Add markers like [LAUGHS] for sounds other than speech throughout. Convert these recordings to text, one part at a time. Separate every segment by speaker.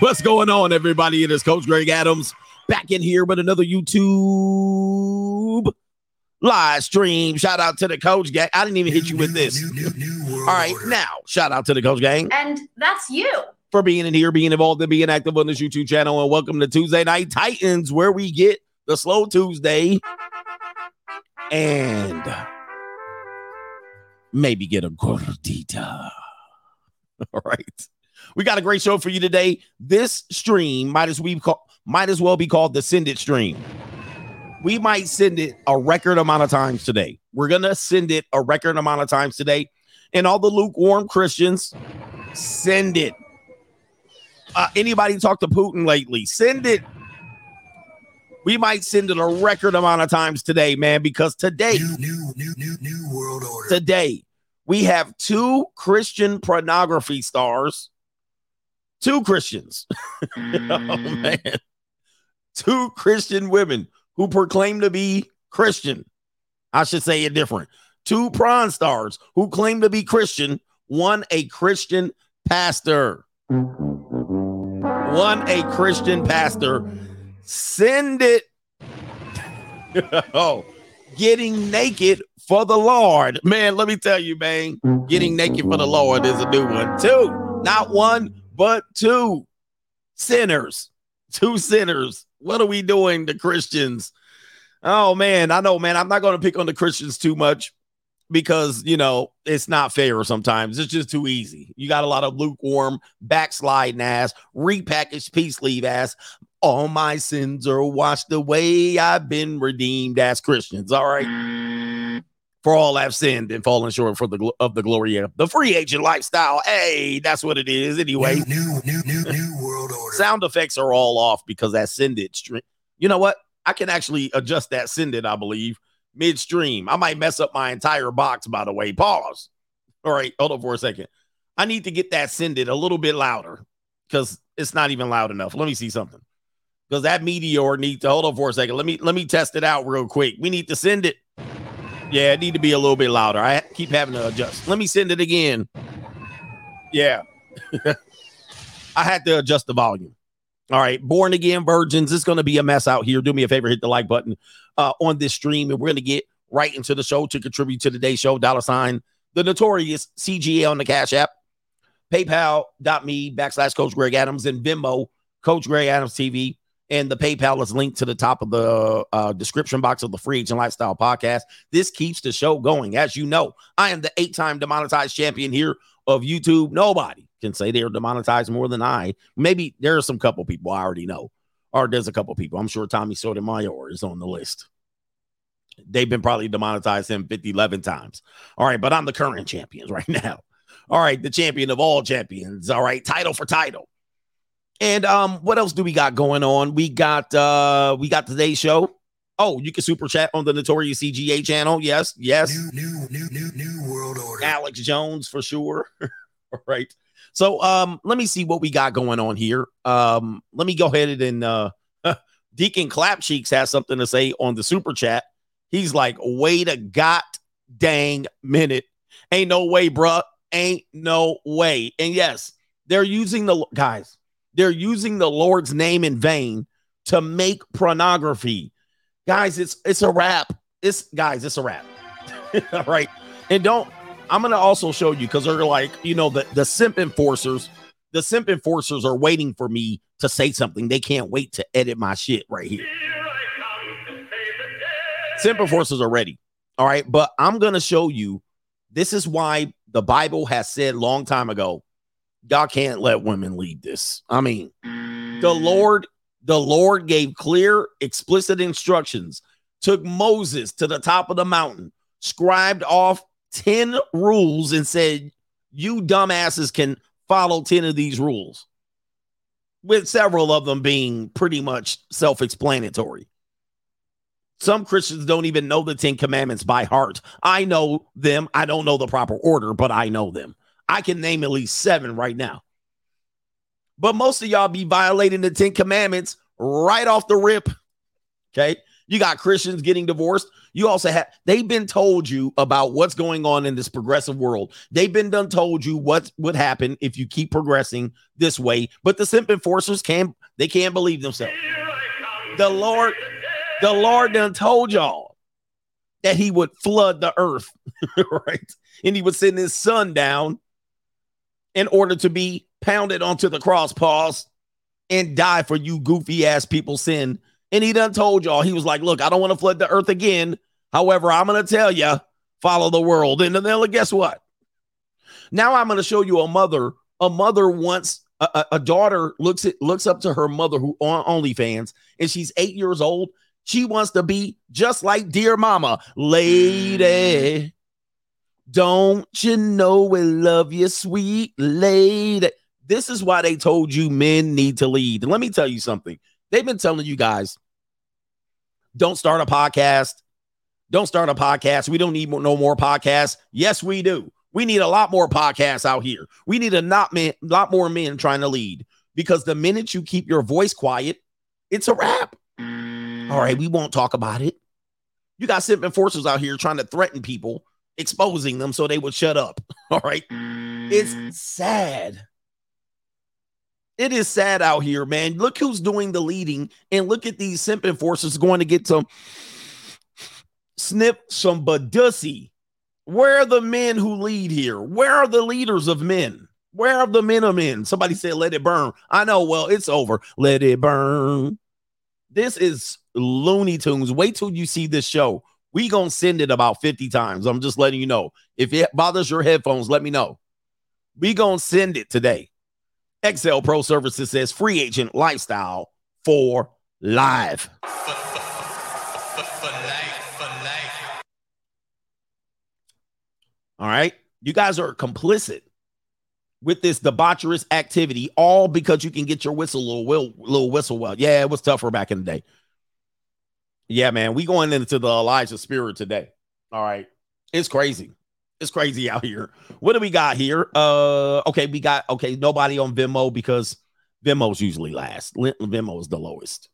Speaker 1: What's going on, everybody? It is Coach Greg Adams back in here with another YouTube live stream. Shout out to the Coach Gang. I didn't even hit you with this. All right, now shout out to the Coach Gang
Speaker 2: And that's you.
Speaker 1: for being in here, being involved, and being active on this YouTube channel. And welcome to Tuesday Night Titans, where we get the slow Tuesday and maybe get a gordita. [LAUGHS] All right. We got a great show for you today. This stream might as we call, might as well be called the Send It stream. We might send it a record amount of times today. We're gonna send it a record amount of times today. And all the lukewarm Christians, send it. Uh, anybody talk to Putin lately? Send it. We might send it a record amount of times today, man, because today,
Speaker 3: New, new, new, new, new world order.
Speaker 1: today, we have two Christian pornography stars. Two Christians. [LAUGHS] oh, mm. man. Two Christian women who proclaim to be Christian. I should say it different. Two prawn stars who claim to be Christian. One a Christian pastor. One a Christian pastor. Send it. [LAUGHS] oh, getting naked for the Lord. Man, let me tell you, man, getting naked for the Lord is a new one. Two, not one, but two sinners. Two sinners. What are we doing to Christians? Oh man, I know, man. I'm not going to pick on the Christians too much because you know it's not fair sometimes. It's just too easy. You got a lot of lukewarm, backsliding ass, repackaged peace leave ass. All my sins are washed away. I've been redeemed as Christians. All right. For all have sinned and fallen short for the gl- of the glory of the free agent lifestyle. Hey, that's what it is. Anyway,
Speaker 3: New, new, new, new, world order.
Speaker 1: sound effects are all off because that send it stream. You know what? I can actually adjust that send it, I believe, midstream. I might mess up my entire box, by the way. Pause. All right, hold on for a second. I need to get that send it a little bit louder because it's not even loud enough. Let me see something. Because that meteor needs to hold on for a second. Let me let me test it out real quick. We need to send it. Yeah, it need to be a little bit louder. I keep having to adjust. Let me send it again. Yeah. [LAUGHS] I had to adjust the volume. All right, born again virgins. It's going to be a mess out here. Do me a favor, hit the like button uh, on this stream, and we're going to get right into the show to contribute to today's show. Dollar sign the notorious CGA on the Cash App, PayPal.me backslash Coach Greg Adams, and Venmo Coach Greg Adams TV. And the PayPal is linked to the top of the uh, description box of the Free Agent Lifestyle podcast. This keeps the show going. As you know, I am the eight time demonetized champion here of YouTube. Nobody can say they're demonetized more than I. Maybe there are some couple people I already know, or there's a couple people. I'm sure Tommy Sotomayor is on the list. They've been probably demonetized him 50, 11 times. All right, but I'm the current champions [LAUGHS] right now. All right, the champion of all champions. All right, title for title. And um, what else do we got going on? We got uh we got today's show. Oh, you can super chat on the Notorious CGA channel. Yes, yes.
Speaker 3: New, new, new, new, new world order.
Speaker 1: Alex Jones for sure. [LAUGHS] All right. So um let me see what we got going on here. Um let me go ahead and uh [LAUGHS] Deacon Clapcheeks has something to say on the super chat. He's like, wait a god dang minute. Ain't no way, bruh. Ain't no way. And yes, they're using the guys, they're using the Lord's name in vain to make pornography. Guys, it's it's a wrap. It's guys, it's a wrap. [LAUGHS] All right. And don't I'm gonna also show you because they're like, you know, the the simp enforcers, the simp enforcers are waiting for me to say something. They can't wait to edit my shit right here. Simp enforcers are ready. All right, but I'm gonna show you. This is why the Bible has said long time ago, God can't let women lead this. I mean, the mm. Lord, the Lord gave clear, explicit instructions, took Moses to the top of the mountain, scribed off 10 rules, and said, You dumbasses can follow 10 of these rules, with several of them being pretty much self explanatory. Some Christians don't even know the 10 commandments by heart. I know them. I don't know the proper order, but I know them. I can name at least seven right now. But most of y'all be violating the 10 commandments right off the rip. Okay. You got Christians getting divorced. You also have they've been told you about what's going on in this progressive world. They've been done told you what would happen if you keep progressing this way. But the simp enforcers can't they can't believe themselves. The Lord, the Lord done told y'all that he would flood the earth, [LAUGHS] right? And he would send his son down in order to be pounded onto the cross, pause, and die for you goofy ass people sin. And he done told y'all, he was like, look, I don't want to flood the earth again. However, I'm going to tell you, follow the world. And then guess what? Now I'm going to show you a mother. A mother wants a, a, a daughter looks at looks up to her mother who on OnlyFans, and she's eight years old. She wants to be just like dear mama, lady. Don't you know we love you, sweet lady? This is why they told you men need to lead. And let me tell you something. They've been telling you guys don't start a podcast. Don't start a podcast. We don't need no more podcasts. Yes, we do. We need a lot more podcasts out here. We need a not man, lot more men trying to lead because the minute you keep your voice quiet, it's a wrap. All right, we won't talk about it. You got simp enforcers out here trying to threaten people, exposing them so they would shut up. [LAUGHS] All right. It's mm. sad. It is sad out here, man. Look who's doing the leading, and look at these simp enforcers going to get some snip some badussy. Where are the men who lead here? Where are the leaders of men? Where are the men of men? Somebody said, let it burn. I know, well, it's over. Let it burn. This is Looney Tunes. Wait till you see this show. We gonna send it about 50 times. I'm just letting you know. If it bothers your headphones, let me know. We gonna send it today. XL Pro Services says free agent lifestyle for live. All right. You guys are complicit with this debaucherous activity, all because you can get your whistle little, little, little whistle well. Yeah, it was tougher back in the day. Yeah, man. We going into the Elijah spirit today. All right. It's crazy. It's crazy out here. What do we got here? Uh okay, we got okay, nobody on Venmo because Venmo's usually last. Venmo is the lowest.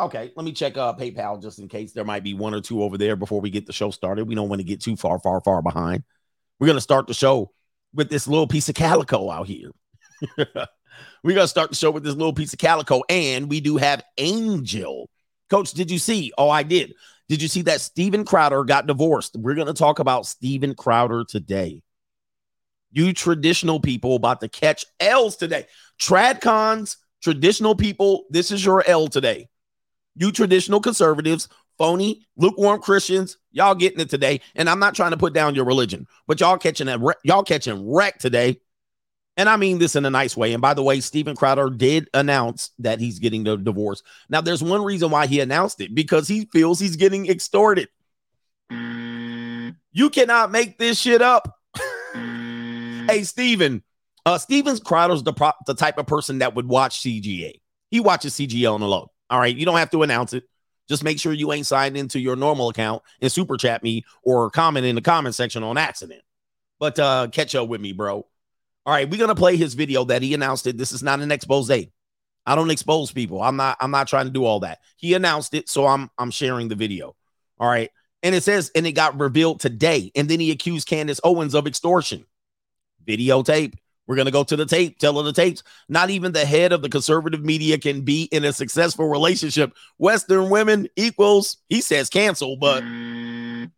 Speaker 1: Okay, let me check uh PayPal just in case there might be one or two over there before we get the show started. We don't want to get too far, far, far behind. We're gonna start the show with this little piece of calico out here. [LAUGHS] We're gonna start the show with this little piece of calico, and we do have Angel. Coach, did you see? Oh, I did. Did you see that Steven Crowder got divorced? We're going to talk about Steven Crowder today. You traditional people about to catch L's today. Tradcons, traditional people, this is your L today. You traditional conservatives, phony, lukewarm Christians, y'all getting it today. And I'm not trying to put down your religion, but y'all catching that, y'all catching wreck today and I mean this in a nice way. And by the way, Steven Crowder did announce that he's getting the divorce. Now, there's one reason why he announced it because he feels he's getting extorted. You cannot make this shit up. hey, Steven. Uh, Steven Crowder's the, pro- the type of person that would watch CGA. He watches CGA on the low. All right. You don't have to announce it. Just make sure you ain't signed into your normal account and super chat me or comment in the comment section on accident. But uh catch up with me, bro. All right, we're gonna play his video that he announced it. This is not an expose. I don't expose people. I'm not. I'm not trying to do all that. He announced it, so I'm. I'm sharing the video. All right, and it says, and it got revealed today. And then he accused Candace Owens of extortion. Videotape. We're gonna go to the tape. Tell her the tapes. Not even the head of the conservative media can be in a successful relationship. Western women equals. He says cancel, but mm.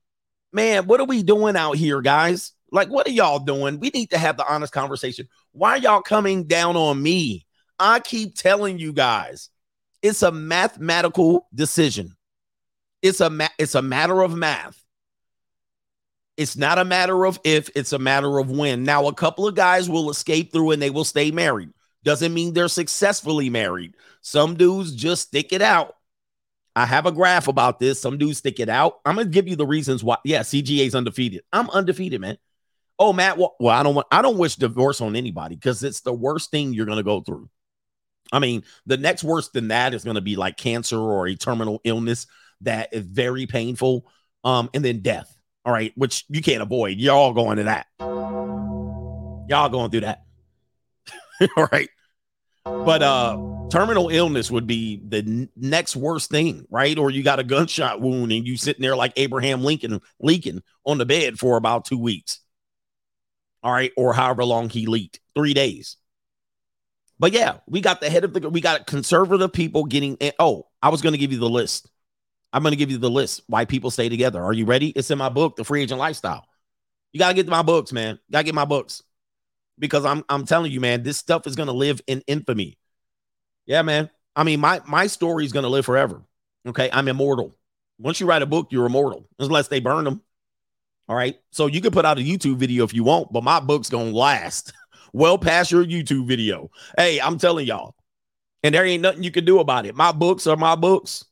Speaker 1: man, what are we doing out here, guys? Like, what are y'all doing? We need to have the honest conversation. Why y'all coming down on me? I keep telling you guys, it's a mathematical decision. It's a ma- it's a matter of math. It's not a matter of if, it's a matter of when. Now, a couple of guys will escape through and they will stay married. Doesn't mean they're successfully married. Some dudes just stick it out. I have a graph about this. Some dudes stick it out. I'm gonna give you the reasons why. Yeah, CGA is undefeated. I'm undefeated, man. Oh, Matt. Well, well I don't want. I don't wish divorce on anybody because it's the worst thing you're going to go through. I mean, the next worst than that is going to be like cancer or a terminal illness that is very painful. Um, and then death. All right, which you can't avoid. You're all going to that. Y'all going through that. [LAUGHS] all right. But uh terminal illness would be the next worst thing, right? Or you got a gunshot wound and you sitting there like Abraham Lincoln leaking on the bed for about two weeks. All right, or however long he leaked, three days. But yeah, we got the head of the we got conservative people getting. Oh, I was going to give you the list. I'm going to give you the list why people stay together. Are you ready? It's in my book, The Free Agent Lifestyle. You got to get my books, man. Got to get my books because I'm I'm telling you, man, this stuff is going to live in infamy. Yeah, man. I mean, my my story is going to live forever. Okay, I'm immortal. Once you write a book, you're immortal, unless they burn them. All right. So you can put out a YouTube video if you want, but my book's going to last [LAUGHS] well past your YouTube video. Hey, I'm telling y'all, and there ain't nothing you can do about it. My books are my books.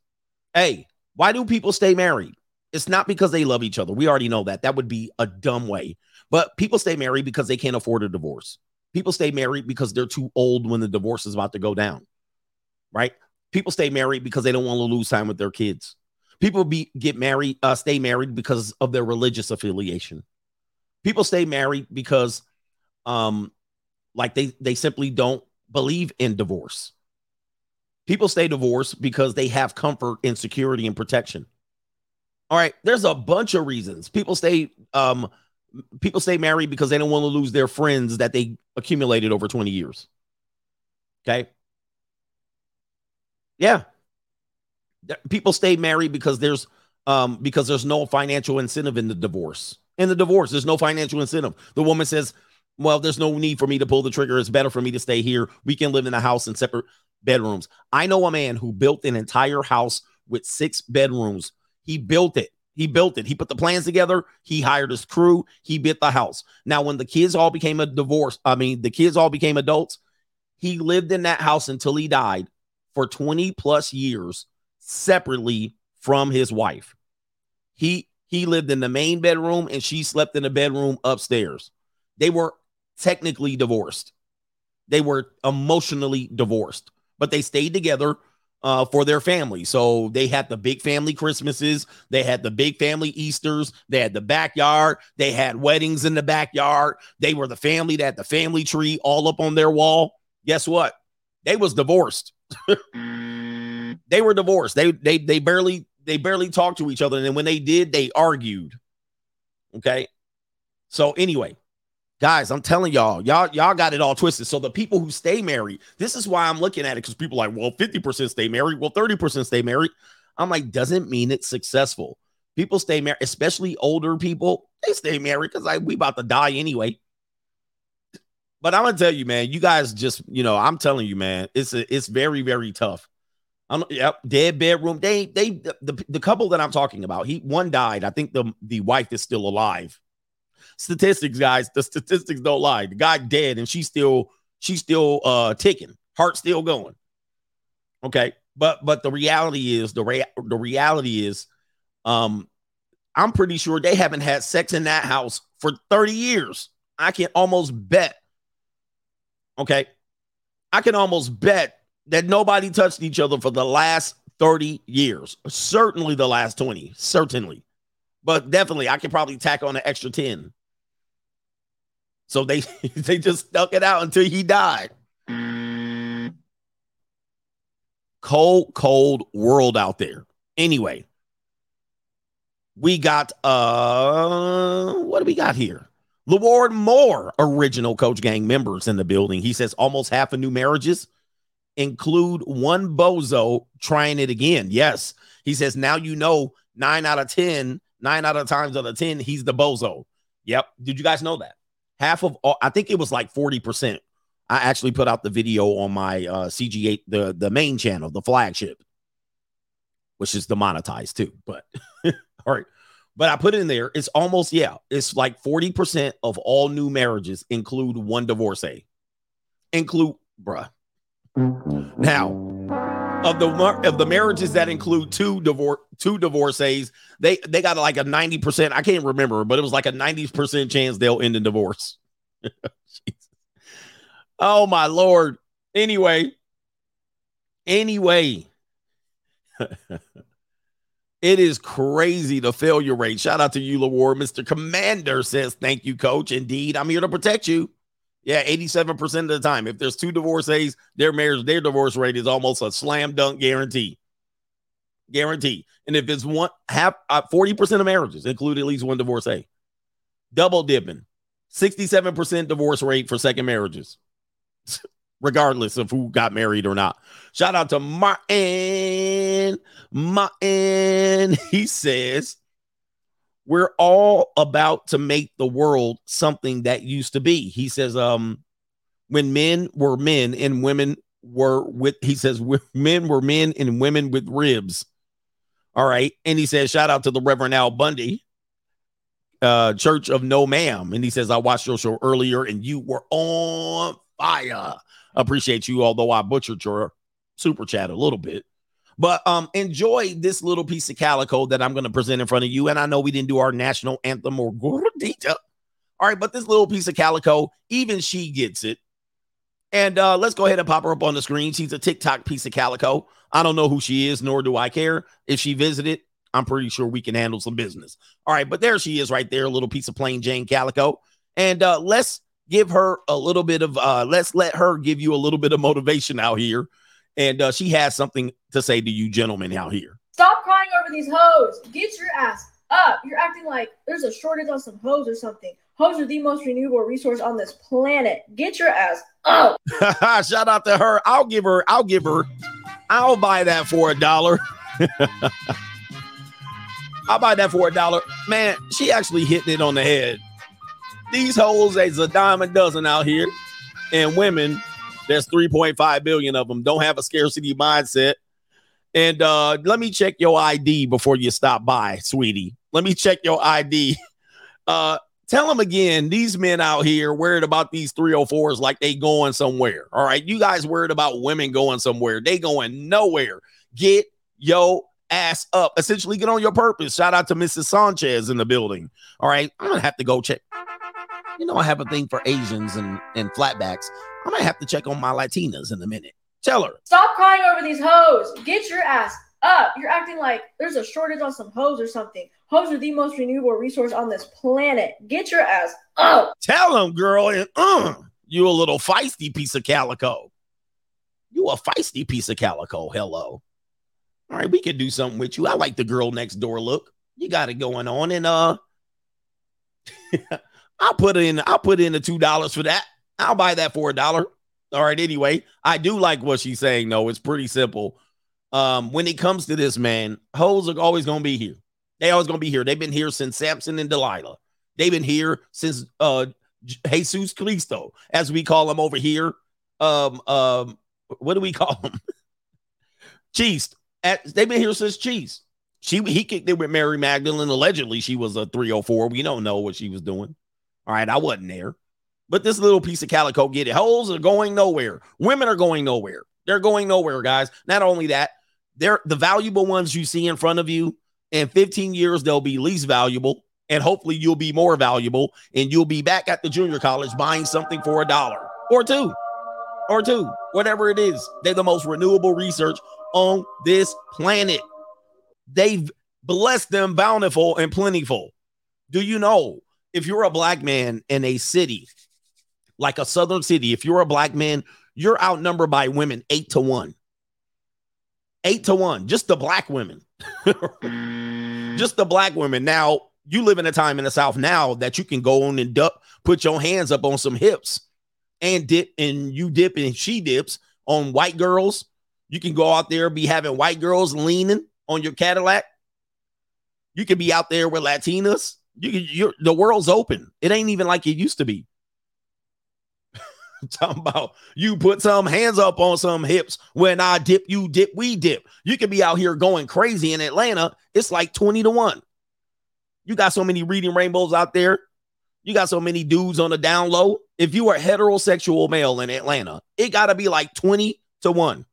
Speaker 1: Hey, why do people stay married? It's not because they love each other. We already know that. That would be a dumb way. But people stay married because they can't afford a divorce. People stay married because they're too old when the divorce is about to go down. Right? People stay married because they don't want to lose time with their kids. People be get married, uh, stay married because of their religious affiliation. People stay married because um like they they simply don't believe in divorce. People stay divorced because they have comfort and security and protection. All right, there's a bunch of reasons. People stay um people stay married because they don't want to lose their friends that they accumulated over 20 years. Okay? Yeah. People stay married because there's um because there's no financial incentive in the divorce. In the divorce, there's no financial incentive. The woman says, well, there's no need for me to pull the trigger. It's better for me to stay here. We can live in a house in separate bedrooms. I know a man who built an entire house with six bedrooms. He built it. He built it. He put the plans together. He hired his crew. He built the house. Now, when the kids all became a divorce, I mean, the kids all became adults, he lived in that house until he died for 20 plus years separately from his wife. He he lived in the main bedroom and she slept in the bedroom upstairs. They were technically divorced. They were emotionally divorced, but they stayed together uh, for their family. So they had the big family Christmases, they had the big family Easters, they had the backyard, they had weddings in the backyard. They were the family that had the family tree all up on their wall. Guess what? They was divorced. [LAUGHS] they were divorced. They they they barely they barely talked to each other, and then when they did, they argued. Okay. So anyway, Guys, I'm telling y'all, y'all, y'all got it all twisted. So the people who stay married, this is why I'm looking at it because people like, well, 50% stay married, well, 30% stay married. I'm like, doesn't mean it's successful. People stay married, especially older people, they stay married because like we about to die anyway. But I'm gonna tell you, man, you guys just, you know, I'm telling you, man, it's a, it's very, very tough. I'm yep, dead bedroom. They they the, the, the couple that I'm talking about, he one died. I think the the wife is still alive statistics, guys. The statistics don't lie. The guy dead and she's still she's still uh ticking, heart still going. Okay, but but the reality is the rea- the reality is, um, I'm pretty sure they haven't had sex in that house for 30 years. I can almost bet. Okay, I can almost bet that nobody touched each other for the last 30 years. Certainly the last 20. Certainly. But definitely, I could probably tack on an extra 10. So they [LAUGHS] they just stuck it out until he died. Cold, cold world out there. Anyway, we got uh what do we got here? Laward Moore, original Coach Gang members in the building. He says almost half of new marriages include one bozo trying it again. Yes. He says now you know nine out of ten, nine out of times out of 10, he's the bozo. Yep. Did you guys know that? half of all, I think it was like 40%. I actually put out the video on my uh, CGA, the, the main channel, the flagship, which is demonetized too. But [LAUGHS] all right. But I put it in there. It's almost, yeah, it's like 40% of all new marriages include one divorcee. Include, bruh. Now, of the of the marriages that include two divorce two divorcees, they they got like a 90%, I can't remember, but it was like a 90% chance they'll end in divorce. [LAUGHS] oh my lord. Anyway, anyway. [LAUGHS] it is crazy the failure rate. Shout out to you, Laward. Mr. Commander says, Thank you, coach. Indeed, I'm here to protect you. Yeah, 87% of the time. If there's two divorcees, their marriage, their divorce rate is almost a slam dunk guarantee. Guarantee. And if it's one half uh, 40% of marriages include at least one divorcee. Double dipping. 67% divorce rate for second marriages. [LAUGHS] Regardless of who got married or not. Shout out to Martin. Martin. [LAUGHS] He says, we're all about to make the world something that used to be. He says, um, when men were men and women were with, he says, [LAUGHS] men were men and women with ribs. All right. And he says, shout out to the Reverend Al Bundy, uh, Church of No Ma'am. And he says, I watched your show earlier and you were on fire. Appreciate you, although I butchered your super chat a little bit. But um, enjoy this little piece of calico that I'm going to present in front of you. And I know we didn't do our national anthem or gordita. All right, but this little piece of calico, even she gets it. And uh, let's go ahead and pop her up on the screen. She's a TikTok piece of calico. I don't know who she is, nor do I care. If she visited, I'm pretty sure we can handle some business. All right, but there she is right there, a little piece of plain Jane calico. And uh, let's give her a little bit of, uh, let's let her give you a little bit of motivation out here and uh, she has something to say to you, gentlemen, out here.
Speaker 2: Stop crying over these hoes. Get your ass up. You're acting like there's a shortage on some hoes or something. Hoes are the most renewable resource on this planet. Get your ass up. [LAUGHS]
Speaker 1: Shout out to her. I'll give her, I'll give her, I'll buy that for a dollar. [LAUGHS] I'll buy that for a dollar. Man, she actually hitting it on the head. These hoes is a dime a dozen out here. And women there's 3.5 billion of them. Don't have a scarcity mindset. And uh, let me check your ID before you stop by, sweetie. Let me check your ID. [LAUGHS] Uh, tell them again, these men out here worried about these 304s like they going somewhere. All right. You guys worried about women going somewhere. They going nowhere. Get your ass up. Essentially, get on your purpose. Shout out to Mrs. Sanchez in the building. All right. I'm gonna have to go check. You know, I have a thing for Asians and, and flatbacks. I might have to check on my Latinas in a minute. Tell her.
Speaker 2: Stop crying over these hoes. Get your ass up. You're acting like there's a shortage on some hoes or something. Hoes are the most renewable resource on this planet. Get your ass up.
Speaker 1: Tell them, girl. And uh, you a little feisty piece of calico. You a feisty piece of calico. Hello. All right, we can do something with you. I like the girl next door look. You got it going on, and uh, [LAUGHS] I'll put in. I'll put in the two dollars for that. I'll buy that for a dollar. All right. Anyway, I do like what she's saying, though. It's pretty simple. Um, when it comes to this, man, hoes are always gonna be here. They always gonna be here. They've been here since Samson and Delilah. They've been here since uh Jesus Cristo, as we call him over here. Um, um, what do we call him? [LAUGHS] Cheese. They've been here since Cheese. She he kicked it with Mary Magdalene. Allegedly, she was a 304. We don't know what she was doing. All right, I wasn't there. But this little piece of calico, get it. Holes are going nowhere. Women are going nowhere. They're going nowhere, guys. Not only that, they're the valuable ones you see in front of you. In 15 years, they'll be least valuable. And hopefully you'll be more valuable and you'll be back at the junior college buying something for a dollar or two or two, whatever it is. They're the most renewable research on this planet. They've blessed them bountiful and plentiful. Do you know if you're a black man in a city like a southern city, if you're a black man, you're outnumbered by women eight to one. Eight to one, just the black women. [LAUGHS] just the black women. Now, you live in a time in the South now that you can go on and duck, put your hands up on some hips and dip, and you dip and she dips on white girls. You can go out there, be having white girls leaning on your Cadillac. You can be out there with Latinas. You the world's open. It ain't even like it used to be. [LAUGHS] talking about you put some hands up on some hips. When I dip, you dip, we dip. You could be out here going crazy in Atlanta. It's like 20 to 1. You got so many reading rainbows out there. You got so many dudes on the down low. If you are heterosexual male in Atlanta, it got to be like 20 to 1.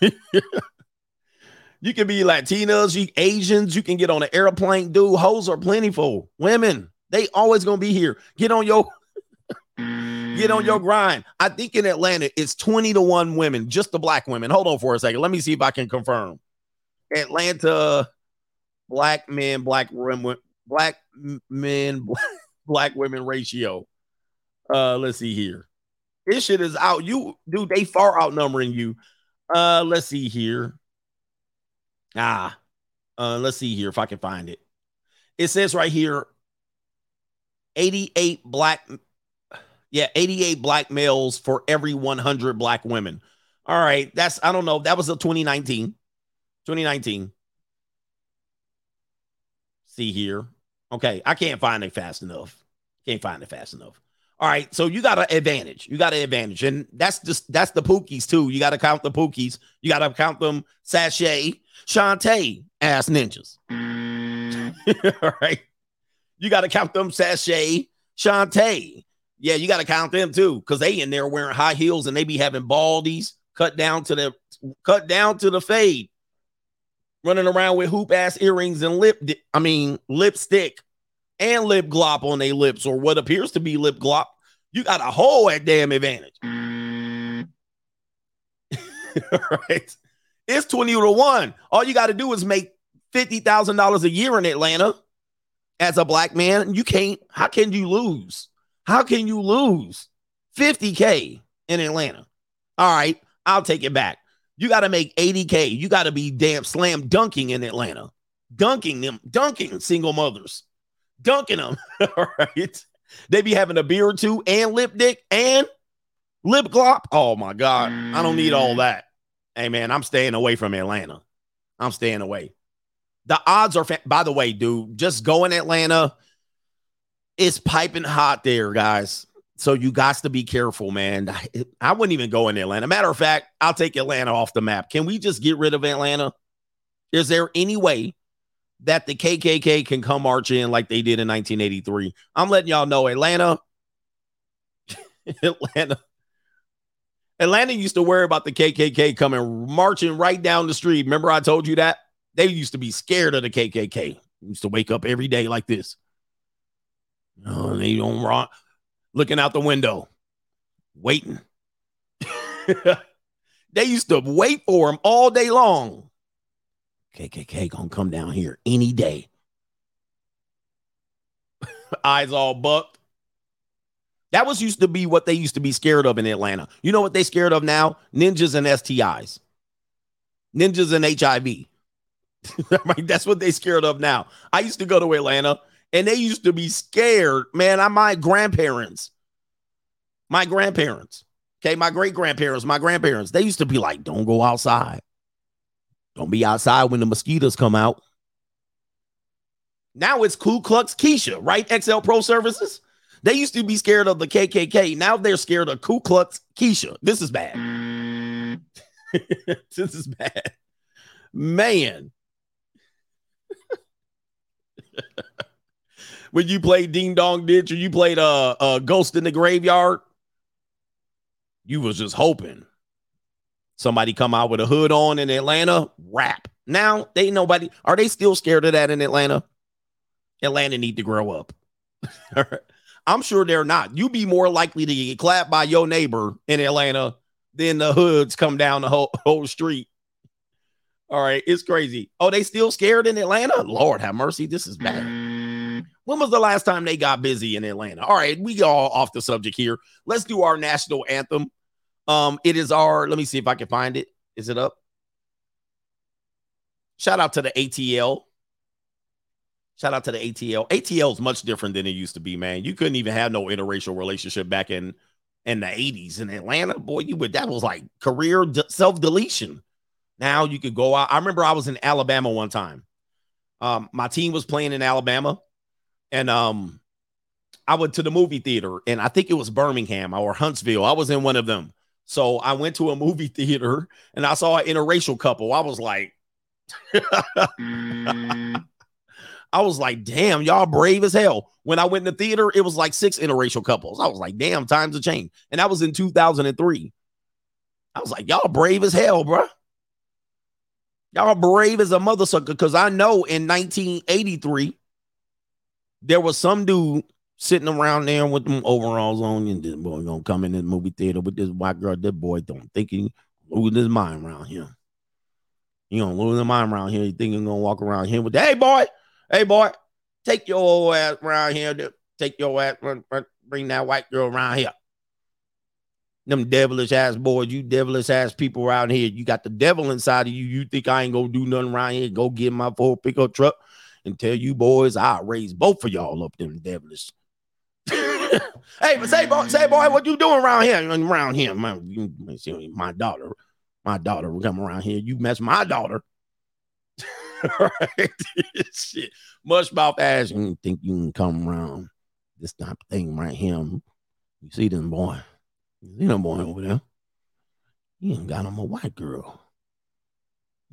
Speaker 1: [LAUGHS] you can be Latinas, you Asians, you can get on an airplane. Dude, hoes are plentiful. Women, they always gonna be here. Get on your [LAUGHS] Get on your grind. I think in Atlanta it's 20 to 1 women, just the black women. Hold on for a second. Let me see if I can confirm. Atlanta black men, black women, black men, black, [LAUGHS] black women ratio. Uh, let's see here. This shit is out. You dude, they far outnumbering you. Uh, let's see here. Ah, uh, let's see here if I can find it. It says right here 88 black yeah, 88 black males for every 100 black women. All right, that's I don't know. That was a 2019. 2019. See here. Okay, I can't find it fast enough. Can't find it fast enough. All right, so you got an advantage. You got an advantage, and that's just that's the Pookies too. You got to count the Pookies. You got to count them Sashay, Shantae, ass ninjas. Mm. [LAUGHS] All right, you got to count them Sashay, Shantae. Yeah, you got to count them too, because they in there wearing high heels and they be having baldies cut down to the cut down to the fade, running around with hoop ass earrings and lip. Di- I mean lipstick and lip glop on their lips, or what appears to be lip glop. You got a whole at damn advantage. Mm. [LAUGHS] right? It's 20 to 1. All you got to do is make $50,000 a year in Atlanta as a black man. You can't, how can you lose? How can you lose 50K in Atlanta? All right, I'll take it back. You got to make 80K. You got to be damn slam dunking in Atlanta, dunking them, dunking single mothers, dunking them. [LAUGHS] All right. They be having a beer or two and lip dick and lip glop. Oh my God. I don't need all mm. that. Hey, man, I'm staying away from Atlanta. I'm staying away. The odds are, fa- by the way, dude, just go in Atlanta. It's piping hot there, guys. So you got to be careful, man. I, I wouldn't even go in Atlanta. Matter of fact, I'll take Atlanta off the map. Can we just get rid of Atlanta? Is there any way that the KKK can come march in like they did in 1983? I'm letting y'all know, Atlanta, [LAUGHS] Atlanta, Atlanta used to worry about the KKK coming marching right down the street. Remember, I told you that they used to be scared of the KKK. Used to wake up every day like this. Oh, they don't run, looking out the window, waiting. [LAUGHS] they used to wait for him all day long. KKK gonna come down here any day. [LAUGHS] Eyes all bucked. That was used to be what they used to be scared of in Atlanta. You know what they scared of now? Ninjas and STIs. Ninjas and HIV. [LAUGHS] That's what they scared of now. I used to go to Atlanta and they used to be scared. Man, I my grandparents. My grandparents. Okay, my great grandparents, my grandparents, they used to be like, don't go outside. Don't be outside when the mosquitoes come out. Now it's Ku Klux Keisha, right? XL Pro Services. They used to be scared of the KKK. Now they're scared of Ku Klux Keisha. This is bad. [LAUGHS] this is bad. Man. [LAUGHS] when you played Ding Dong Ditch or you played uh, uh Ghost in the Graveyard, you was just hoping somebody come out with a hood on in Atlanta, rap. Now they nobody are they still scared of that in Atlanta? Atlanta need to grow up. [LAUGHS] I'm sure they're not. You'd be more likely to get clapped by your neighbor in Atlanta than the hoods come down the whole, [LAUGHS] whole street. All right, it's crazy. Oh, they still scared in Atlanta? Lord have mercy. This is bad. When was the last time they got busy in Atlanta? All right, we all off the subject here. Let's do our national anthem. Um, it is our, let me see if I can find it. Is it up? Shout out to the ATL. Shout out to the ATL. ATL is much different than it used to be, man. You couldn't even have no interracial relationship back in in the 80s in Atlanta. Boy, you would that was like career de- self-deletion. Now you could go out. I remember I was in Alabama one time. Um, my team was playing in Alabama, and um, I went to the movie theater, and I think it was Birmingham or Huntsville. I was in one of them. So I went to a movie [LAUGHS] theater and I saw an interracial couple. I was like, [LAUGHS] I was like, damn, y'all brave as hell. When I went in the theater, it was like six interracial couples. I was like, damn, times have changed. And that was in 2003. I was like, y'all brave as hell, bro. Y'all brave as a mother sucker. Cause I know in 1983, there was some dude sitting around there with them overalls on, and this boy gonna come in the movie theater with this white girl. This boy don't think he losing his mind around here. He gonna lose his mind around here. He think he gonna walk around here with, hey boy, hey boy, take your old ass around here. Take your ass, run, run, bring that white girl around here. Them devilish ass boys, you devilish ass people around here. You got the devil inside of you. You think I ain't gonna do nothing around here? Go get my full pickup truck and tell you boys I'll raise both of y'all up them devilish. [LAUGHS] hey, but say boy, say boy, what you doing around here? Around here, you, my daughter, my daughter will come around here. You mess my daughter. [LAUGHS] right? [LAUGHS] Shit. Mush mouth ass. You think you can come around this type of thing right here? You see them boy. You see them boy over there. He ain't got him a white girl.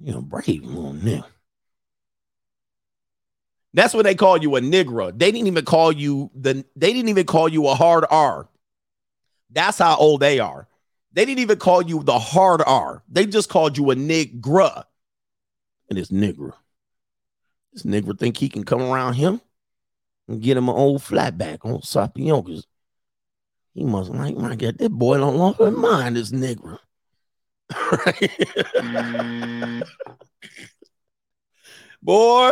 Speaker 1: You know, brave on them. That's what they call you a nigger. They didn't even call you the they didn't even call you a hard R. That's how old they are. They didn't even call you the hard R. They just called you a nigger. And it's nigger. This nigger think he can come around him and get him an old flatback on Sapioncas. He must like my God, that boy don't lost his mind, this nigger. right? [LAUGHS] boy,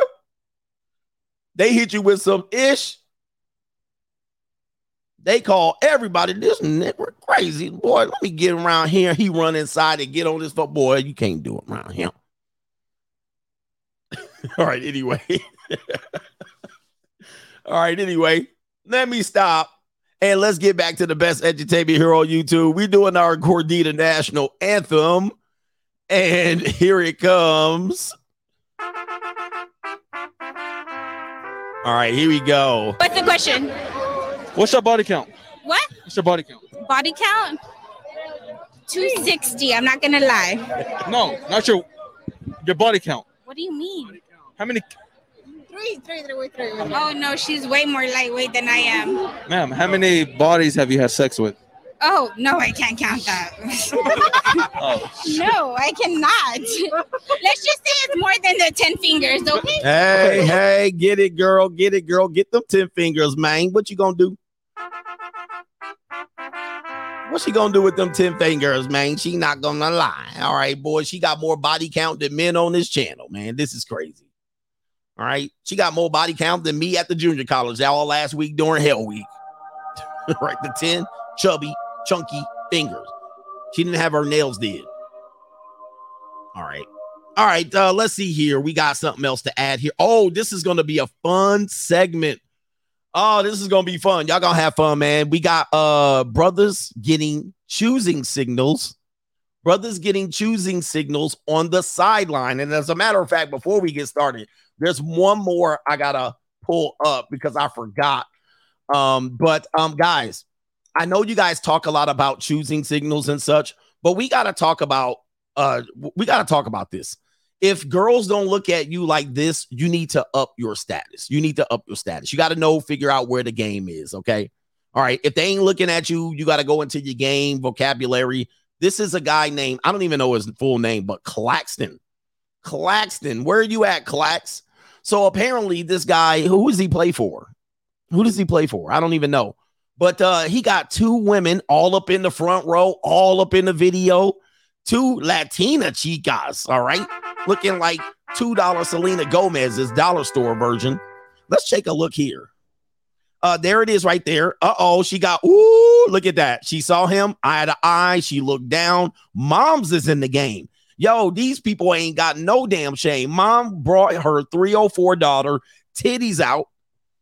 Speaker 1: they hit you with some ish. They call everybody this nigger crazy. Boy, let me get around here. He run inside and get on this foot. Boy, you can't do it around him. [LAUGHS] All right, anyway. [LAUGHS] All right, anyway, let me stop and let's get back to the best entertainment here on YouTube. We're doing our Gordita National Anthem, and [LAUGHS] here it comes. All right, here we go.
Speaker 4: What's the question?
Speaker 5: What's your body count?
Speaker 4: What?
Speaker 5: What's your body count?
Speaker 4: Body count? 260. I'm not gonna lie.
Speaker 5: No, not your your body count.
Speaker 4: What do you mean?
Speaker 5: How many,
Speaker 4: Three, three, three, three. Oh no, she's way more lightweight than I am.
Speaker 5: ma'am? How many bodies have you had sex with?
Speaker 4: Oh no, I can't count that. [LAUGHS]
Speaker 5: Oh,
Speaker 4: no, I cannot. Let's just say it's more than the 10 fingers, okay?
Speaker 1: Hey, hey, get it, girl. Get it, girl. Get them 10 fingers, man. What you gonna do? What she gonna do with them 10 fingers, man? She not gonna lie. All right, boy. She got more body count than men on this channel, man. This is crazy. All right. She got more body count than me at the junior college all last week during Hell Week. [LAUGHS] right. The 10 chubby, chunky fingers. She didn't have her nails did. All right. All right. Uh, let's see here. We got something else to add here. Oh, this is going to be a fun segment. Oh, this is going to be fun. Y'all going to have fun, man. We got uh brothers getting choosing signals. Brothers getting choosing signals on the sideline. And as a matter of fact, before we get started, there's one more I got to pull up because I forgot. Um, but um, guys, I know you guys talk a lot about choosing signals and such, but we got to talk about uh we got to talk about this. If girls don't look at you like this, you need to up your status. You need to up your status. You got to know, figure out where the game is, okay? All right, if they ain't looking at you, you got to go into your game vocabulary. This is a guy named I don't even know his full name, but Claxton. Claxton, where are you at, Clax? So apparently, this guy, who does he play for? Who does he play for? I don't even know. But uh, he got two women all up in the front row, all up in the video. Two Latina chicas, all right, looking like two dollar Selena Gomez's dollar store version. Let's take a look here. Uh, there it is right there. Uh oh, she got ooh, look at that. She saw him eye to eye. She looked down. Mom's is in the game. Yo, these people ain't got no damn shame. Mom brought her 304 daughter titties out.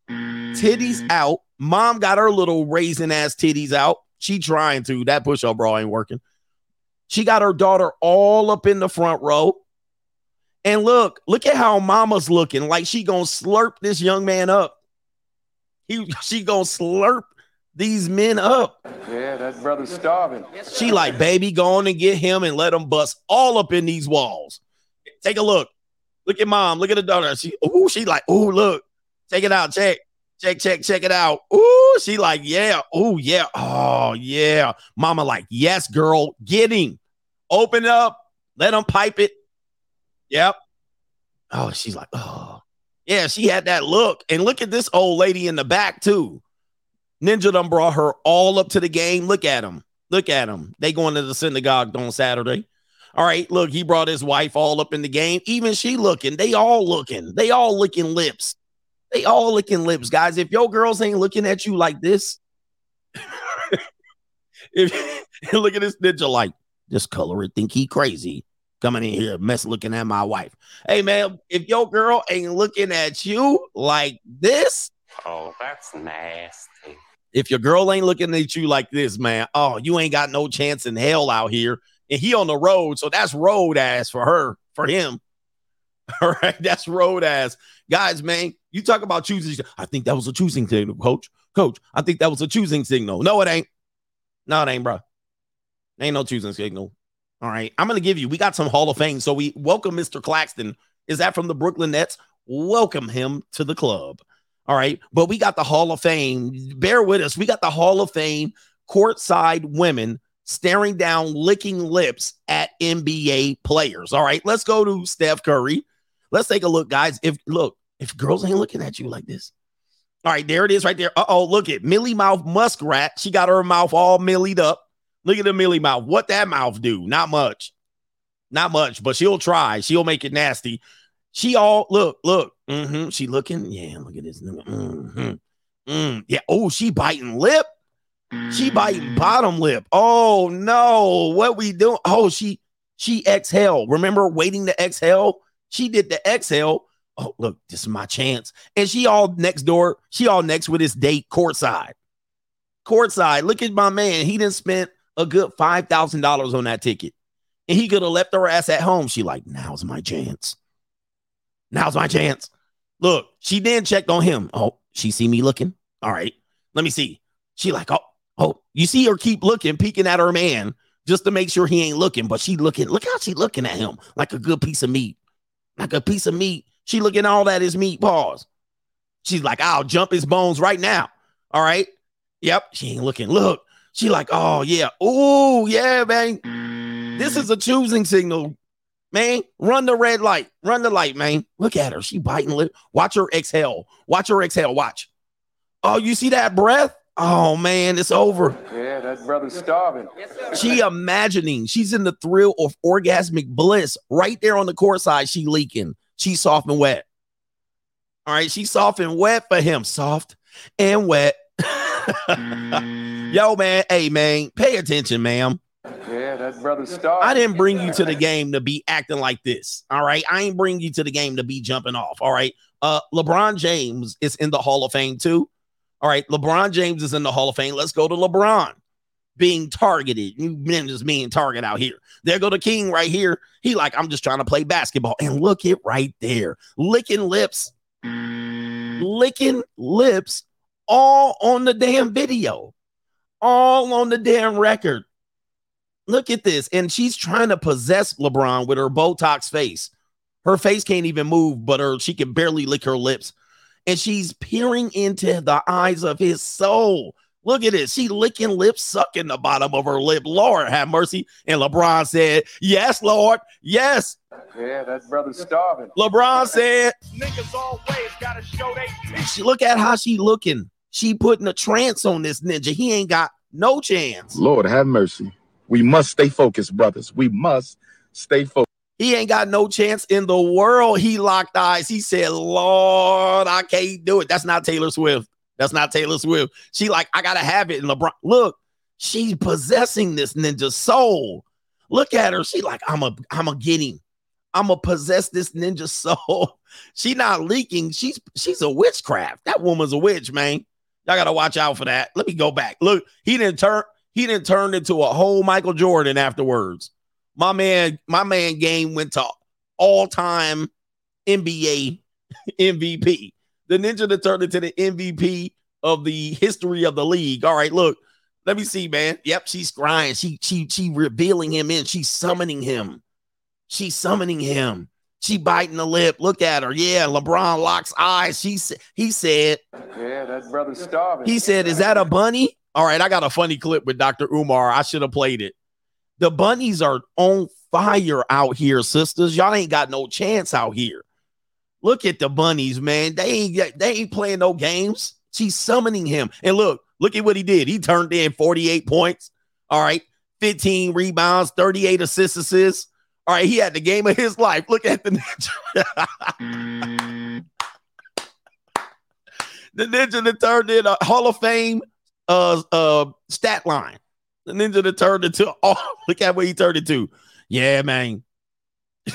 Speaker 1: Titties mm. out. Mom got her little raisin ass titties out. She trying to. That push up bra ain't working. She got her daughter all up in the front row. And look, look at how mama's looking. Like she gonna slurp this young man up. He she gonna slurp these men up.
Speaker 6: Yeah, that brother's starving.
Speaker 1: She like, baby, go on and get him and let him bust all up in these walls. Take a look. Look at mom. Look at the daughter. She, ooh, she like, ooh, look. Take it out. Check, check, check, check it out. Ooh, she like, yeah. Ooh, yeah. Oh, yeah. Mama like, yes, girl, get him. Open up. Let him pipe it. Yep. Oh, she's like, oh. Yeah, she had that look. And look at this old lady in the back, too. Ninja done brought her all up to the game. Look at him. Look at him. They going to the synagogue on Saturday. All right, look, he brought his wife all up in the game. Even she looking. They all looking. They all licking lips. They all licking lips, guys. If your girls ain't looking at you like this, [LAUGHS] if [LAUGHS] look at this ninja like this color it think he crazy coming in here mess looking at my wife. Hey man, if your girl ain't looking at you like this,
Speaker 7: Oh, that's nasty.
Speaker 1: If your girl ain't looking at you like this, man, oh, you ain't got no chance in hell out here. And he on the road, so that's road ass for her, for him. [LAUGHS] All right, that's road ass. Guys, man, you talk about choosing. I think that was a choosing signal, coach. Coach, I think that was a choosing signal. No, it ain't. No, it ain't, bro. Ain't no choosing signal. All right, I'm gonna give you. We got some Hall of Fame, so we welcome Mr. Claxton. Is that from the Brooklyn Nets? Welcome him to the club. All right, but we got the Hall of Fame. Bear with us. We got the Hall of Fame courtside women staring down, licking lips at NBA players. All right, let's go to Steph Curry. Let's take a look, guys. If look, if girls ain't looking at you like this. All right, there it is right there. Uh oh, look at Millie Mouth Muskrat. She got her mouth all millied up. Look at the Millie Mouth. What that mouth do? Not much. Not much, but she'll try. She'll make it nasty. She all look, look. hmm She looking. Yeah, look at this. hmm Mm, yeah. Oh, she biting lip. She biting bottom lip. Oh no, what we doing? Oh, she she exhale. Remember waiting to exhale? She did the exhale. Oh, look, this is my chance. And she all next door. She all next with his date courtside. Courtside. Look at my man. He didn't spend a good five thousand dollars on that ticket, and he could have left her ass at home. She like, now's my chance. Now's my chance. Look, she then checked on him. Oh, she see me looking. All right, let me see. She like, oh, oh, you see her keep looking, peeking at her man just to make sure he ain't looking. But she looking, look how she looking at him like a good piece of meat, like a piece of meat. She looking all that is meat paws. She's like, I'll jump his bones right now. All right. Yep. She ain't looking. Look, she like, oh yeah, oh yeah, man. This is a choosing signal, man. Run the red light. Run the light, man. Look at her. She biting lip. Watch her exhale. Watch her exhale. Watch. Oh, you see that breath? Oh man, it's over.
Speaker 6: Yeah, that brother's starving.
Speaker 1: She imagining she's in the thrill of orgasmic bliss right there on the court side. She leaking. She's soft and wet. All right, she's soft and wet for him. Soft and wet. [LAUGHS] Mm. Yo, man. Hey, man. Pay attention, ma'am.
Speaker 6: Yeah, that brother's starving.
Speaker 1: I didn't bring you to the game to be acting like this. All right. I ain't bring you to the game to be jumping off. All right. Uh, LeBron James is in the Hall of Fame too. All right. LeBron James is in the Hall of Fame. Let's go to LeBron being targeted. You men just being targeted out here. There go the king right here. He like, I'm just trying to play basketball. And look it right there. Licking lips. Licking lips all on the damn video. All on the damn record. Look at this. And she's trying to possess LeBron with her Botox face. Her face can't even move, but her she can barely lick her lips. And she's peering into the eyes of his soul. Look at this. She licking lips, sucking the bottom of her lip. Lord have mercy. And LeBron said, Yes, Lord. Yes.
Speaker 6: Yeah, that brother's starving.
Speaker 1: LeBron said,
Speaker 8: Niggas always gotta show they
Speaker 1: she, Look at how she looking. She putting a trance on this ninja. He ain't got no chance.
Speaker 9: Lord have mercy. We must stay focused, brothers. We must stay focused.
Speaker 1: He ain't got no chance in the world. He locked eyes. He said, Lord, I can't do it. That's not Taylor Swift. That's not Taylor Swift. She like, I gotta have it. And LeBron, look, she's possessing this ninja soul. Look at her. She like, I'm a, I'm a get him. I'm gonna possess this ninja [LAUGHS] soul. She not leaking. She's she's a witchcraft. That woman's a witch, man. Y'all gotta watch out for that. Let me go back. Look, he didn't turn. He didn't turn into a whole Michael Jordan afterwards. My man, my man game went to all time NBA [LAUGHS] MVP. The ninja that turned into the MVP of the history of the league. All right, look, let me see, man. Yep, she's crying. She she she revealing him in. She's summoning him. She's summoning him. She biting the lip. Look at her. Yeah, LeBron locks eyes. She he said
Speaker 6: Yeah, that brother's starving.
Speaker 1: he said, "Is that a bunny?" All right, I got a funny clip with Dr. Umar. I should have played it. The bunnies are on fire out here, sisters. Y'all ain't got no chance out here. Look at the bunnies, man. They ain't they ain't playing no games. She's summoning him. And look, look at what he did. He turned in 48 points. All right. 15 rebounds, 38 assists. assists. All right, he had the game of his life. Look at the ninja. Mm. [LAUGHS] the ninja that turned in a Hall of Fame uh uh stat line. The ninja that turned into [LAUGHS] oh look at what he turned into. Yeah, man. [LAUGHS]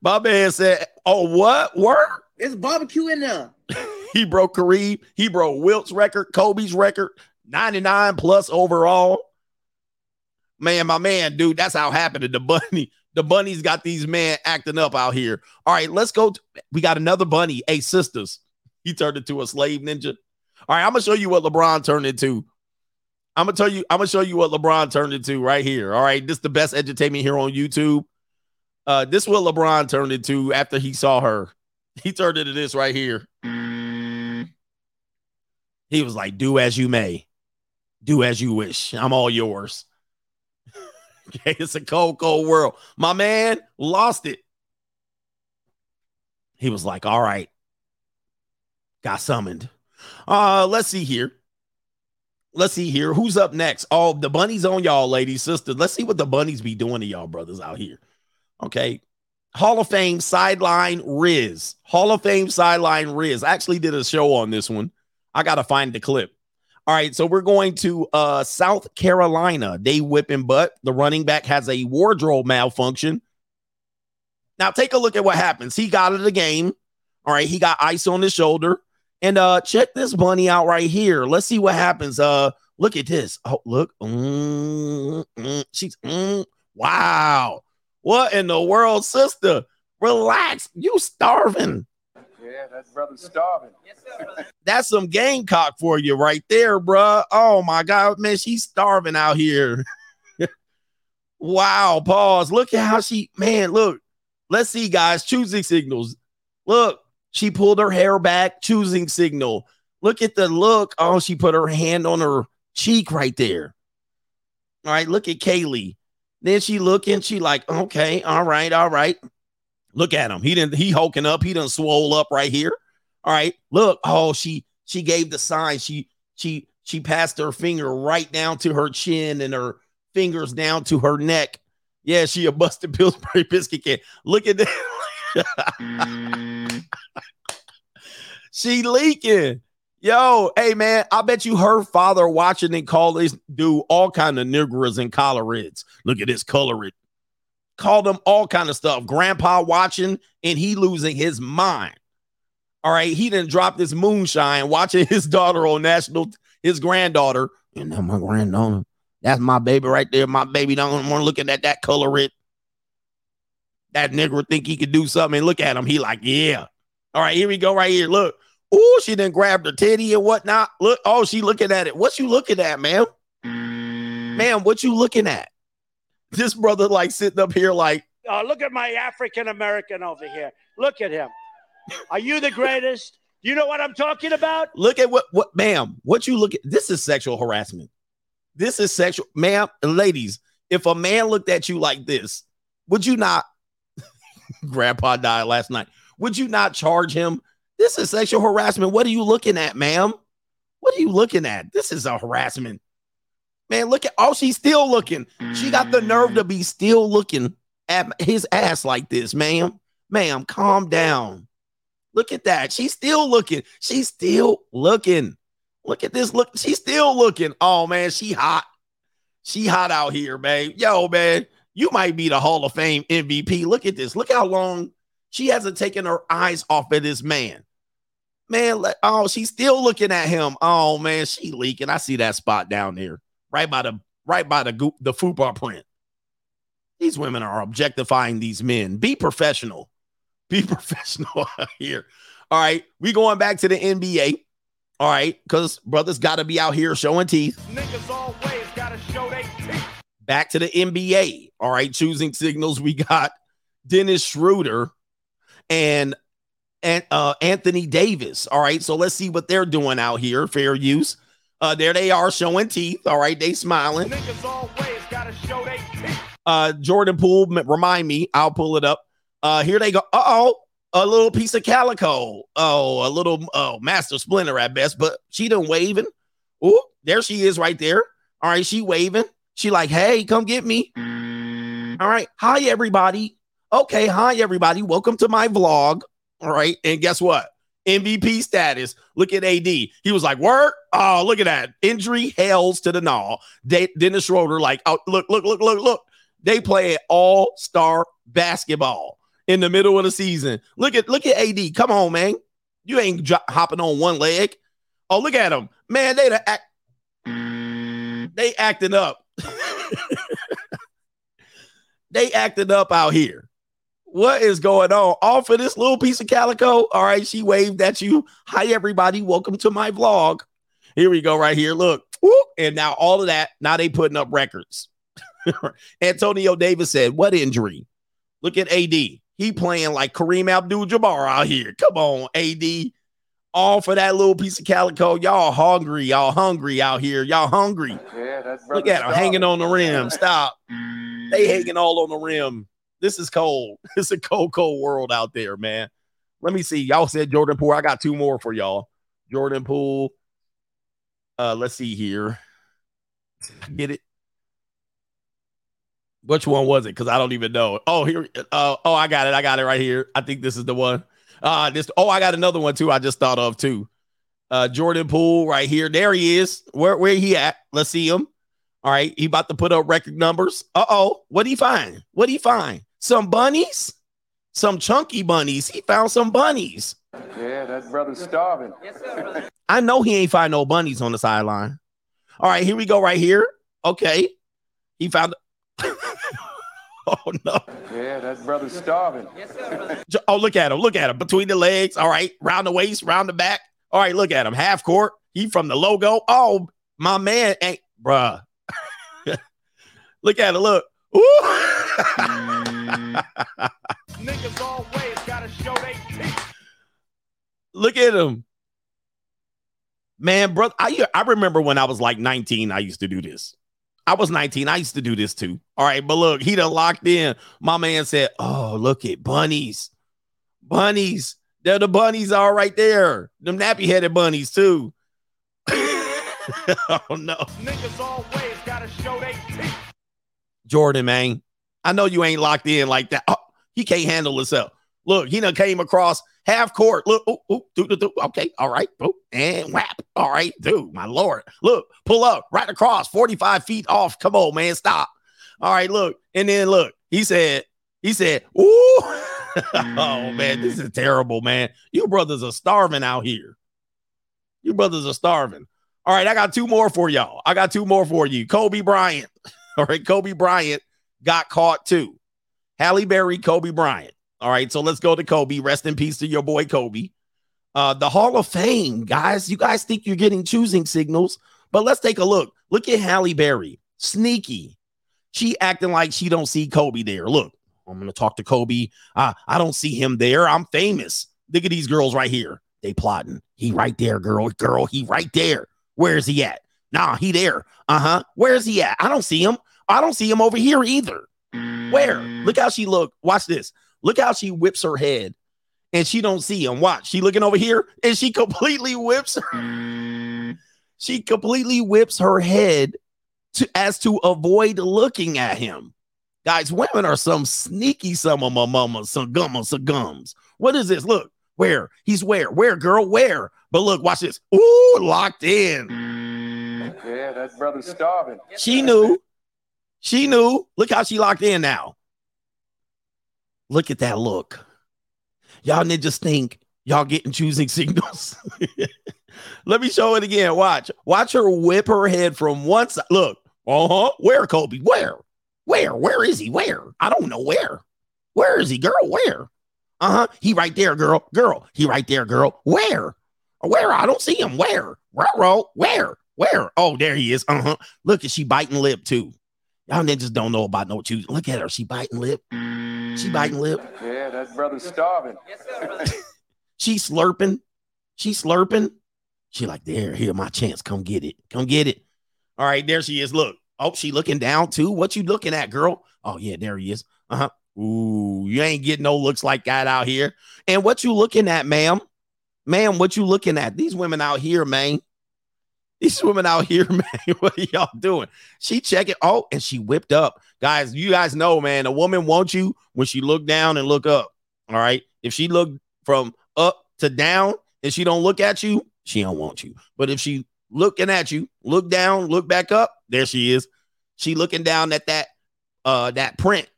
Speaker 1: My man said, Oh, what? Work?
Speaker 10: It's barbecue in there. [LAUGHS]
Speaker 1: He broke Kareem. He broke Wilt's record, Kobe's record, 99 plus overall. Man, my man, dude, that's how it happened to the bunny. The bunny's got these men acting up out here. All right, let's go. to- we got another bunny. Hey, sisters. He turned into a slave ninja. All right, I'm gonna show you what LeBron turned into. I'm gonna tell you, I'm gonna show you what LeBron turned into right here. All right, this is the best entertainment here on YouTube. Uh, this is what LeBron turned into after he saw her. He turned into this right here. He was like, "Do as you may, do as you wish. I'm all yours." [LAUGHS] okay, it's a cold, cold world. My man lost it. He was like, "All right, got summoned." Uh, let's see here. Let's see here. Who's up next? Oh, the bunnies on y'all, ladies, sisters. Let's see what the bunnies be doing to y'all brothers out here. Okay. Hall of Fame sideline Riz. Hall of Fame sideline Riz. I actually did a show on this one. I gotta find the clip. All right, so we're going to uh South Carolina. They whipping butt. The running back has a wardrobe malfunction. Now take a look at what happens. He got out of the game. All right, he got ice on his shoulder. And uh check this bunny out right here. Let's see what happens. Uh look at this. Oh, look. Mm, mm, she's mm, wow. What in the world, sister? Relax. You starving.
Speaker 6: Yeah, that brother's starving. [LAUGHS]
Speaker 1: That's some gamecock for you right there, bruh. Oh my god, man, she's starving out here. [LAUGHS] wow, pause. Look at how she, man, look. Let's see, guys. Choosing signals. Look, she pulled her hair back, choosing signal. Look at the look. Oh, she put her hand on her cheek right there. All right, look at Kaylee. Then she looking, she like, okay, all right, all right. Look at him. He didn't, he hulking up, he done swole up right here. All right, look. Oh, she she gave the sign. She she she passed her finger right down to her chin and her fingers down to her neck. Yeah, she a busted Pillsbury [LAUGHS] biscuit can. Look at that. [LAUGHS] she leaking. Yo, hey man, I bet you her father watching and call this dude all kind of niggers and colorids. Look at this colorid. Called them all kind of stuff. Grandpa watching and he losing his mind. All right, he didn't drop this moonshine watching his daughter on national, his granddaughter. And now my granddaughter, that's my baby right there. My baby don't want to looking at that color it. That nigger think he could do something. And look at him. He like, yeah. All right, here we go. Right here. Look. Oh, she didn't grab her titty and whatnot. Look. Oh, she looking at it. What you looking at, ma'am? Ma'am, what you looking at? This brother like sitting up here like,
Speaker 8: Oh, look at my African American over here. Look at him. Are you the greatest? You know what I'm talking about?
Speaker 1: Look at what what ma'am, what you look at. This is sexual harassment. This is sexual, ma'am, ladies. If a man looked at you like this, would you not? [LAUGHS] Grandpa died last night. Would you not charge him? This is sexual harassment. What are you looking at, ma'am? What are you looking at? This is a harassment. Man, look at oh, she's still looking. She got the nerve to be still looking at his ass like this, ma'am. Ma'am, calm down. Look at that. She's still looking. She's still looking. Look at this. Look, she's still looking. Oh man, she hot. She hot out here, man. Yo, man, you might be the Hall of Fame MVP. Look at this. Look how long she hasn't taken her eyes off of this man. Man, let, oh, she's still looking at him. Oh man, she leaking. I see that spot down there, right by the right by the the football print. These women are objectifying these men. Be professional. Be [LAUGHS] professional here. All right, we going back to the NBA. All right, because brothers got to be out here showing teeth.
Speaker 8: Niggas always gotta show they teeth.
Speaker 1: Back to the NBA. All right, choosing signals. We got Dennis Schroeder and and uh, Anthony Davis. All right, so let's see what they're doing out here. Fair use. Uh, there they are showing teeth. All right, they smiling.
Speaker 8: Niggas always gotta show they teeth.
Speaker 1: Uh, Jordan Poole, remind me. I'll pull it up. Uh, here they go. Uh oh, a little piece of calico. Oh, a little oh master splinter at best, but she done waving. Oh, there she is right there. All right, she waving. She like, hey, come get me. All right, hi everybody. Okay, hi everybody. Welcome to my vlog. All right, and guess what? MVP status. Look at AD. He was like, work. oh look at that injury, hails to the gnaw." De- Dennis Schroeder, like, "Oh look, look, look, look, look." They play all star basketball in the middle of the season. Look at look at AD. Come on, man. You ain't jo- hopping on one leg. Oh, look at him, man. They the act. They acting up. [LAUGHS] they acting up out here. What is going on? All for this little piece of calico. All right, she waved at you. Hi, everybody. Welcome to my vlog. Here we go, right here. Look, Whoop. and now all of that. Now they putting up records. [LAUGHS] Antonio Davis said, "What injury? Look at AD. He playing like Kareem Abdul-Jabbar out here. Come on, AD. All for that little piece of calico. Y'all hungry. Y'all hungry out here. Y'all hungry.
Speaker 6: Yeah, that's
Speaker 1: Look at them hanging on the rim. Stop. They hanging all on the rim. This is cold. [LAUGHS] It's a cold, cold world out there, man. Let me see. Y'all said Jordan Poole. I got two more for y'all. Jordan Poole. Uh, let's see here. Get it? Which one was it? Because I don't even know. Oh, here. Uh, oh, I got it. I got it right here. I think this is the one. Uh, this. Oh, I got another one too. I just thought of too. Uh, Jordan Poole right here. There he is. Where where he at? Let's see him. All right, he about to put up record numbers. Uh oh, what would he find? What would he find? Some bunnies, some chunky bunnies. He found some bunnies.
Speaker 6: Yeah, that brother's starving. Yes, sir.
Speaker 1: I know he ain't find no bunnies on the sideline. All right, here we go. Right here. Okay, he found. Oh no.
Speaker 6: Yeah, that brother's starving.
Speaker 1: Jo- Oh, look at him. Look at him. Between the legs. All right. Round the waist, round the back. All right. Look at him. Half court. He from the logo. Oh, my man ain't, bruh. [LAUGHS] look at it. Look. Ooh. [LAUGHS]
Speaker 8: Niggas always gotta show they teeth.
Speaker 1: look at him. Man, brother, I, I remember when I was like 19, I used to do this. I was 19. I used to do this too. All right. But look, he done locked in. My man said, Oh, look at bunnies. Bunnies. They're the bunnies all right there. Them nappy headed bunnies too. [LAUGHS] oh no.
Speaker 8: Niggas always gotta show they teeth.
Speaker 1: Jordan, man. I know you ain't locked in like that. Oh, he can't handle himself. Look, he done came across half court. Look, ooh, ooh, doo, doo, doo. okay, all right, ooh, and whap. All right, dude, my lord. Look, pull up right across, 45 feet off. Come on, man, stop. All right, look, and then look, he said, he said, ooh, [LAUGHS] oh man, this is terrible, man. You brothers are starving out here. You brothers are starving. All right, I got two more for y'all. I got two more for you. Kobe Bryant. [LAUGHS] All right, Kobe Bryant got caught too. Halle Berry, Kobe Bryant. All right, so let's go to Kobe. Rest in peace to your boy Kobe. Uh, the Hall of Fame, guys. You guys think you're getting choosing signals, but let's take a look. Look at Halle Berry, sneaky. She acting like she don't see Kobe there. Look, I'm gonna talk to Kobe. Uh, I don't see him there. I'm famous. Look at these girls right here. They plotting. He right there, girl. Girl, he right there. Where is he at? Nah, he there. Uh huh. Where is he at? I don't see him. I don't see him over here either. Where? Look how she look. Watch this. Look how she whips her head, and she don't see him. Watch. She looking over here, and she [LAUGHS] completely whips her. Mm. She completely whips her head to as to avoid looking at him. Guys, women are some sneaky some of my mamas, some gummas, some gums. What is this? Look, where? He's where? Where, girl? Where? But look, watch this. Ooh, locked in. Mm.
Speaker 6: Yeah, that brother's starving.
Speaker 1: She knew. She knew. Look how she locked in now. Look at that look. Y'all ninjas think y'all getting choosing [LAUGHS] signals. Let me show it again. Watch. Watch her whip her head from one side. Look. Uh-huh. Where, Kobe? Where? Where? Where is he? Where? I don't know where. Where is he, girl? Where? Uh-huh. He right there, girl. Girl. He right there, girl. Where? Where? I don't see him. Where? Railroad. Where? Where? Oh, there he is. Uh-huh. Look at she biting lip too. Y'all ninjas don't know about no choosing. Look at her. She biting lip. She biting lip.
Speaker 6: Yeah, that brother's starving. [LAUGHS]
Speaker 1: She slurping. She slurping. She like, there, here, my chance. Come get it. Come get it. All right, there she is. Look. Oh, she looking down too. What you looking at, girl? Oh, yeah, there he is. Uh-huh. Ooh, you ain't getting no looks like that out here. And what you looking at, ma'am? Ma'am, what you looking at? These women out here, man. These women out here, [LAUGHS] man. What are y'all doing? She checking. Oh, and she whipped up. Guys, you guys know, man, a woman wants you when she look down and look up. All right. If she look from up to down and she don't look at you, she don't want you. But if she looking at you, look down, look back up, there she is. She looking down at that uh that print.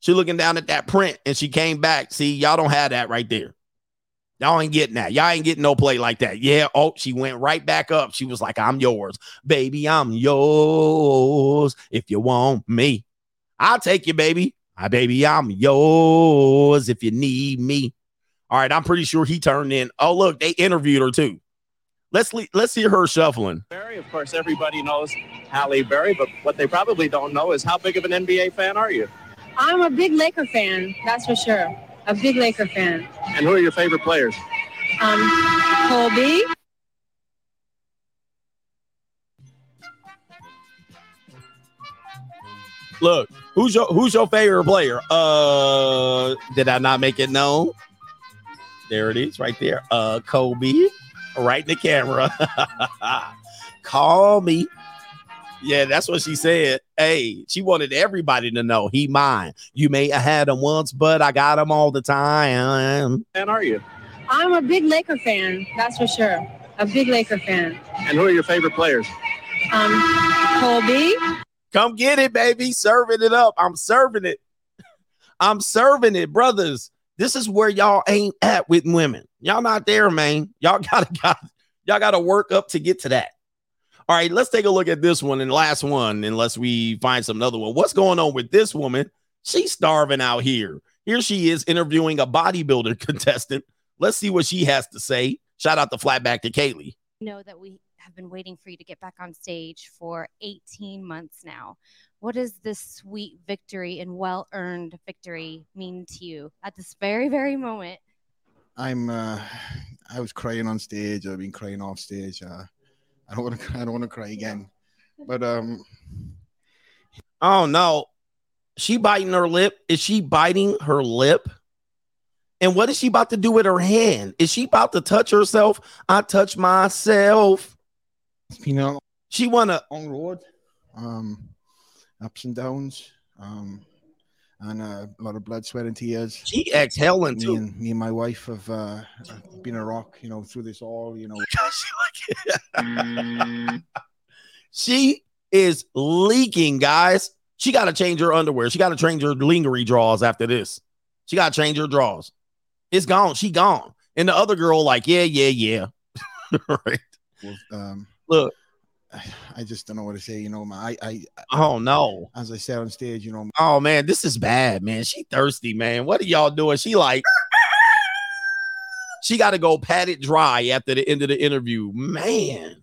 Speaker 1: She looking down at that print and she came back. See, y'all don't have that right there. Y'all ain't getting that. Y'all ain't getting no play like that. Yeah. Oh, she went right back up. She was like, I'm yours. Baby, I'm yours. If you want me, I'll take you, baby. My baby, I'm yours if you need me. All right, I'm pretty sure he turned in. Oh, look, they interviewed her too. Let's le- let's hear her shuffling.
Speaker 10: Berry, of course, everybody knows Halle Berry, but what they probably don't know is how big of an NBA fan are you?
Speaker 11: I'm a big Laker fan, that's for sure. A big Laker fan.
Speaker 10: And who are your favorite players?
Speaker 11: Um, Kobe.
Speaker 1: Look, who's your who's your favorite player? Uh, did I not make it known? There it is, right there. Uh, Kobe, right in the camera. [LAUGHS] Call me. Yeah, that's what she said. Hey, she wanted everybody to know he mine. You may have had him once, but I got him all the time.
Speaker 10: And are you?
Speaker 11: I'm a big Laker fan, that's for sure. A big Laker fan.
Speaker 10: And who are your favorite players?
Speaker 11: Um, Kobe.
Speaker 1: Come get it, baby. Serving it up. I'm serving it. I'm serving it, brothers. This is where y'all ain't at with women. Y'all not there, man. Y'all gotta got [LAUGHS] y'all gotta work up to get to that. All right, let's take a look at this one and last one, unless we find some other one. What's going on with this woman? She's starving out here. Here she is interviewing a bodybuilder [LAUGHS] contestant. Let's see what she has to say. Shout out the flatback to Kaylee.
Speaker 12: know that we have been waiting for you to get back on stage for 18 months now. What does this sweet victory and well earned victory mean to you at this very, very moment?
Speaker 13: I'm uh I was crying on stage, I've been crying off stage. Uh I don't want to I don't want to cry again. But um
Speaker 1: Oh no. She biting her lip. Is she biting her lip? And what is she about to do with her hand? Is she about to touch herself? I touch myself.
Speaker 13: you know
Speaker 1: She wanna
Speaker 13: on road, um ups and downs, um and uh, a lot of blood, sweat, and tears.
Speaker 1: She exhaling
Speaker 13: me
Speaker 1: too.
Speaker 13: and me and my wife have uh, been a rock, you know, through this all, you know. [LAUGHS]
Speaker 1: She is leaking, guys. She got to change her underwear. She got to change her lingerie drawers after this. She got to change her drawers. It's gone. She gone. And the other girl, like, yeah, yeah, yeah. [LAUGHS] right.
Speaker 13: Well, um,
Speaker 1: Look. [SIGHS]
Speaker 13: I just don't know what to say. You know, my I, I
Speaker 1: Oh no.
Speaker 13: as I said on stage, you know,
Speaker 1: Oh man, this is bad, man. She thirsty, man. What are y'all doing? She like she got to go pat it dry after the end of the interview. Man.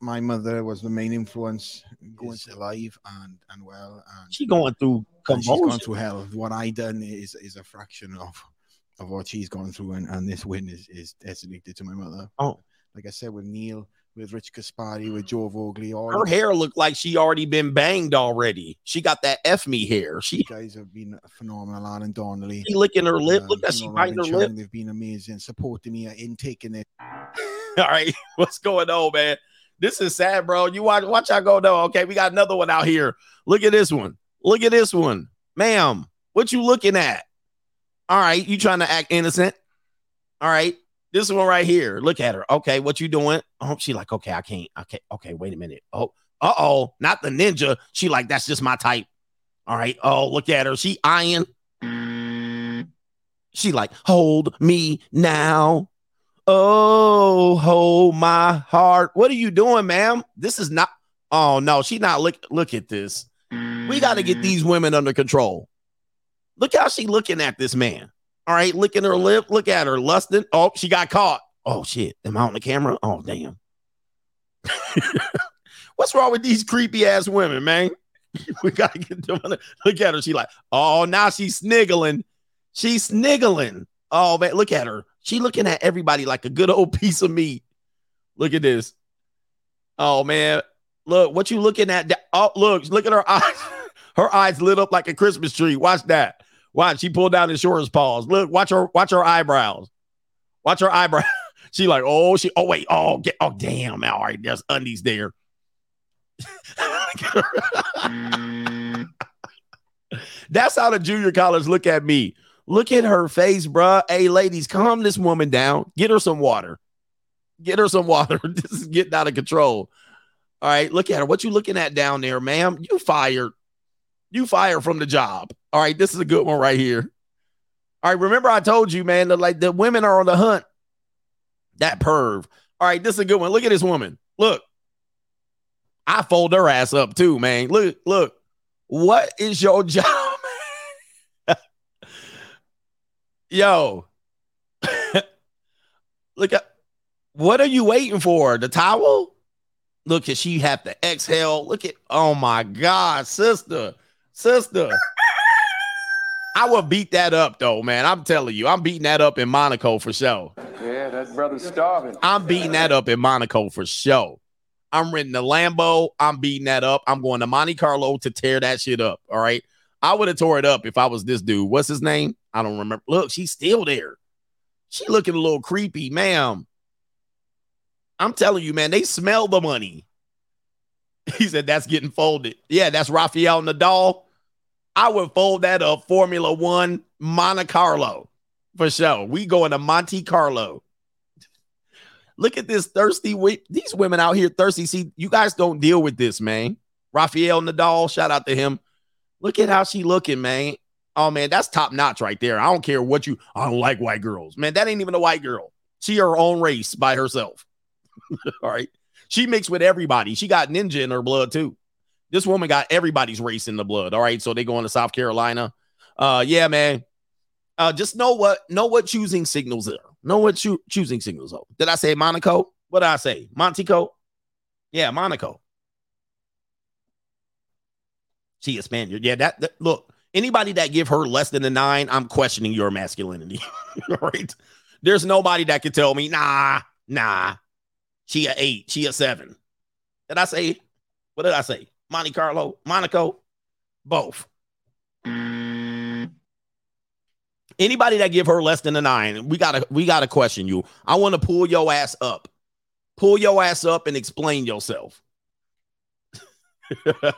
Speaker 13: my mother was the main influence going to live and and well. And
Speaker 1: She going through
Speaker 13: and she's gone through hell. What I done is is a fraction of of what she's gone through, and, and this win is is designated to my mother.
Speaker 1: Oh.
Speaker 13: like I said, with Neil, with Rich Gaspari, with Joe Vogli, all
Speaker 1: Her hair looked like she already been banged already. She got that F me hair. She
Speaker 13: you guys have been phenomenal. Alan Donnelly,
Speaker 1: She licking her lip.
Speaker 13: uh,
Speaker 1: Look at she
Speaker 13: know,
Speaker 1: biting her lip.
Speaker 13: They've been amazing, supporting me in taking it. [LAUGHS]
Speaker 1: All right, [LAUGHS] what's going on, man? This is sad, bro. You watch, watch out go though. Okay, we got another one out here. Look at this one. Look at this one, ma'am. What you looking at? All right, you trying to act innocent? All right, this one right here. Look at her. Okay, what you doing? Oh, she like, okay, I can't. Okay, okay, wait a minute. Oh, uh oh, not the ninja. She like, that's just my type. All right. Oh, look at her. She eyeing. She like, hold me now. Oh, hold my heart. What are you doing, ma'am? This is not. Oh no, she not look. Look at this. We got to get these women under control. Look how she looking at this man. All right, licking her lip. Look at her lusting. Oh, she got caught. Oh shit. Am I on the camera? Oh damn. [LAUGHS] What's wrong with these creepy ass women, man? [LAUGHS] we gotta get them. Look at her. She like, oh, now she's sniggling. She's sniggling. Oh man, look at her. She looking at everybody like a good old [LAUGHS] piece of meat. Look at this. Oh man, look what you looking at. Oh look, look at her eyes. Her eyes lit up like a Christmas tree. Watch that. Watch. She pulled down his insurance paws. Look, watch her. Watch her eyebrows. Watch her eyebrow. [LAUGHS] she like, oh, she. Oh wait. Oh, get. Oh damn. All right, there's undies there. [LAUGHS] That's how the junior college look at me. Look at her face, bruh. Hey, ladies, calm this woman down. Get her some water. Get her some water. [LAUGHS] this is getting out of control. All right, look at her. What you looking at down there, ma'am? You fired. You fired from the job. All right, this is a good one right here. All right, remember I told you, man, that like the women are on the hunt. That perv. All right, this is a good one. Look at this woman. Look. I fold her ass up too, man. Look, look. What is your [LAUGHS] job? [LAUGHS] Yo. [LAUGHS] look at what are you waiting for? The towel? Look at she have to exhale. Look at oh my god, sister, sister. I would beat that up though, man. I'm telling you, I'm beating that up in Monaco for sure.
Speaker 6: Yeah, that brother's starving.
Speaker 1: I'm beating that up in Monaco for sure. I'm renting the Lambo. I'm beating that up. I'm going to Monte Carlo to tear that shit up. All right. I would have tore it up if I was this dude. What's his name? I don't remember. Look, she's still there. She looking a little creepy, ma'am. I'm telling you, man, they smell the money. [LAUGHS] He said that's getting folded. Yeah, that's Rafael Nadal. I would fold that up. Formula One, Monte Carlo, for sure. We going to Monte Carlo. Look at this thirsty. These women out here thirsty. See, you guys don't deal with this, man. Rafael Nadal, shout out to him. Look at how she looking, man. Oh man, that's top notch right there. I don't care what you. I don't like white girls, man. That ain't even a white girl. She her own race by herself. [LAUGHS] All right, she mixed with everybody. She got ninja in her blood too. This woman got everybody's race in the blood. All right, so they going to South Carolina. Uh, yeah, man. Uh, just know what know what choosing signals are. Know what choo- choosing signals are. Did I say Monaco? What did I say? Montico? Yeah, Monaco. She a Spaniard. Yeah, that, that- look. Anybody that give her less than a nine, I'm questioning your masculinity. [LAUGHS] All right. There's nobody that could tell me, nah, nah. She a eight. She a seven. Did I say? What did I say? Monte Carlo, Monaco, both. Anybody that give her less than a nine, we gotta we gotta question you. I want to pull your ass up. Pull your ass up and explain yourself. [LAUGHS] All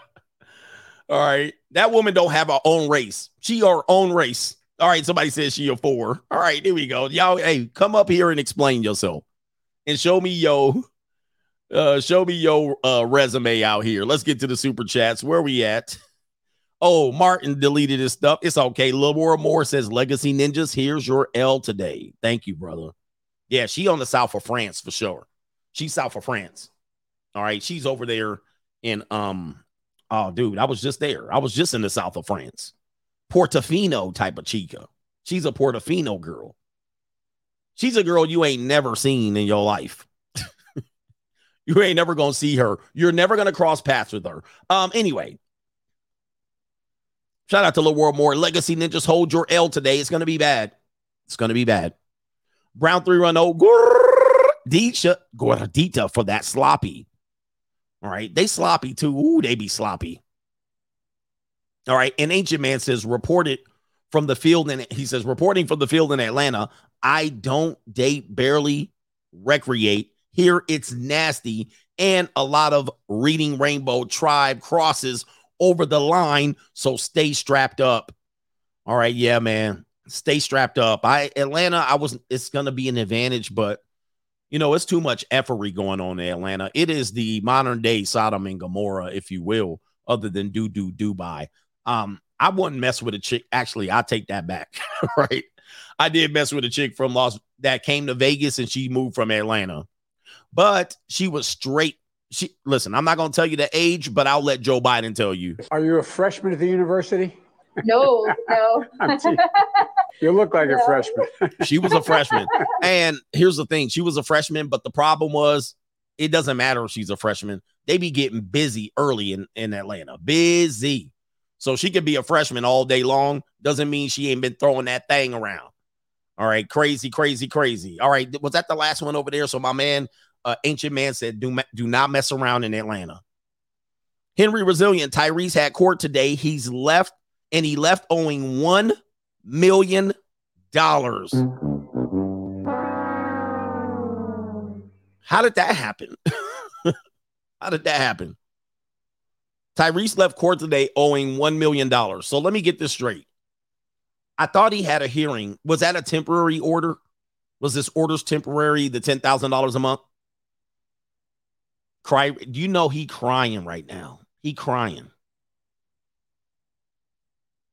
Speaker 1: right. That woman don't have her own race. She her own race. All right. Somebody says she a four. All right. Here we go. Y'all, hey, come up here and explain yourself and show me yo, uh, show me your uh resume out here. Let's get to the super chats. Where we at? Oh, Martin deleted his stuff. It's okay. Laura Moore says Legacy Ninjas. Here's your L today. Thank you, brother. Yeah, she on the south of France for sure. She's south of France. All right. She's over there in um Oh, dude, I was just there. I was just in the south of France. Portofino type of chica. She's a Portofino girl. She's a girl you ain't never seen in your life. You ain't never gonna see her. You're never gonna cross paths with her. Um, anyway. Shout out to Lil World More. Legacy Ninjas hold your L today. It's gonna be bad. It's gonna be bad. Brown 310. Gordita, Gordita for that sloppy. All right. They sloppy too. Ooh, they be sloppy. All right. And Ancient Man says, reported from the field. And he says, reporting from the field in Atlanta. I don't date, barely recreate. Here it's nasty. And a lot of reading Rainbow Tribe crosses over the line. So stay strapped up. All right. Yeah, man. Stay strapped up. I Atlanta, I was it's gonna be an advantage, but you know, it's too much effery going on in Atlanta. It is the modern day Sodom and Gomorrah, if you will, other than do do Dubai. Um, I wouldn't mess with a chick. Actually, I take that back. [LAUGHS] right. I did mess with a chick from Los that came to Vegas and she moved from Atlanta, but she was straight. She listen, I'm not gonna tell you the age, but I'll let Joe Biden tell you.
Speaker 14: Are you a freshman at the university?
Speaker 2: No, no. [LAUGHS]
Speaker 14: You look like a freshman. [LAUGHS]
Speaker 1: She was a freshman. And here's the thing she was a freshman, but the problem was it doesn't matter if she's a freshman. They be getting busy early in, in Atlanta. Busy. So she could be a freshman all day long. Doesn't mean she ain't been throwing that thing around. All right. Crazy, crazy, crazy. All right. Was that the last one over there? So my man, uh, ancient man said, do, do not mess around in Atlanta. Henry Resilient, Tyrese had court today. He's left and he left owing $1 million. How did that happen? [LAUGHS] How did that happen? Tyrese left court today owing $1 million. So let me get this straight. I thought he had a hearing. Was that a temporary order? Was this orders temporary? The ten thousand dollars a month? Cry. Do you know he crying right now? He crying.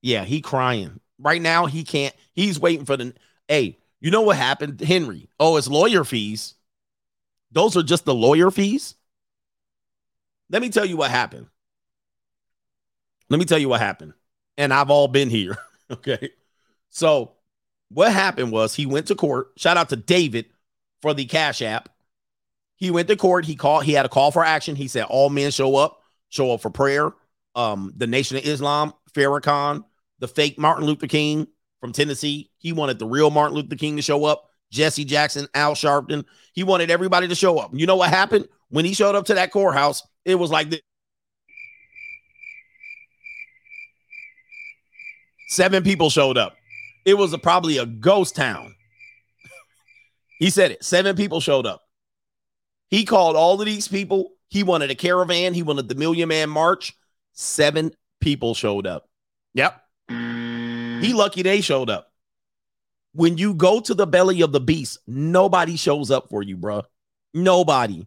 Speaker 1: Yeah, he crying right now. He can't. He's waiting for the. Hey, you know what happened, Henry? Oh, it's lawyer fees. Those are just the lawyer fees. Let me tell you what happened. Let me tell you what happened. And I've all been here. [LAUGHS] okay. So, what happened was he went to court. Shout out to David for the Cash App. He went to court. He called, he had a call for action. He said, All men show up, show up for prayer. Um, the Nation of Islam, Farrakhan, the fake Martin Luther King from Tennessee. He wanted the real Martin Luther King to show up. Jesse Jackson, Al Sharpton. He wanted everybody to show up. You know what happened? When he showed up to that courthouse, it was like this. Seven people showed up. It was a, probably a ghost town. [LAUGHS] he said it. Seven people showed up. He called all of these people. He wanted a caravan. He wanted the Million Man March. Seven people showed up. Yep. He mm. lucky they showed up. When you go to the belly of the beast, nobody shows up for you, bro. Nobody.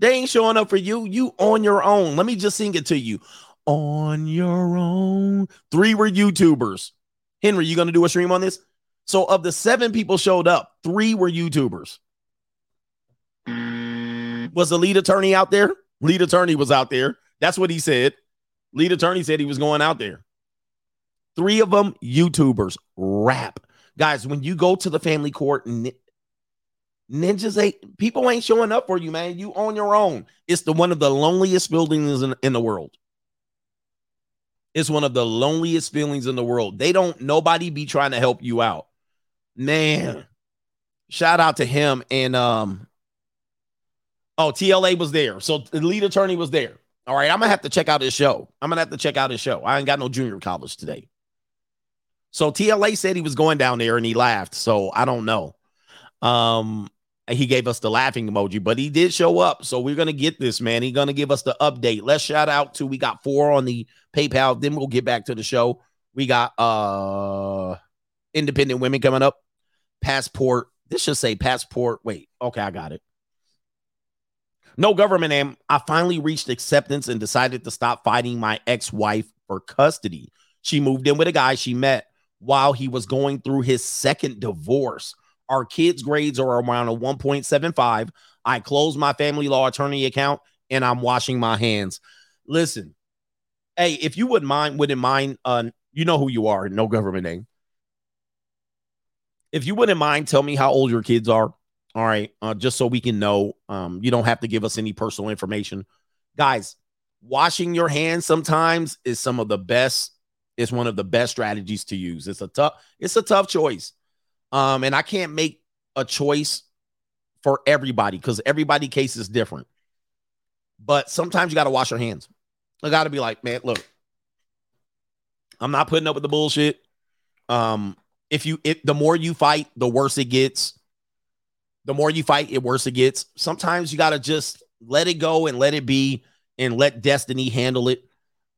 Speaker 1: They ain't showing up for you. You on your own. Let me just sing it to you. On your own. Three were YouTubers. Henry, you gonna do a stream on this? So of the seven people showed up, three were YouTubers. Mm. Was the lead attorney out there? Lead attorney was out there. That's what he said. Lead attorney said he was going out there. Three of them YouTubers, rap. Guys, when you go to the family court, nin- ninjas ain't people ain't showing up for you, man. You on your own. It's the one of the loneliest buildings in, in the world. It's one of the loneliest feelings in the world. They don't nobody be trying to help you out. Man, shout out to him and um oh TLA was there. So the lead attorney was there. All right, I'm gonna have to check out his show. I'm gonna have to check out his show. I ain't got no junior college today. So TLA said he was going down there and he laughed. So I don't know. Um, he gave us the laughing emoji, but he did show up. So we're gonna get this, man. He's gonna give us the update. Let's shout out to we got four on the PayPal. Then we'll get back to the show. We got uh independent women coming up. Passport. This should say passport. Wait, okay, I got it. No government name. I finally reached acceptance and decided to stop fighting my ex-wife for custody. She moved in with a guy she met while he was going through his second divorce. Our kids' grades are around a 1.75. I closed my family law attorney account and I'm washing my hands. Listen, hey, if you wouldn't mind, wouldn't mind, uh, you know who you are, no government name. If you wouldn't mind, tell me how old your kids are. All right, uh, just so we can know. Um, you don't have to give us any personal information, guys. Washing your hands sometimes is some of the best. It's one of the best strategies to use. It's a tough. It's a tough choice, um, and I can't make a choice for everybody because everybody case is different. But sometimes you got to wash your hands. I got to be like, man, look, I'm not putting up with the bullshit. Um, if you, if the more you fight, the worse it gets. The more you fight, it worse it gets. Sometimes you got to just let it go and let it be and let destiny handle it.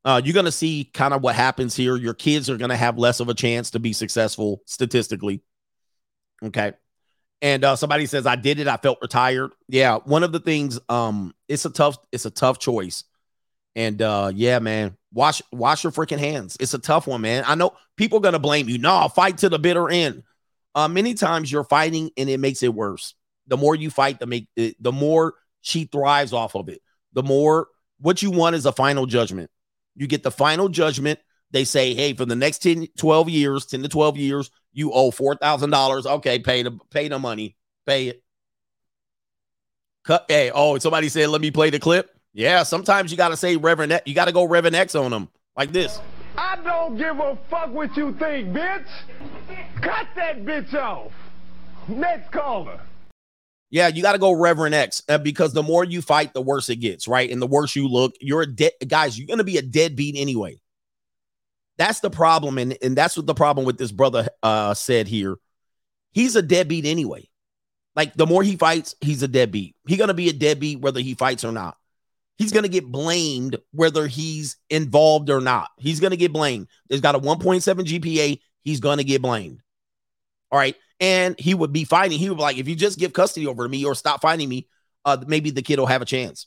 Speaker 1: Uh, you're going to see kind of what happens here. Your kids are going to have less of a chance to be successful statistically. Okay. And uh, somebody says, I did it. I felt retired. Yeah. One of the things, um, it's a tough, it's a tough choice. And uh, yeah, man, wash wash your freaking hands. It's a tough one, man. I know people are gonna blame you. No, fight to the bitter end. Uh, many times you're fighting and it makes it worse. The more you fight, the make it, the more she thrives off of it. The more what you want is a final judgment. You get the final judgment. They say, hey, for the next 10, 12 years, 10 to 12 years, you owe four thousand dollars. Okay, pay the pay the money, pay it. Cut. Hey, oh, somebody said, let me play the clip. Yeah, sometimes you got to say Reverend, you got to go Reverend X on them like this.
Speaker 15: I don't give a fuck what you think, bitch. Cut that bitch off. Next caller.
Speaker 1: Yeah, you got to go Reverend X uh, because the more you fight, the worse it gets, right? And the worse you look, you're a dead guys. You're gonna be a deadbeat anyway. That's the problem, and and that's what the problem with this brother uh said here. He's a deadbeat anyway. Like the more he fights, he's a deadbeat. He's gonna be a deadbeat whether he fights or not. He's gonna get blamed whether he's involved or not. He's gonna get blamed. He's got a 1.7 GPA. he's going to get blamed. All right. And he would be fighting. He would be like, if you just give custody over to me or stop fighting me, uh, maybe the kid will have a chance.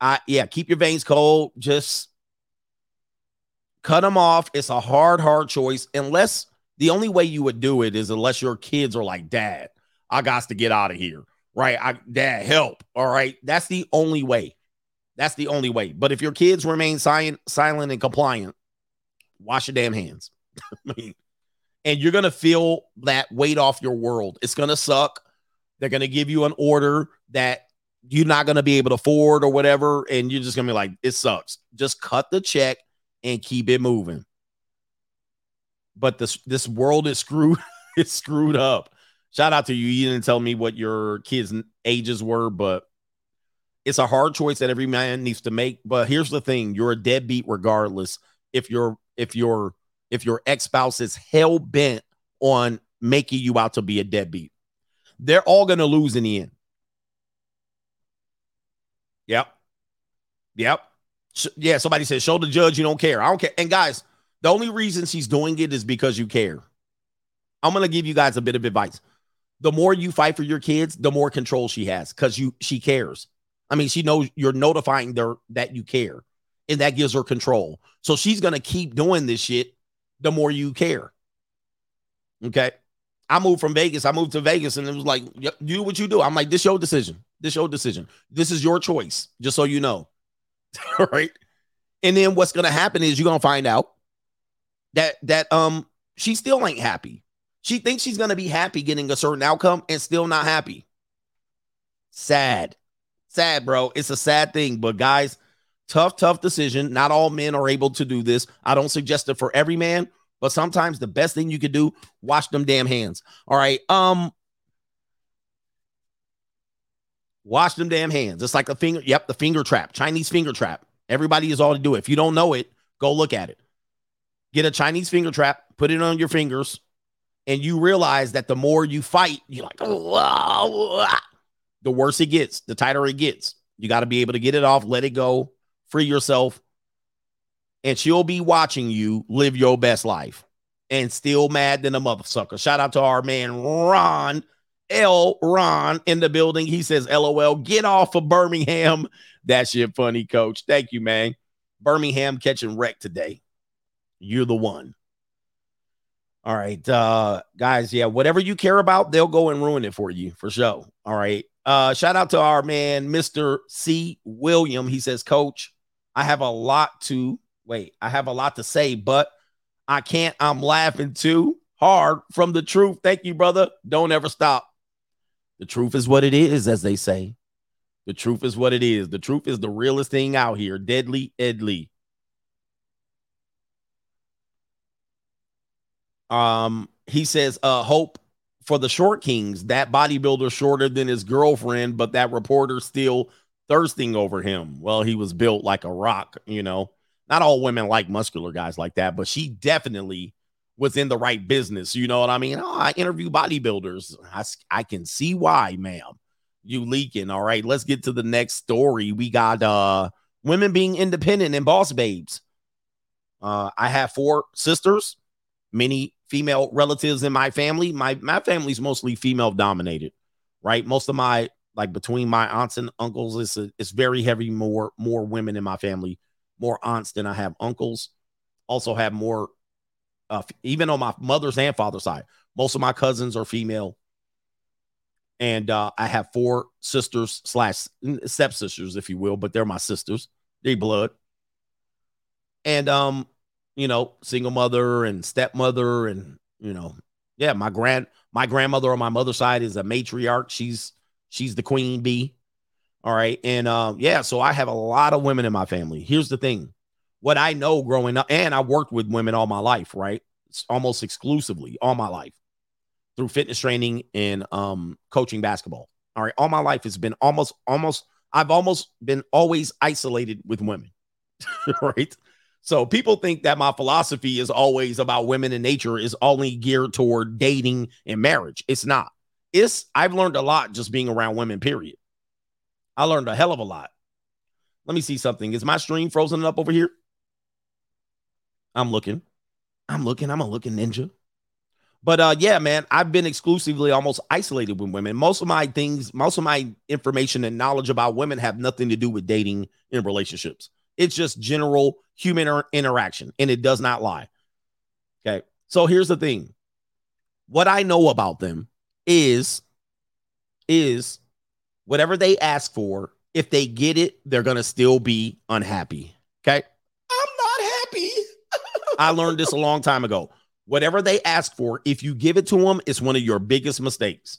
Speaker 1: I yeah, keep your veins cold. Just cut them off. It's a hard, hard choice. Unless the only way you would do it is unless your kids are like, Dad, I got to get out of here. Right. I dad, help. All right. That's the only way. That's the only way. But if your kids remain silent, silent and compliant, wash your damn hands. [LAUGHS] And you're gonna feel that weight off your world. It's gonna suck. They're gonna give you an order that you're not gonna be able to afford or whatever, and you're just gonna be like, it sucks. Just cut the check and keep it moving. But this this world is screwed. [LAUGHS] it's screwed up. Shout out to you. You didn't tell me what your kids' ages were, but it's a hard choice that every man needs to make. But here's the thing: you're a deadbeat regardless. If your if your if your ex spouse is hell bent on making you out to be a deadbeat, they're all gonna lose in the end. Yep. Yep. Yeah. Somebody said, "Show the judge you don't care." I don't care. And guys, the only reason she's doing it is because you care. I'm gonna give you guys a bit of advice. The more you fight for your kids, the more control she has because you she cares. I mean, she knows you're notifying her that you care, and that gives her control. So she's gonna keep doing this shit the more you care. Okay. I moved from Vegas. I moved to Vegas, and it was like, do what you do. I'm like, this your decision. This your decision. This is your choice. Just so you know. [LAUGHS] right? And then what's gonna happen is you're gonna find out that that um she still ain't happy. She thinks she's gonna be happy getting a certain outcome and still not happy. Sad. Sad, bro. It's a sad thing. But guys, tough, tough decision. Not all men are able to do this. I don't suggest it for every man, but sometimes the best thing you could do, wash them damn hands. All right. Um, wash them damn hands. It's like a finger. Yep, the finger trap, Chinese finger trap. Everybody is all to do it. If you don't know it, go look at it. Get a Chinese finger trap, put it on your fingers, and you realize that the more you fight, you're like, oh, the worse it gets, the tighter it gets. You got to be able to get it off, let it go, free yourself, and she'll be watching you live your best life and still mad than a motherfucker. Shout out to our man Ron L. Ron in the building. He says, LOL, get off of Birmingham. [LAUGHS] That shit funny, coach. Thank you, man. Birmingham catching wreck today. You're the one. All right, uh, guys. Yeah, whatever you care about, they'll go and ruin it for you for sure. All right. Uh, shout out to our man, Mr. C. William. He says, Coach, I have a lot to wait. I have a lot to say, but I can't. I'm laughing too hard from the truth. Thank you, brother. Don't ever stop. The truth is what it is, as they say. The truth is what it is. The truth is the realest thing out here. Deadly Edley. Um, he says, uh, hope for the short kings, that bodybuilder shorter than his girlfriend, but that reporter still thirsting over him. Well, he was built like a rock, you know. Not all women like muscular guys like that, but she definitely was in the right business. You know what I mean? Oh, I interview bodybuilders. I, I can see why, ma'am. You leaking. All right, let's get to the next story. We got uh women being independent and boss babes. Uh, I have four sisters, many female relatives in my family. My my family's mostly female dominated, right? Most of my like between my aunts and uncles, it's a, it's very heavy. More more women in my family, more aunts than I have uncles. Also have more, uh, even on my mother's and father's side. Most of my cousins are female, and uh, I have four sisters slash stepsisters, if you will, but they're my sisters. They blood, and um, you know, single mother and stepmother, and you know, yeah, my grand my grandmother on my mother's side is a matriarch. She's she's the queen bee. All right. And um, yeah, so I have a lot of women in my family. Here's the thing. What I know growing up, and I worked with women all my life, right? It's almost exclusively all my life through fitness training and um coaching basketball. All right. All my life has been almost, almost, I've almost been always isolated with women. [LAUGHS] right. So people think that my philosophy is always about women and nature is only geared toward dating and marriage. It's not. It's I've learned a lot just being around women, period. I learned a hell of a lot. Let me see something. Is my stream frozen up over here? I'm looking. I'm looking. I'm a looking ninja. But uh, yeah, man, I've been exclusively almost isolated with women. Most of my things, most of my information and knowledge about women have nothing to do with dating and relationships. It's just general human interaction, and it does not lie. Okay. So here's the thing. What I know about them is is whatever they ask for, if they get it, they're gonna still be unhappy. Okay. I'm not happy. [LAUGHS] I learned this a long time ago. Whatever they ask for, if you give it to them, it's one of your biggest mistakes.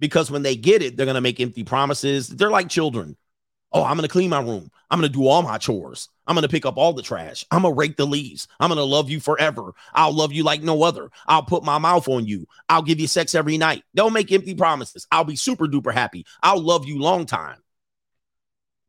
Speaker 1: Because when they get it, they're gonna make empty promises. They're like children. Oh, I'm gonna clean my room. I'm gonna do all my chores. I'm gonna pick up all the trash. I'm gonna rake the leaves. I'm gonna love you forever. I'll love you like no other. I'll put my mouth on you. I'll give you sex every night. Don't make empty promises. I'll be super duper happy. I'll love you long time.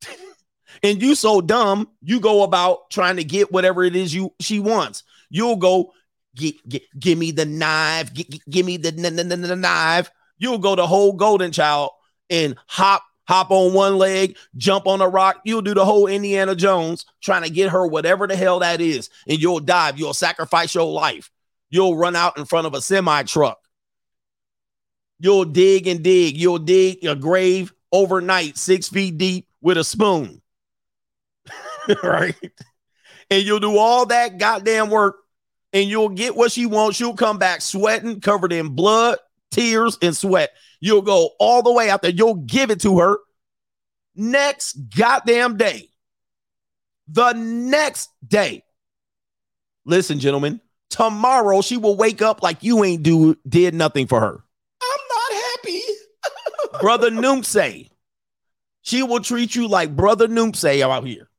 Speaker 1: [LAUGHS] and you so dumb, you go about trying to get whatever it is you she wants. You'll go get, get give me the knife, give me the, knife. You'll go the whole golden child and hop hop on one leg, jump on a rock. You'll do the whole Indiana Jones trying to get her whatever the hell that is, and you'll dive. You'll sacrifice your life. You'll run out in front of a semi truck. You'll dig and dig. You'll dig a grave overnight, six feet deep with a spoon. [LAUGHS] right? And you'll do all that goddamn work and you'll get what she wants. She'll come back sweating, covered in blood, tears, and sweat. You'll go all the way out there. You'll give it to her next goddamn day. The next day. Listen, gentlemen, tomorrow she will wake up like you ain't do did nothing for her. I'm not happy. [LAUGHS] Brother Noomsay. She will treat you like Brother Noomsay out here.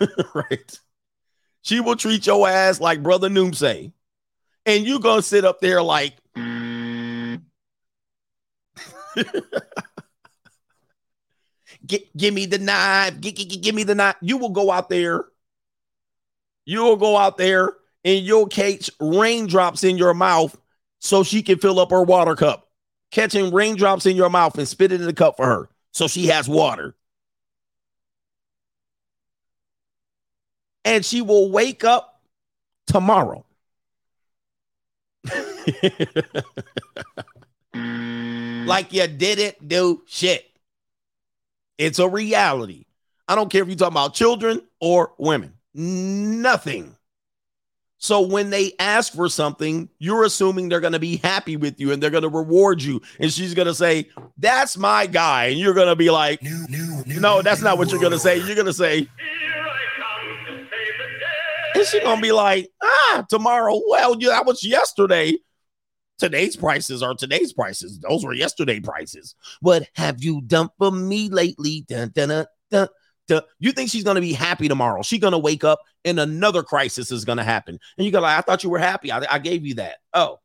Speaker 1: [LAUGHS] right. She will treat your ass like Brother Noomsay. And you gonna sit up there like [LAUGHS] Give me the knife. Gi- gi- gi- give me the knife. You will go out there. You'll go out there and you'll catch raindrops in your mouth so she can fill up her water cup. Catching raindrops in your mouth and spit it in the cup for her so she has water. And she will wake up tomorrow. [LAUGHS] like you didn't do shit. It's a reality. I don't care if you're talking about children or women. Nothing. So when they ask for something, you're assuming they're going to be happy with you and they're going to reward you. And she's going to say, That's my guy. And you're going to be like, No, that's not what you're going to say. You're going to say, And she's going to be like, Ah, tomorrow. Well, yeah, that was yesterday. Today's prices are today's prices. Those were yesterday prices. What have you done for me lately? Dun, dun, dun, dun. You think she's gonna be happy tomorrow? She's gonna wake up and another crisis is gonna happen. And you go like, I thought you were happy. I, I gave you that. Oh,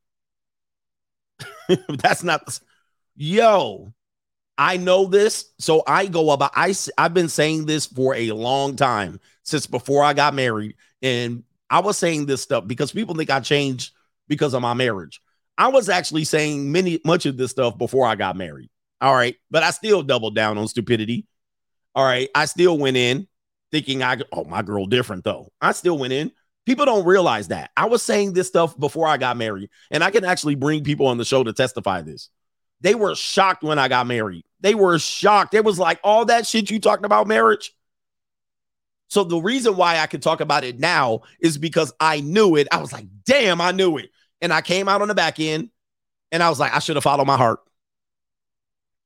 Speaker 1: [LAUGHS] that's not. Yo, I know this, so I go about. i i've been saying this for a long time since before I got married, and I was saying this stuff because people think I changed because of my marriage. I was actually saying many much of this stuff before I got married. All right, but I still doubled down on stupidity. All right, I still went in thinking I oh my girl different though. I still went in. People don't realize that. I was saying this stuff before I got married, and I can actually bring people on the show to testify this. They were shocked when I got married. They were shocked. It was like all that shit you talking about marriage. So the reason why I can talk about it now is because I knew it. I was like, damn, I knew it. And I came out on the back end and I was like, I should have followed my heart.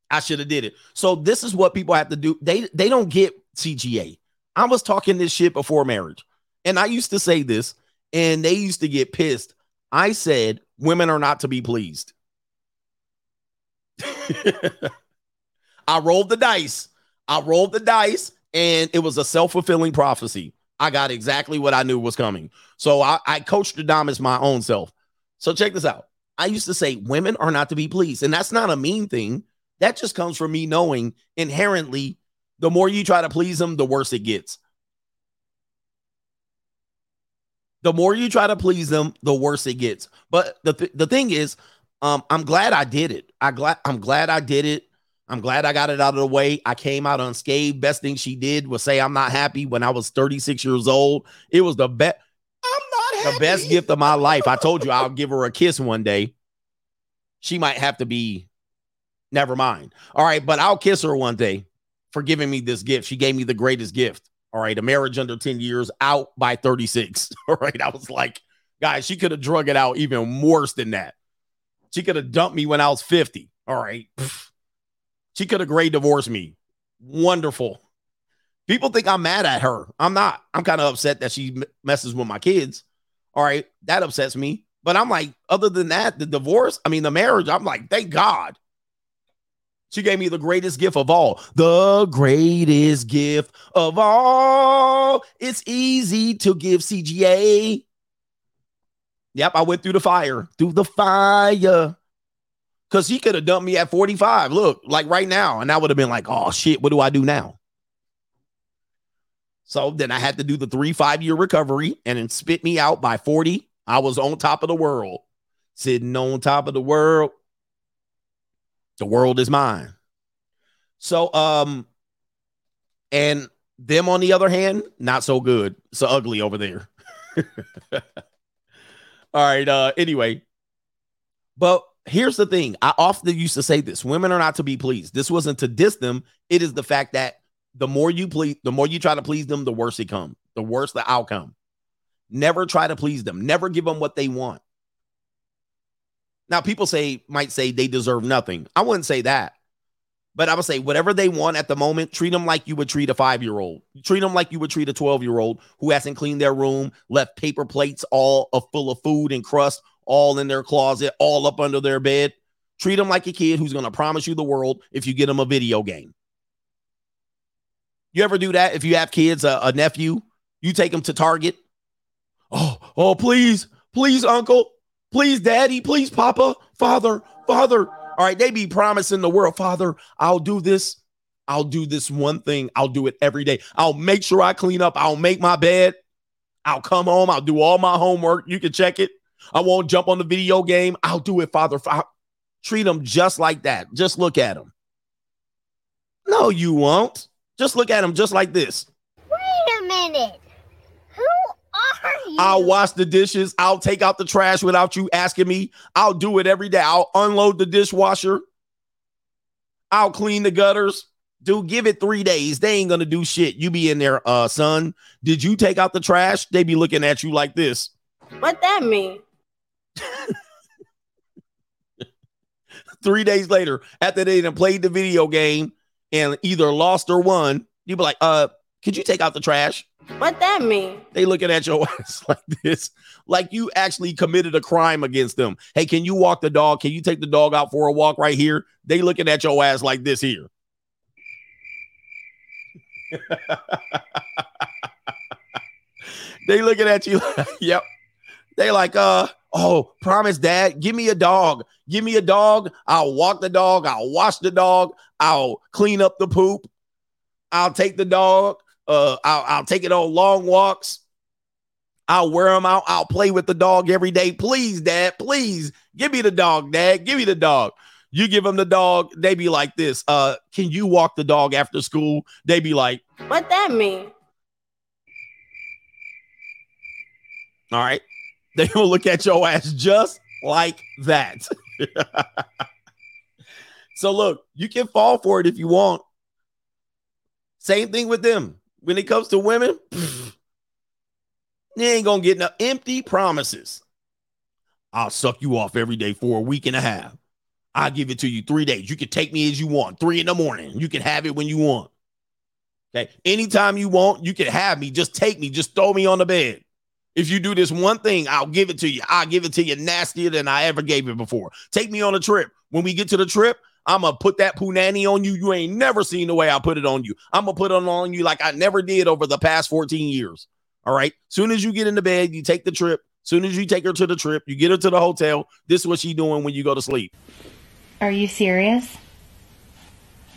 Speaker 1: I should have did it. So this is what people have to do. They they don't get CGA. I was talking this shit before marriage. And I used to say this and they used to get pissed. I said women are not to be pleased. [LAUGHS] I rolled the dice. I rolled the dice and it was a self-fulfilling prophecy. I got exactly what I knew was coming. So I, I coached Adamas my own self. So check this out. I used to say women are not to be pleased. And that's not a mean thing. That just comes from me knowing inherently the more you try to please them, the worse it gets. The more you try to please them, the worse it gets. But the, th- the thing is, um, I'm glad I did it. I glad I'm glad I did it. I'm glad I got it out of the way. I came out unscathed. Best thing she did was say I'm not happy when I was 36 years old. It was the best. The best gift of my life. I told you I'll give her a kiss one day. She might have to be, never mind. All right, but I'll kiss her one day for giving me this gift. She gave me the greatest gift. All right, a marriage under 10 years out by 36. [LAUGHS] All right, I was like, guys, she could have drug it out even worse than that. She could have dumped me when I was 50. All right. She could have great divorced me. Wonderful. People think I'm mad at her. I'm not. I'm kind of upset that she messes with my kids. All right. That upsets me. But I'm like, other than that, the divorce, I mean, the marriage, I'm like, thank God. She gave me the greatest gift of all. The greatest gift of all. It's easy to give CGA. Yep, I went through the fire, through the fire. Because he could have dumped me at 45. Look, like right now. And I would have been like, oh shit, what do I do now? So then I had to do the three, five year recovery and then spit me out by 40. I was on top of the world, sitting on top of the world. The world is mine. So, um, and them on the other hand, not so good. So ugly over there. [LAUGHS] All right. Uh, anyway, but here's the thing. I often used to say this: women are not to be pleased. This wasn't to diss them. It is the fact that the more you please, the more you try to please them, the worse it comes. The worse the outcome. Never try to please them. Never give them what they want. Now, people say might say they deserve nothing. I wouldn't say that. But I would say whatever they want at the moment, treat them like you would treat a five year old. Treat them like you would treat a 12 year old who hasn't cleaned their room, left paper plates all full of food and crust all in their closet, all up under their bed. Treat them like a kid who's going to promise you the world if you get them a video game. You ever do that if you have kids, a, a nephew, you take them to Target? Oh, oh, please, please, uncle, please, daddy, please, papa, father, father. All right, they be promising the world, Father, I'll do this. I'll do this one thing. I'll do it every day. I'll make sure I clean up. I'll make my bed. I'll come home. I'll do all my homework. You can check it. I won't jump on the video game. I'll do it, Father. Fa- Treat them just like that. Just look at them. No, you won't. Just look at them just like this.
Speaker 16: Wait a minute. Who are you?
Speaker 1: I'll wash the dishes. I'll take out the trash without you asking me. I'll do it every day. I'll unload the dishwasher. I'll clean the gutters. Dude, give it three days. They ain't gonna do shit. You be in there, uh, son. Did you take out the trash? They be looking at you like this.
Speaker 16: What that mean? [LAUGHS]
Speaker 1: Three days later, after they done played the video game and either lost or won, you'd be like, uh, could you take out the trash?
Speaker 16: What that mean?
Speaker 1: They looking at your [LAUGHS] ass like this, like you actually committed a crime against them. Hey, can you walk the dog? Can you take the dog out for a walk right here? They looking at your ass like this here. [LAUGHS] they looking at you. [LAUGHS] Like, yep. They like, uh, oh, promise, dad, give me a dog. Give me a dog. I'll walk the dog. I'll wash the dog. I'll clean up the poop. I'll take the dog. Uh, I'll, I'll take it on long walks. I'll wear them out. I'll play with the dog every day. Please, dad, please give me the dog, dad. Give me the dog. You give them the dog, they be like this. Uh, can you walk the dog after school? They be like,
Speaker 16: What that mean?
Speaker 1: all right. They will look at your ass just like that. [LAUGHS] so look, you can fall for it if you want. Same thing with them. When it comes to women, pff, you ain't gonna get no empty promises. I'll suck you off every day for a week and a half. I'll give it to you three days. You can take me as you want, three in the morning. You can have it when you want. Okay. Anytime you want, you can have me. Just take me. Just throw me on the bed. If you do this one thing, I'll give it to you. I'll give it to you nastier than I ever gave it before. Take me on a trip. When we get to the trip, I'm gonna put that punani on you. You ain't never seen the way I put it on you. I'm gonna put it on you like I never did over the past 14 years. All right. Soon as you get in the bed, you take the trip. Soon as you take her to the trip, you get her to the hotel. This is what she doing when you go to sleep.
Speaker 17: Are you serious?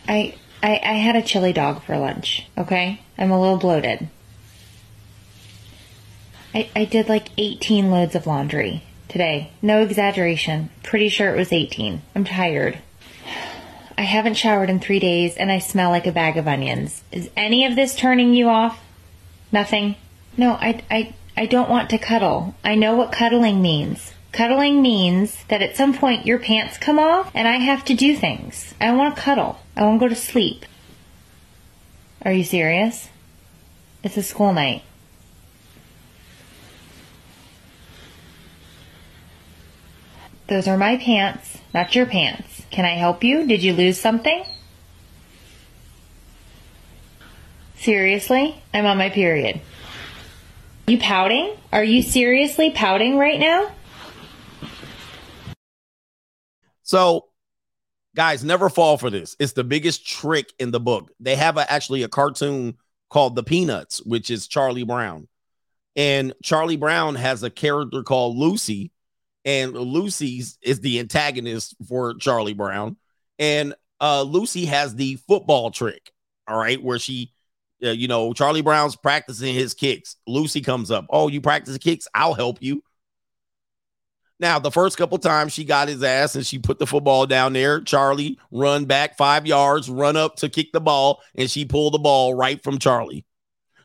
Speaker 17: I, I I had a chili dog for lunch, okay? I'm a little bloated. I, I did like 18 loads of laundry today. No exaggeration. Pretty sure it was 18. I'm tired. I haven't showered in three days and I smell like a bag of onions. Is any of this turning you off? Nothing? No, I, I, I don't want to cuddle. I know what cuddling means. Cuddling means that at some point your pants come off and I have to do things. I don't want to cuddle. I want to go to sleep. Are you serious? It's a school night. Those are my pants, not your pants. Can I help you? Did you lose something? Seriously? I'm on my period. You pouting? Are you seriously pouting right now?
Speaker 1: So, guys, never fall for this. It's the biggest trick in the book. They have a, actually a cartoon called The Peanuts, which is Charlie Brown. And Charlie Brown has a character called Lucy, and Lucy's is the antagonist for Charlie Brown. And uh, Lucy has the football trick, all right, where she, uh, you know, Charlie Brown's practicing his kicks. Lucy comes up, oh, you practice kicks? I'll help you. Now, the first couple times she got his ass and she put the football down there. Charlie run back five yards, run up to kick the ball, and she pulled the ball right from Charlie.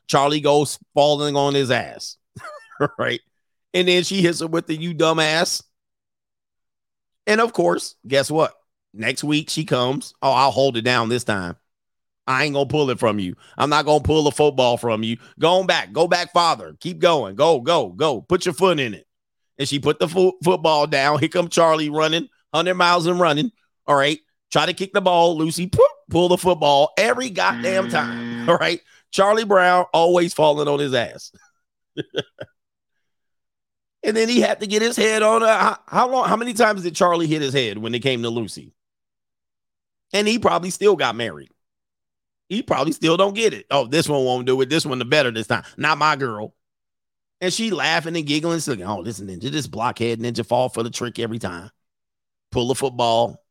Speaker 1: Charlie goes falling on his ass, [LAUGHS] right? And then she hits her with the you dumbass. And of course, guess what? Next week she comes. Oh, I'll hold it down this time. I ain't gonna pull it from you. I'm not gonna pull the football from you. Go on back. Go back, father. Keep going. Go, go, go. Put your foot in it and she put the fo- football down. Here come Charlie running, 100 miles and running. All right. Try to kick the ball. Lucy, poof, pull the football every goddamn time. All right. Charlie Brown always falling on his ass. [LAUGHS] and then he had to get his head on. A, how, long? How many times did Charlie hit his head when it came to Lucy? And he probably still got married. He probably still don't get it. Oh, this one won't do it. This one the better this time. Not my girl. And she laughing and giggling. Like, oh, this ninja, this blockhead ninja fall for the trick every time. Pull the football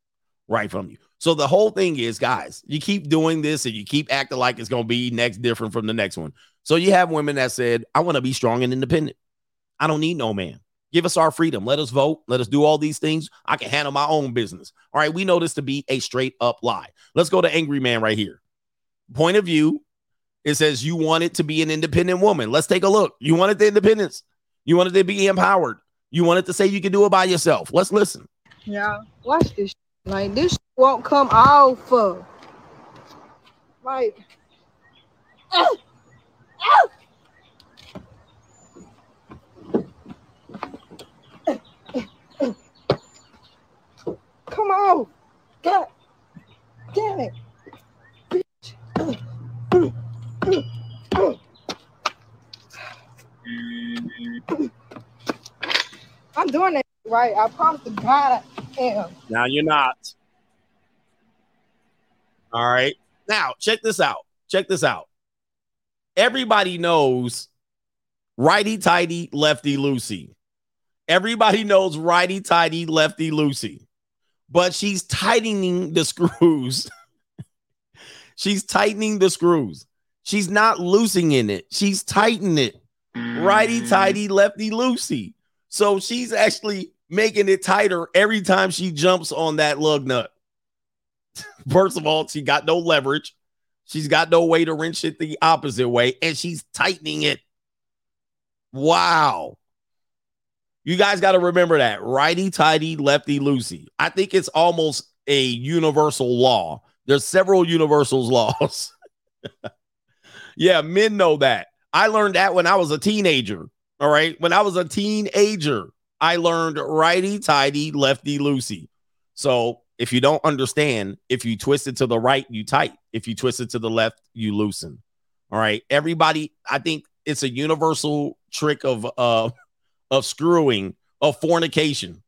Speaker 1: right from you. So the whole thing is, guys, you keep doing this and you keep acting like it's going to be next different from the next one. So you have women that said, I want to be strong and independent. I don't need no man. Give us our freedom. Let us vote. Let us do all these things. I can handle my own business. All right. We know this to be a straight up lie. Let's go to Angry Man right here. Point of view it says you want it to be an independent woman. Let's take a look. You wanted the independence. You wanted to be empowered. You wanted to say you can do it by yourself. Let's listen.
Speaker 18: Yeah, watch this. Like this won't come off. Of. Like, ow, ow. Come on. God damn it. Bitch. I'm doing it right. I promise to God I am.
Speaker 1: Now you're not. All right. Now, check this out. Check this out. Everybody knows righty tighty, lefty loosey. Everybody knows righty tighty, lefty loosey. But she's tightening the [LAUGHS] screws. she's tightening the screws. She's not loosing in it. She's tightening it. Righty tighty, lefty loosey. So she's actually making it tighter every time she jumps on that lug nut. [LAUGHS] First of all, she got no leverage. She's got no way to wrench it the opposite way, and she's tightening it. Wow. You guys got to remember that righty tighty, lefty loosey. I think it's almost a universal law. There's several universal [LAUGHS] laws. Yeah, men know that. I learned that when I was a teenager. All right. When I was a teenager, I learned righty tighty, lefty loosey. So if you don't understand, if you twist it to the right, you tight. If you twist it to the left, you loosen. All right. Everybody, I think it's a universal trick of uh of screwing, of fornication.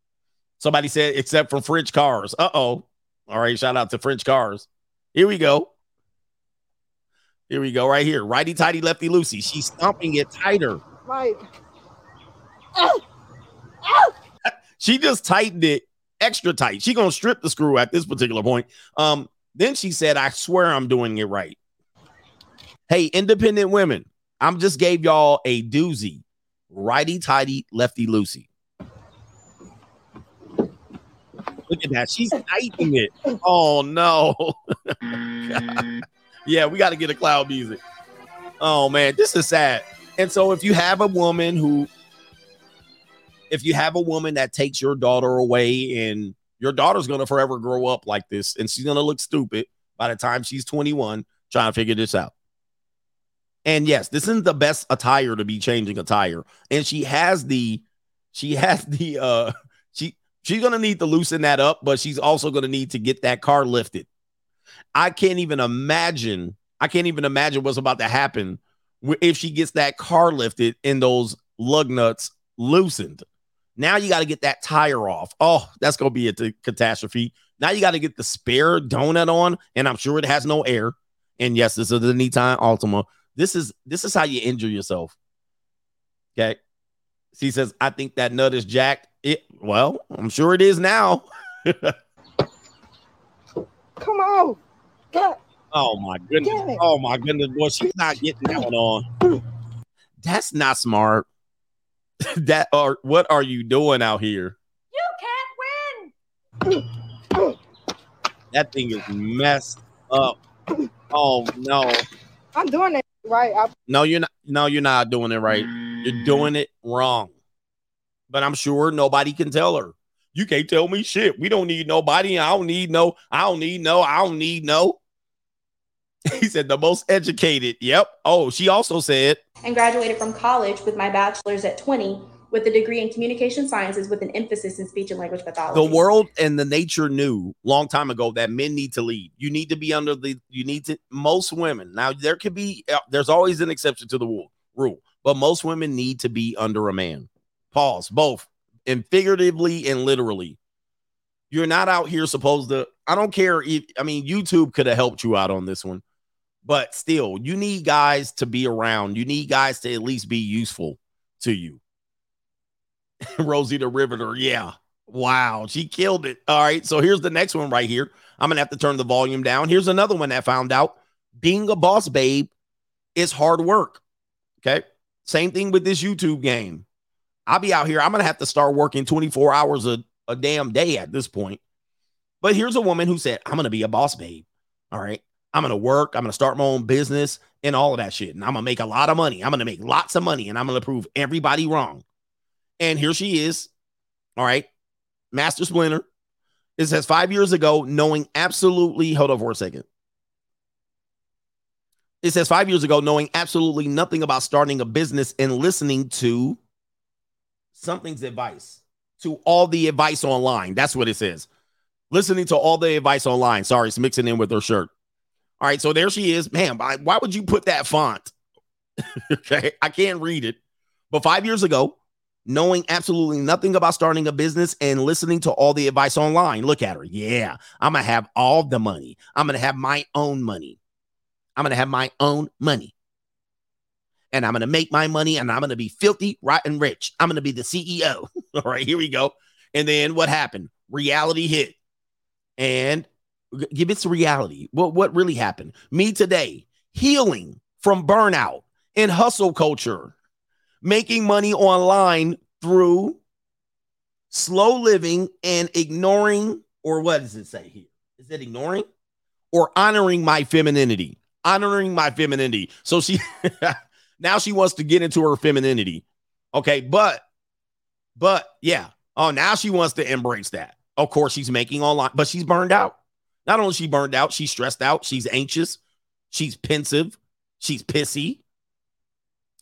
Speaker 1: Somebody said, except for French cars. Uh-oh. All right. Shout out to French cars. Here we go. Here we go, right here. Righty tighty, lefty loosey. She's stomping it tighter.
Speaker 18: Like, [LAUGHS]
Speaker 1: She just tightened it extra tight. She gonna strip the screw at this particular point. Um, then she said, I swear I'm doing it right. Hey, independent women, I'm just gave y'all a doozy. Righty tighty, lefty loosey. Look at that. She's [LAUGHS] tightening it. Oh no. [LAUGHS] yeah, we got to get a cloud music. Oh man, this is sad. And so if you have a woman who if you have a woman that takes your daughter away and your daughter's going to forever grow up like this and she's going to look stupid by the time she's 21 trying to figure this out. And yes, this isn't the best attire to be changing attire. And she has the she has [LAUGHS] the uh she she's to need to loosen that up, but she's also to need to get that car lifted. I can't even imagine I can't even imagine what's about to happen if she gets that car lifted and those lug nuts loosened. Now you got to get that tire off. Oh, that's to be a t- catastrophe. Now you got to get the spare donut on, and I'm sure it has no air. And yes, this is the Nissan Altima. This is this is how you injure yourself. Okay. She says, I think that nut is jacked. It well, I'm sure it is now. [LAUGHS]
Speaker 18: Come on. God.
Speaker 1: Oh my goodness.
Speaker 18: Damn.
Speaker 1: Oh my goodness, boy. She's not getting that one on. That's not smart. [LAUGHS] that or what are you doing out here?
Speaker 2: You can't win.
Speaker 1: That thing is messed up. Oh no.
Speaker 18: I'm doing it right. I,
Speaker 1: No, you're not no, you're not doing it right. You're mm. doing it wrong. But I'm sure nobody can tell her. You can't tell me shit. We don't need nobody. I don't need no. I don't need no. I don't need no. [LAUGHS] He said the most educated. Yep. Oh, she also said
Speaker 19: and graduated from college with my bachelor's at 20 with a degree in communication sciences with an emphasis in speech and language pathology.
Speaker 1: the world and the nature knew long time ago that men need to lead. You need to be under the. You need to. Most women now there could be. uh, There's always an exception to the rule. Rule, but most women need to be under a man. Pause. Both, and figuratively and literally. You're not out here supposed to. I don't care if. I mean, YouTube could have helped you out on this one, but still, you need guys to be around. You need guys to at least be useful to you. [LAUGHS] Rosie the Riveter. Yeah. Wow. She killed it. All right. So here's the next one right here. I'm going to have to turn the volume down. Here's another one that found out being a boss babe is hard work. Okay. Same thing with this YouTube game. I'll be out here. I'm going to have to start working 24 hours a, a damn day at this point. But here's a woman who said, I'm going to be a boss babe. All right. I'm going to work. I'm going to start my own business and all of that shit. And I'm going to make a lot of money. I'm going to make lots of money and I'm going to prove everybody wrong. And here she is. All right. Master Splinter. It says five years ago, knowing absolutely, hold on for a second. It says five years ago, knowing absolutely nothing about starting a business and listening to something's advice, to all the advice online. That's what it says. Listening to all the advice online. Sorry, it's mixing in with her shirt. All right, so there she is. Man, why, why would you put that font? [LAUGHS] okay, I can't read it. But five years ago, knowing absolutely nothing about starting a business and listening to all the advice online. Look at her. Yeah, I'm going to have all the money. I'm going to have my own money. I'm going to have my own money. And I'm going to make my money and I'm going to be filthy, rotten rich. I'm going to be the CEO. [LAUGHS] all right, here we go. And then what happened? Reality hit. And give it to reality. What, what really happened? Me today, healing from burnout and hustle culture making money online through slow living and ignoring, or what does it say here? Is it ignoring or honoring my femininity? Honoring my femininity. So she [LAUGHS] now she wants to get into her femininity. Okay, but but yeah. Oh, now she wants to embrace that. Of course, she's making online, but she's burned out. Not only she burned out, she's stressed out, she's anxious, she's pensive, she's pissy.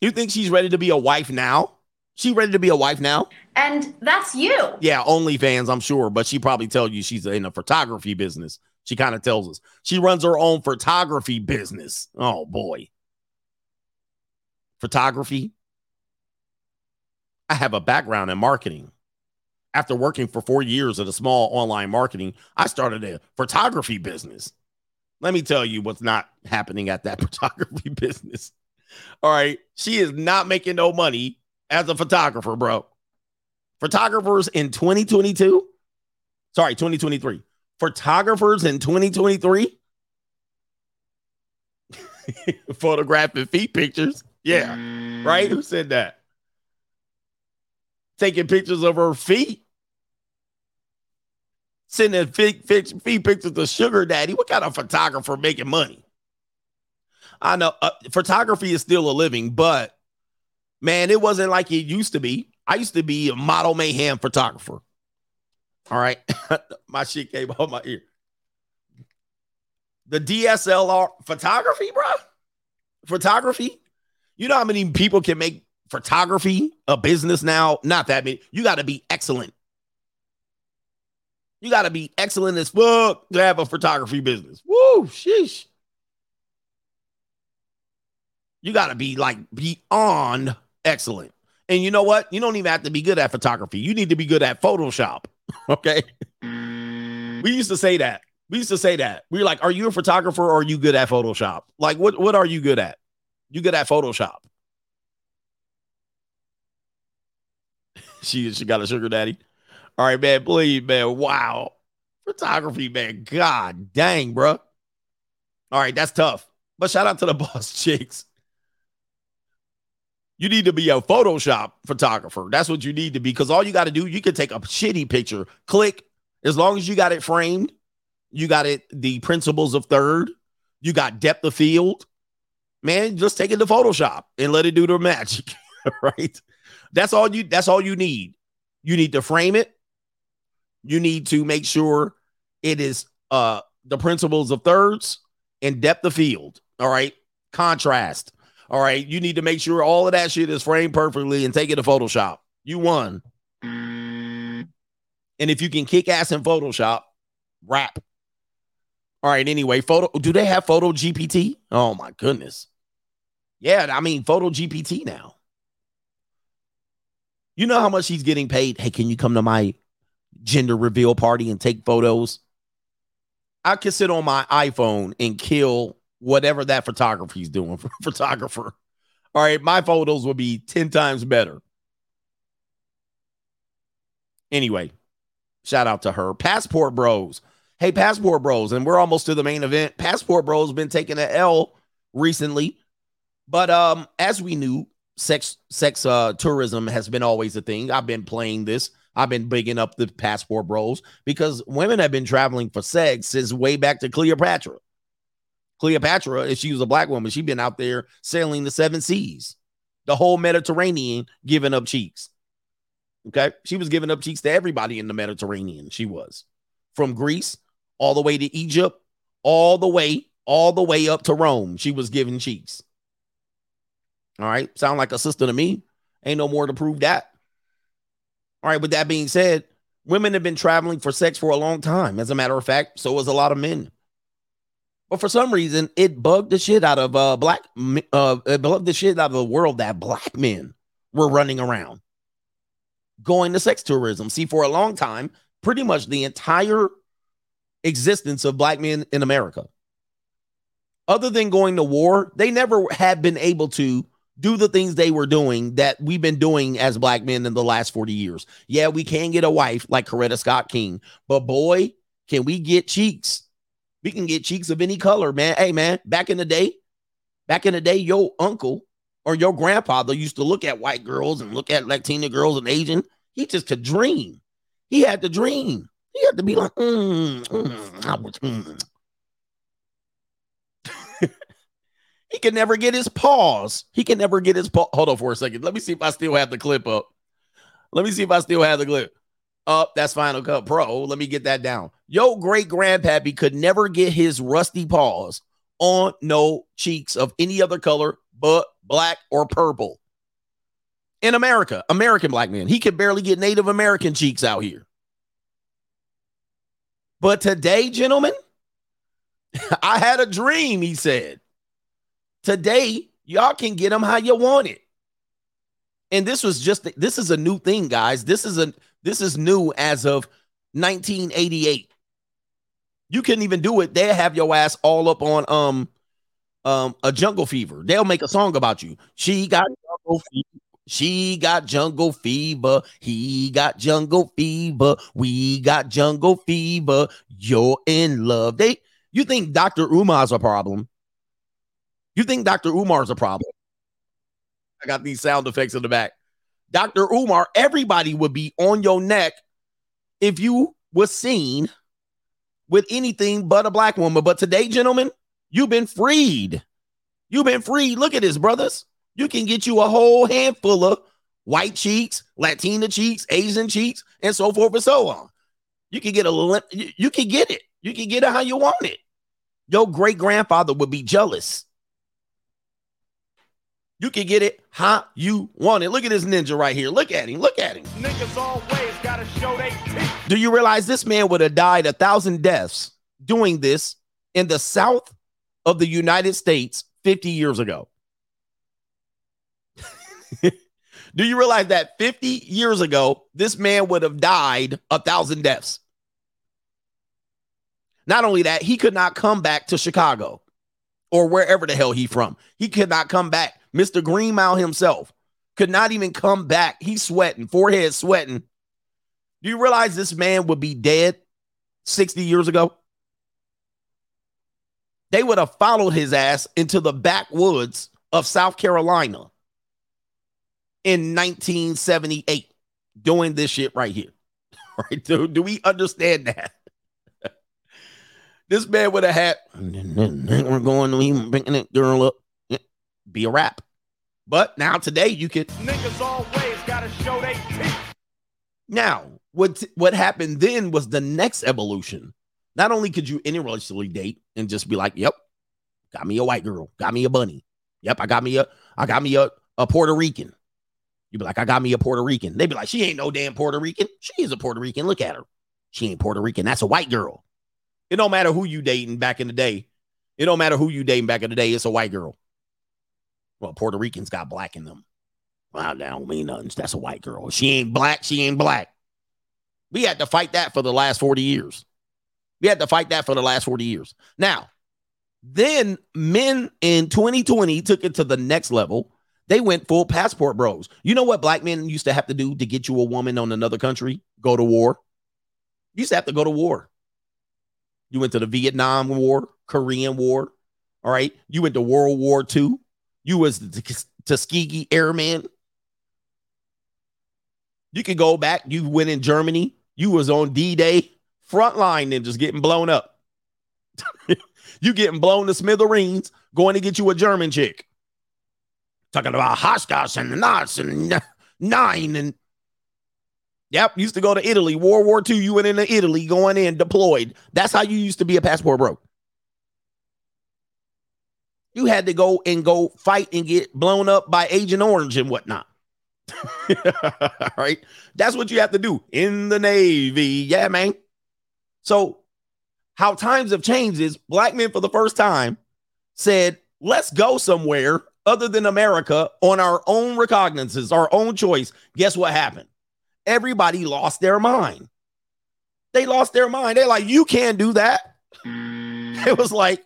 Speaker 1: You think she's ready to be a wife now? She ready to be a wife now?
Speaker 19: And that's you.
Speaker 1: Yeah, OnlyFans, I'm sure, but she probably tell you she's in a photography business. She kind of tells us she runs her own photography business. Oh boy, photography. I have a background in marketing. After working for four years at a small online marketing, I started a photography business. Let me tell you what's not happening at that [LAUGHS] photography business. All right. She is not making no money as a photographer, bro. Photographers in 2022, sorry, 2023. Photographers in 2023 [LAUGHS] photographing feet pictures. Yeah. Mm. Right? Who said that? Taking pictures of her feet. Sending feet, feet, feet pictures to Sugar Daddy. What kind of photographer making money? I know uh, photography is still a living, but Man, it wasn't like it used to be. I used to be a model mayhem photographer. All right. [LAUGHS] my shit came out my ear. The DSLR photography, bro. Photography. You know how many people can make photography a business now? Not that many. You got to be excellent. You got to be excellent as fuck to have a photography business. Woo, sheesh. You got to be like beyond excellent. And you know what? You don't even have to be good at photography. You need to be good at Photoshop. [LAUGHS] okay. We used to say that. We used to say that. We were like, are you a photographer or are you good at Photoshop? Like, what, what are you good at? You good at Photoshop. [LAUGHS] she she got a sugar daddy. All right, man. Please, man. Wow. Photography, man. God dang, bro. All right, that's tough. But shout out to the [LAUGHS] boss chicks. You need to be a Photoshop photographer. That's what you need to be because all you got to do, you can take a shitty picture, click, as long as you got it framed, you got it, the principles of third, you got depth of field. Man, just take it to Photoshop and let it do the magic. [LAUGHS] right? That's all you that's all you need. You need to frame it. You need to make sure it is uh the principles of thirds and depth of field. All right. Contrast. All right. You need to make sure all of that shit is framed perfectly and take it to Photoshop. You won. And if you can kick ass in Photoshop, rap. All right. Anyway, photo. Do they have Photo GPT? Oh my goodness. Yeah, I mean Photo GPT now. You know how much he's getting paid? Hey, can you come to my gender reveal party and take photos? I can sit on my iPhone and kill whatever that photography's doing for [LAUGHS] photographer. All right, my photos will be 10 times better. Anyway, shout out to her. Passport Bros. Hey, Passport Bros. And we're almost to the main event. Passport Bros been taking an L recently. But um, as we knew, sex sex uh tourism has been always a thing. I've been playing this. I've been bigging up the Passport Bros because women have been traveling for sex since way back to Cleopatra. Cleopatra, if she was a black woman, she'd been out there sailing the seven seas, the whole Mediterranean, giving up cheeks. Okay. She was giving up cheeks to everybody in the Mediterranean. She was from Greece all the way to Egypt, all the way, all the way up to Rome. She was giving cheeks. All right. Sound like a sister to me. Ain't no more to prove that. All right. With that being said, women have been traveling for sex for a long time. As a matter of fact, so has a lot of men. But for some reason, it bugged the shit out of uh black uh it bugged the shit out of the world that black men were running around going to sex tourism. See, for a long time, pretty much the entire existence of black men in America, other than going to war, they never have been able to do the things they were doing that we've been doing as black men in the last 40 years. Yeah, we can get a wife like Coretta Scott King, but boy, can we get cheeks. We can get cheeks of any color, man. Hey, man, back in the day, back in the day, your uncle or your grandfather used to look at white girls and look at Latina girls and Asian. He just could dream. He had to dream. He had to be like, mm, mm, I was, mm. [LAUGHS] he can never get his paws. He can never get his paw. Hold on for a second. Let me see if I still have the clip up. Let me see if I still have the clip. Up, oh, that's Final Cut Pro. Let me get that down. Yo, great grandpappy could never get his rusty paws on no cheeks of any other color but black or purple. In America, American black man, he could barely get Native American cheeks out here. But today, gentlemen, [LAUGHS] I had a dream, he said. Today, y'all can get them how you want it. And this was just this is a new thing, guys. This is a this is new as of 1988. You couldn't even do it. They'll have your ass all up on um um a jungle fever. They'll make a song about you. She got jungle fever. She got jungle fever. He got jungle fever. We got jungle fever. You're in love. They you think Dr. Umar's a problem? You think Dr. Umar's a problem? I got these sound effects in the back. Dr. Umar, everybody would be on your neck if you was seen with anything but a black woman. But today, gentlemen, you've been freed. You've been freed. Look at this, brothers. You can get you a whole handful of white cheeks, Latina cheeks, Asian cheeks, and so forth and so on. You can get a you can get it. You can get it how you want it. Your great grandfather would be jealous. You can get it how you want it. Look at this ninja right here. Look at him. Look at him.
Speaker 15: Niggas always gotta show they teeth.
Speaker 1: Do you realize this man would have died a thousand deaths doing this in the south of the United States 50 years ago? [LAUGHS] Do you realize that 50 years ago, this man would have died a thousand deaths? Not only that, he could not come back to Chicago or wherever the hell he from. He could not come back. Mr. Green Mile himself could not even come back. He's sweating, forehead sweating. Do you realize this man would be dead 60 years ago? They would have followed his ass into the backwoods of South Carolina in 1978 doing this shit right here. [LAUGHS] Right? Do, do we understand that? [LAUGHS] this man would have had, [LAUGHS] we're going to even picking that girl up, be a rap. But now today you could.
Speaker 15: Niggas always gotta show they teeth.
Speaker 1: Now, what what happened then was the next evolution. Not only could you interracially date and just be like, "Yep, got me a white girl, got me a bunny. Yep, I got me a, I got me a, a Puerto Rican." You'd be like, "I got me a Puerto Rican." They'd be like, "She ain't no damn Puerto Rican. She is a Puerto Rican. Look at her. She ain't Puerto Rican. That's a white girl." It don't matter who you dating back in the day. It don't matter who you dating back in the day. It's a white girl. Well, Puerto Ricans got black in them. Well, that don't mean nothing. That's a white girl. She ain't black. She ain't black. We had to fight that for the last 40 years. We had to fight that for the last 40 years. Now, then men in 2020 took it to the next level. They went full passport bros. You know what black men used to have to do to get you a woman on another country? Go to war. You used to have to go to war. You went to the Vietnam War, Korean War. All right. You went to World War II. You was the Tuskegee Airman. You could go back. You went in Germany. You was on D-Day frontline and just getting blown up. [LAUGHS] you getting blown to smithereens, going to get you a German chick. Talking about Hostas and Knots and Nine and Yep, used to go to Italy. World War II, you went into Italy, going in, deployed. That's how you used to be a passport bro. You had to go and go fight and get blown up by Agent Orange and whatnot. [LAUGHS] right? That's what you have to do in the Navy. Yeah, man. So, how times have changed is black men for the first time said, let's go somewhere other than America on our own recognizances, our own choice. Guess what happened? Everybody lost their mind. They lost their mind. They're like, you can't do that. [LAUGHS] It was like.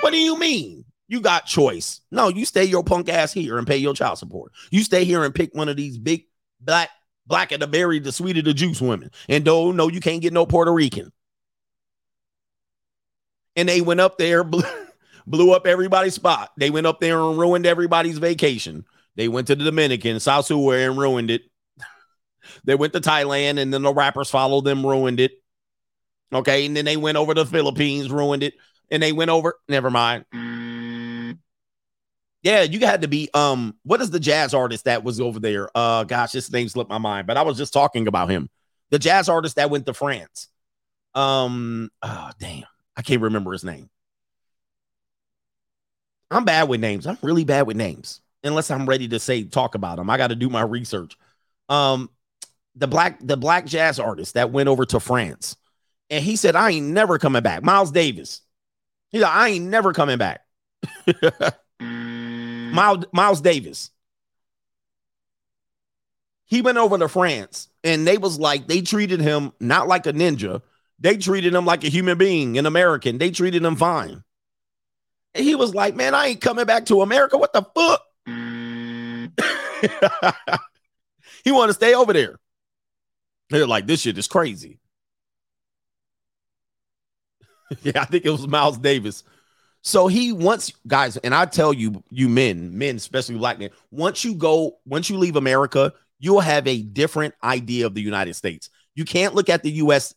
Speaker 1: What do you mean? You got choice. No, you stay your punk ass here and pay your child support. You stay here and pick one of these big black, black of the berry, the sweet of the juice women. And no, no, you can't get no Puerto Rican. And they went up there, [LAUGHS] blew, blew up everybody's spot. They went up there and ruined everybody's vacation. They went to the Dominican, Sosúa, and ruined it. [LAUGHS] they went to Thailand, and then the rappers followed them, ruined it. Okay, and then they went over to the Philippines, ruined it, and they went over. Never mind. Yeah, you had to be. Um, what is the jazz artist that was over there? Uh, gosh, this name slipped my mind, but I was just talking about him. The jazz artist that went to France. Um, oh damn, I can't remember his name. I'm bad with names. I'm really bad with names, unless I'm ready to say talk about them. I got to do my research. Um, the black the black jazz artist that went over to France, and he said, "I ain't never coming back." Miles Davis. He's like, "I ain't never coming back." [LAUGHS] Miles Miles Davis. He went over to France, and they was like they treated him not like a ninja. They treated him like a human being, an American. They treated him fine. And he was like, "Man, I ain't coming back to America. What the fuck?" [LAUGHS] he wanted to stay over there. They're like, "This shit is crazy." [LAUGHS] yeah, I think it was Miles Davis. So he wants guys, and I tell you, you men, men, especially black men, once you go, once you leave America, you'll have a different idea of the United States. You can't look at the US,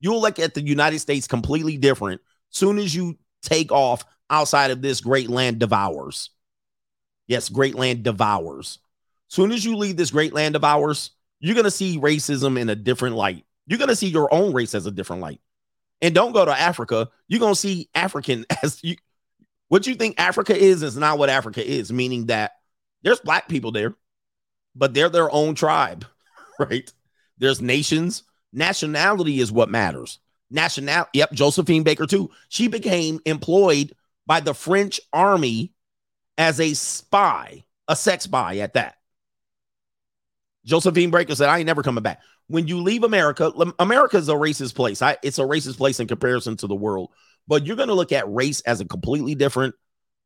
Speaker 1: you'll look at the United States completely different soon as you take off outside of this great land devours. Yes, great land devours. Soon as you leave this great land of ours, you're going to see racism in a different light. You're going to see your own race as a different light. And don't go to Africa. You're to see African [LAUGHS] as you what you think Africa is is not what Africa is, meaning that there's black people there, but they're their own tribe, [LAUGHS] right? There's nations. Nationality is what matters. National, yep, Josephine Baker too. She became employed by the French army as a spy, a sex spy at that. Josephine Baker said, I ain't never coming back. When you leave America, America is a racist place. I, it's a racist place in comparison to the world, but you're going to look at race as a completely different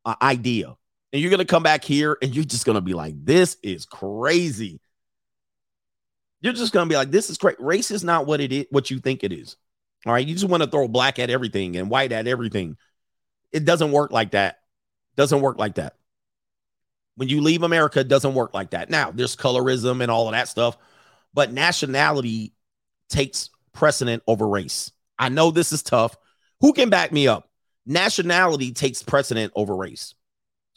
Speaker 1: uh, idea. And you're going to come back here and you're just going to be like, this is crazy. You're just going to be like, this is crazy. Race is not what it is, what you think it is. All right. You just want to throw black at everything and white at everything. It doesn't work like that. Doesn't work like that. When you leave America, it doesn't work like that. Now, there's colorism and all of that stuff, but nationality takes precedent over race. I know this is tough. Who can back me up? Nationality takes precedent over race.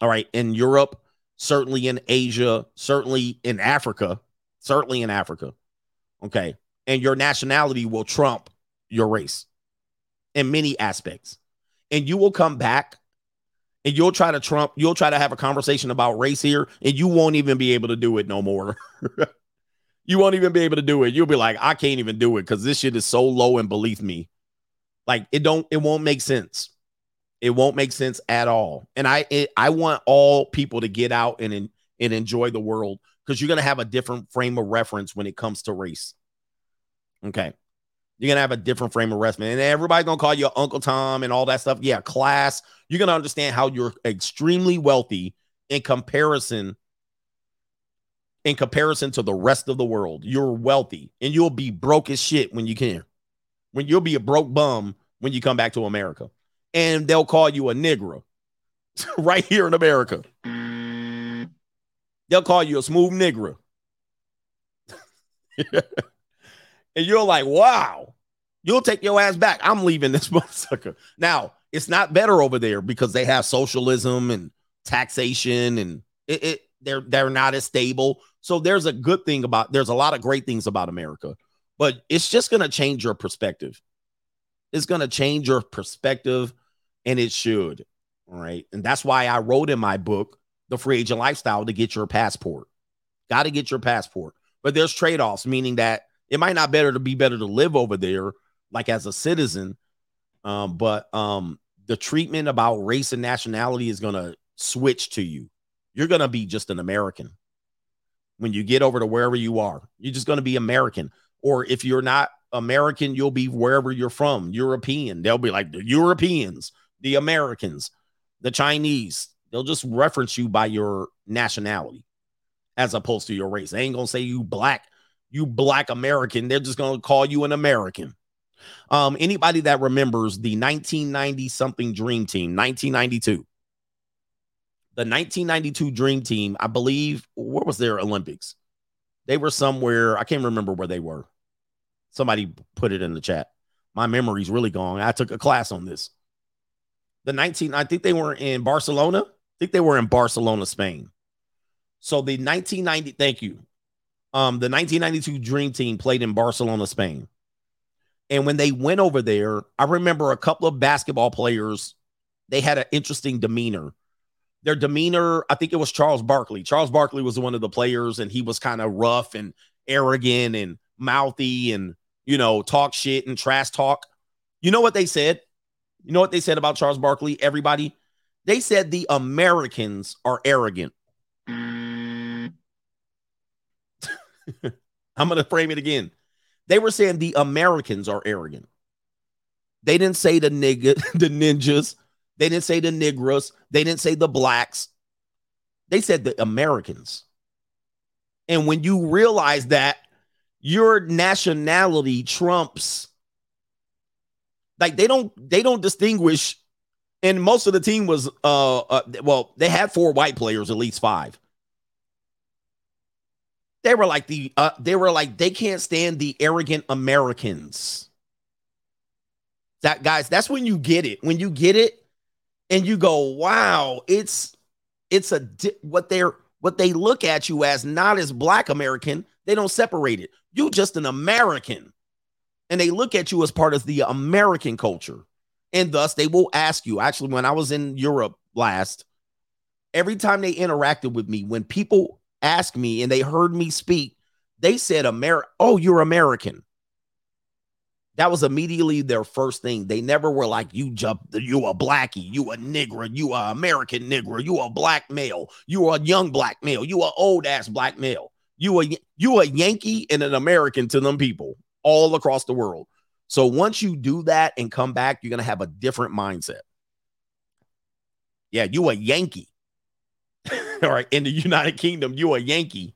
Speaker 1: All right. In Europe, certainly in Asia, certainly in Africa, certainly in Africa. Okay. And your nationality will trump your race in many aspects. And you will come back and you'll try to trump, you'll try to have a conversation about race here, and you won't even be able to do it no more. [LAUGHS] you won't even be able to do it. You'll be like, I can't even do it because this shit is so low and believe me. Like it don't, it won't make sense. It won't make sense at all. And I, it, I want all people to get out and and enjoy the world because you're gonna have a different frame of reference when it comes to race. Okay. You're gonna have a different frame of reference, and everybody's gonna call you Uncle Tom and all that stuff. Yeah, class. You're gonna understand how you're extremely wealthy in comparison in comparison to the rest of the world. You're wealthy, and you'll be broke as shit when you can. When you'll be a broke bum when you come back to America, and they'll call you a nigger [LAUGHS] right here in America. They'll call you a smooth nigger. [LAUGHS] and you're like, wow, you'll take your ass back. I'm leaving this [LAUGHS] motherfucker. Now, it's not better over there because they have socialism and taxation and it, it they're they're not as stable. So there's a good thing about there's a lot of great things about America, but it's just gonna change your perspective. It's gonna change your perspective, and it should. Right. And that's why I wrote in my book, The Free Agent Lifestyle, to get your passport. Got to get your passport. But there's trade-offs, meaning that it might not better to be better to live over there, like as a citizen. Um, but um, the treatment about race and nationality is gonna switch to you. You're gonna be just an American when you get over to wherever you are. You're just gonna be American. Or if you're not American, you'll be wherever you're from, European. They'll be like the Europeans, the Americans, the Chinese. They'll just reference you by your nationality as opposed to your race. They ain't gonna say you black you black American. They're just going to call you an American. Um, anybody that remembers the 1990 something Dream Team, 1992. The 1992 Dream Team, I believe, what was their Olympics? They were somewhere, I can't remember where they were. Somebody put it in the chat. My memory's really gone. I took a class on this. The 19, I think they were in Barcelona. I think they were in Barcelona, Spain. So the 1990, thank you. Um, the 1992 Dream Team played in Barcelona, Spain. And when they went over there, I remember a couple of basketball players, they had an interesting demeanor. Their demeanor, I think it was Charles Barkley. Charles Barkley was one of the players, and he was kind of rough and arrogant and mouthy and, you know, talk shit and trash talk. You know what they said? You know what they said about Charles Barkley? Everybody? They said the Americans are arrogant. [LAUGHS] I'm going to frame it again. They were saying the Americans are arrogant. They didn't say the nigga, [LAUGHS] the ninjas. They didn't say the Negros. They didn't say the blacks. They said the Americans. And when you realize that your nationality trumps, like they don't they don't distinguish. And most of the team was uh, uh well, they had four white players, at least five. They were like the uh, they were like they can't stand the arrogant Americans. That guys, that's when you get it. When you get it and you go, "Wow, it's it's a di- what they're what they look at you as not as black American. They don't separate it. You just an American, and they look at you as part of the American culture, and thus they will ask you. Actually, when I was in Europe last, every time they interacted with me, when people asked me and they heard me speak, they said, "Amer, oh, you're American." That was immediately their first thing. They never were like, you jump, you a blackie, you a nigger, you a American nigger, you a black male, you a young black male, you a old ass black male. You a you a Yankee and an American to them people all across the world. So once you do that and come back, you're gonna have a different mindset. Yeah, you a Yankee. [LAUGHS] all right. In the United Kingdom, you a Yankee.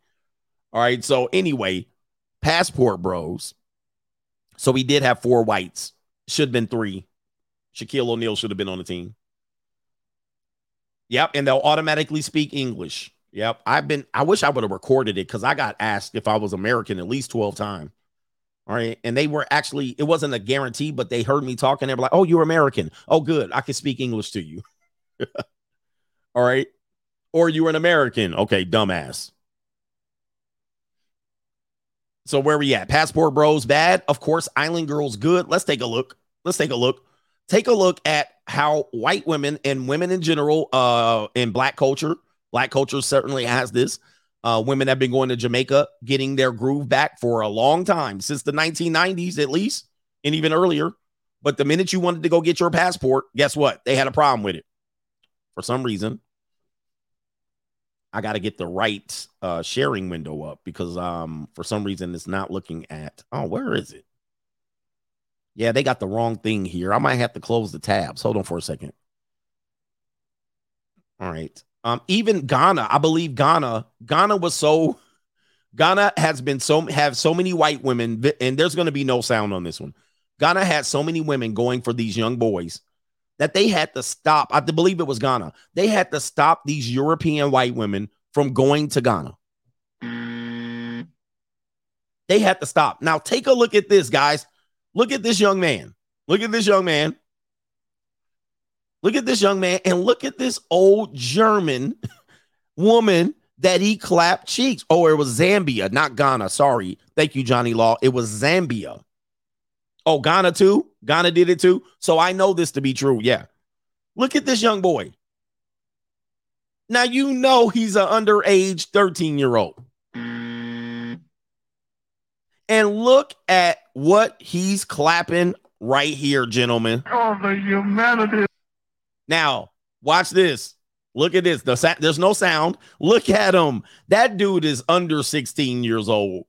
Speaker 1: All right. So anyway, passport bros. So we did have four whites. Should have been three. Shaquille O'Neal should have been on the team. Yep. And they'll automatically speak English. Yep. I've been, I wish I would have recorded it because I got asked if I was American at least 12 times. All right. And they were actually, it wasn't a guarantee, but they heard me talking. And they were like, oh, you're American. Oh, good. I can speak English to you. [LAUGHS] All right. Or you're an American. Okay. Dumbass. So where we at? Passport Bros bad. Of course, Island Girls good. Let's take a look. Let's take a look. Take a look at how white women and women in general, uh, in black culture, black culture certainly has this. Uh, women have been going to Jamaica, getting their groove back for a long time, since the 1990s at least, and even earlier. But the minute you wanted to go get your passport, guess what? They had a problem with it for some reason. I got to get the right uh, sharing window up because um for some reason it's not looking at. Oh, where is it? Yeah, they got the wrong thing here. I might have to close the tabs. Hold on for a second. All right. Um, even Ghana, I believe Ghana, Ghana was so Ghana has been so have so many white women, and there's going to be no sound on this one. Ghana had so many women going for these young boys that they had to stop. I believe it was Ghana. They had to stop these European white women from going to Ghana. Mm. They had to stop. Now, take a look at this, guys. Look at this young man. Look at this young man. Look at this young man and look at this old German [LAUGHS] woman that he clapped cheeks. Oh, it was Zambia, not Ghana. Sorry. Thank you, Johnny Law. It was Zambia. Oh, Ghana too? Ghana did it too. So I know this to be true. Yeah. Look at this young boy. Now you know he's an underage 13 year old. And look at what he's clapping right here, gentlemen.
Speaker 15: Oh, the humanity.
Speaker 1: Now, watch this. Look at this. The sa- there's no sound. Look at him. That dude is under 16 years old.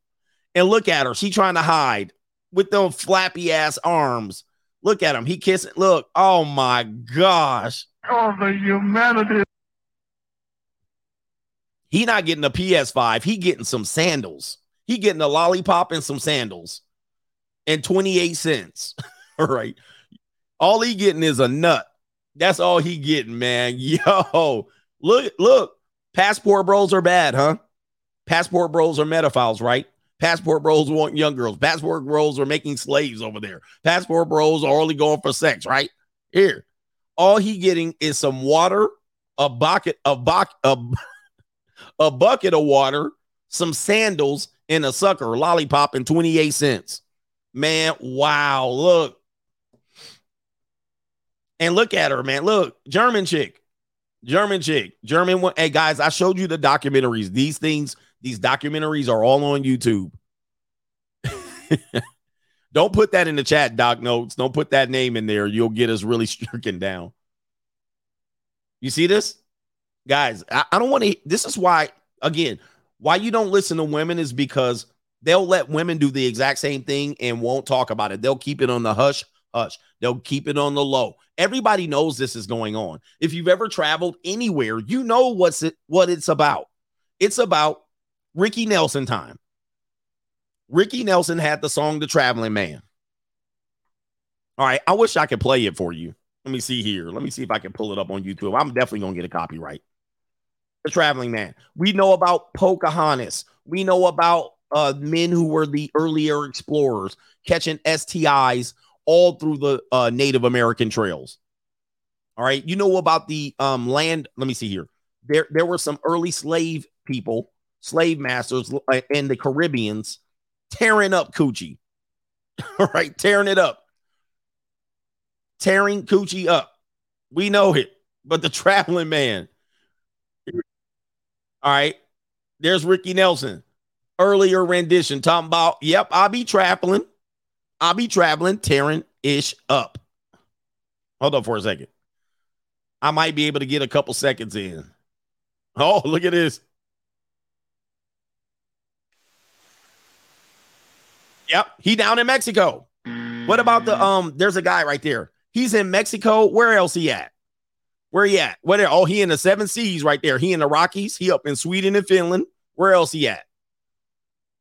Speaker 1: And look at her. She trying to hide with those flappy ass arms. Look at him. He kissing. Look. Oh my gosh.
Speaker 15: Oh, the humanity.
Speaker 1: He not getting a PS5. He getting some sandals. He getting a lollipop and some sandals and 28 cents. [LAUGHS] all right. All he getting is a nut. That's all he getting, man. [LAUGHS] Yo, look, look. Passport bros are bad, huh? Passport bros are pedophiles, right? Passport bros want young girls. Passport bros are making slaves over there. Passport bros are only going for sex, right? Here. All he getting is some water, a bucket, a bucket, a, [LAUGHS] a bucket of water, some sandals, and a sucker lollipop and 28 cents. Man, wow. Look. And look at her, man. Look, German chick. German chick. German one. Hey, guys, I showed you the documentaries. These things, these documentaries are all on YouTube. [LAUGHS] Don't put that in the chat, Doc Notes. Don't put that name in there. You'll get us really [LAUGHS] stricken down. You see this? Guys, I, I don't want to. This is why, again, why you don't listen to women is because they'll let women do the exact same thing and won't talk about it. They'll keep it on the hush, hush. They'll keep it on the low. Everybody knows this is going on. If you've ever traveled anywhere, you know what's it what it's about. It's about Ricky Nelson time. Ricky Nelson had the song The Traveling Man. All right, I wish I could play it for you. Let me see here. Let me see if I can pull it up on YouTube. I'm definitely going to get a copyright. The Traveling Man. We know about Pocahontas. We know about uh, men who were the earlier explorers catching STIs all through the uh, Native American trails. All right, you know about the um, land. Let me see here. there there were some early slave people, slave masters in the Caribbeans tearing up coochie. [LAUGHS] All right, tearing it up. Tearing coochie up. We know it. But the [LAUGHS] traveling man. All right. There's Ricky Nelson. Earlier rendition talking about, yep, I'll be traveling. I'll be traveling, tearing ish up. Hold on for a second. I might be able to get a couple seconds in. [LAUGHS] Oh, look at this. Yep, he down in Mexico. What about the um? There's a guy right there. He's in Mexico. Where else he at? Where he at? Where? Oh, he in the seven seas right there. He in the Rockies. He up in Sweden and Finland. Where else he at?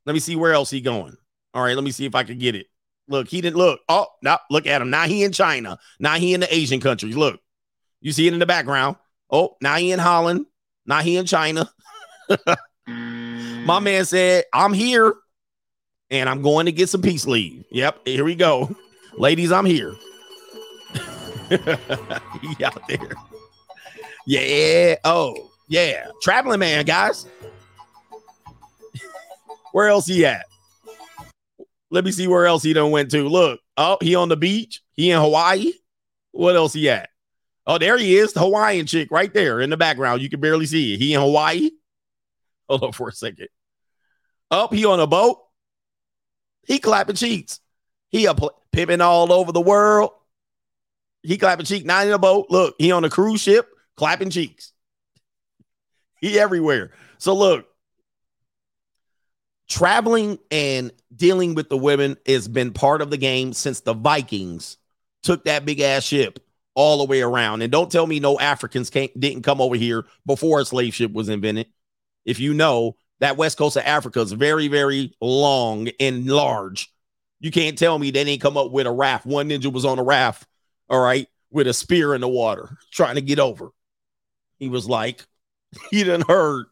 Speaker 1: Let me see where else he going. All right, let me see if I can get it. Look, he didn't look. Oh, now look at him. Now he in China. Now he in the Asian countries. Look, you see it in the background. Oh, now he in Holland. Now he in China. [LAUGHS] My man said, I'm here and I'm going to get some peace leave. Yep, here we go. Ladies, I'm here. [LAUGHS] he out there. Yeah. Oh, yeah. Traveling man, guys. [LAUGHS] where else he at? Let me see where else he done went to. Look, oh, he on the beach. He in Hawaii. What else he at? Oh, there he is, the Hawaiian chick right there in the background. You can barely see it. He in Hawaii. [LAUGHS] Hold on for a second. Up, he on a boat. He clapping cheeks. He a pl- pimping all over the world. He clapping cheek, not in a boat. Look, he on a cruise ship, clapping cheeks. [LAUGHS] He everywhere. So look, traveling and dealing with the women has been part of the game since the Vikings took that big ass ship all the way around. And don't tell me no Africans didn't come over here before a slave ship was invented. If you know that west coast of Africa is very, very long and large. You can't tell me they didn't come up with a raft. One ninja was on a raft, all right, with a spear in the water trying to get over. He was like, [LAUGHS] he didn't heard.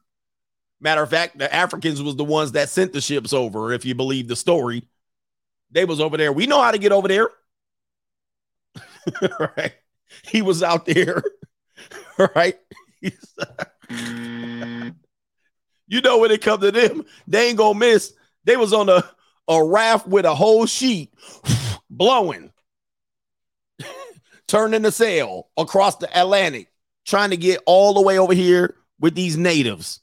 Speaker 1: Matter of fact, the Africans was the ones that sent the ships over, if you believe the story. They was over there. We know how to get over there. [LAUGHS] right. He was out there. [LAUGHS] right. You know when it come to them, they ain't gonna miss. They was on a, a raft with a whole sheet [SIGHS] blowing, [LAUGHS] turning the sail across the Atlantic, trying to get all the way over here with these natives.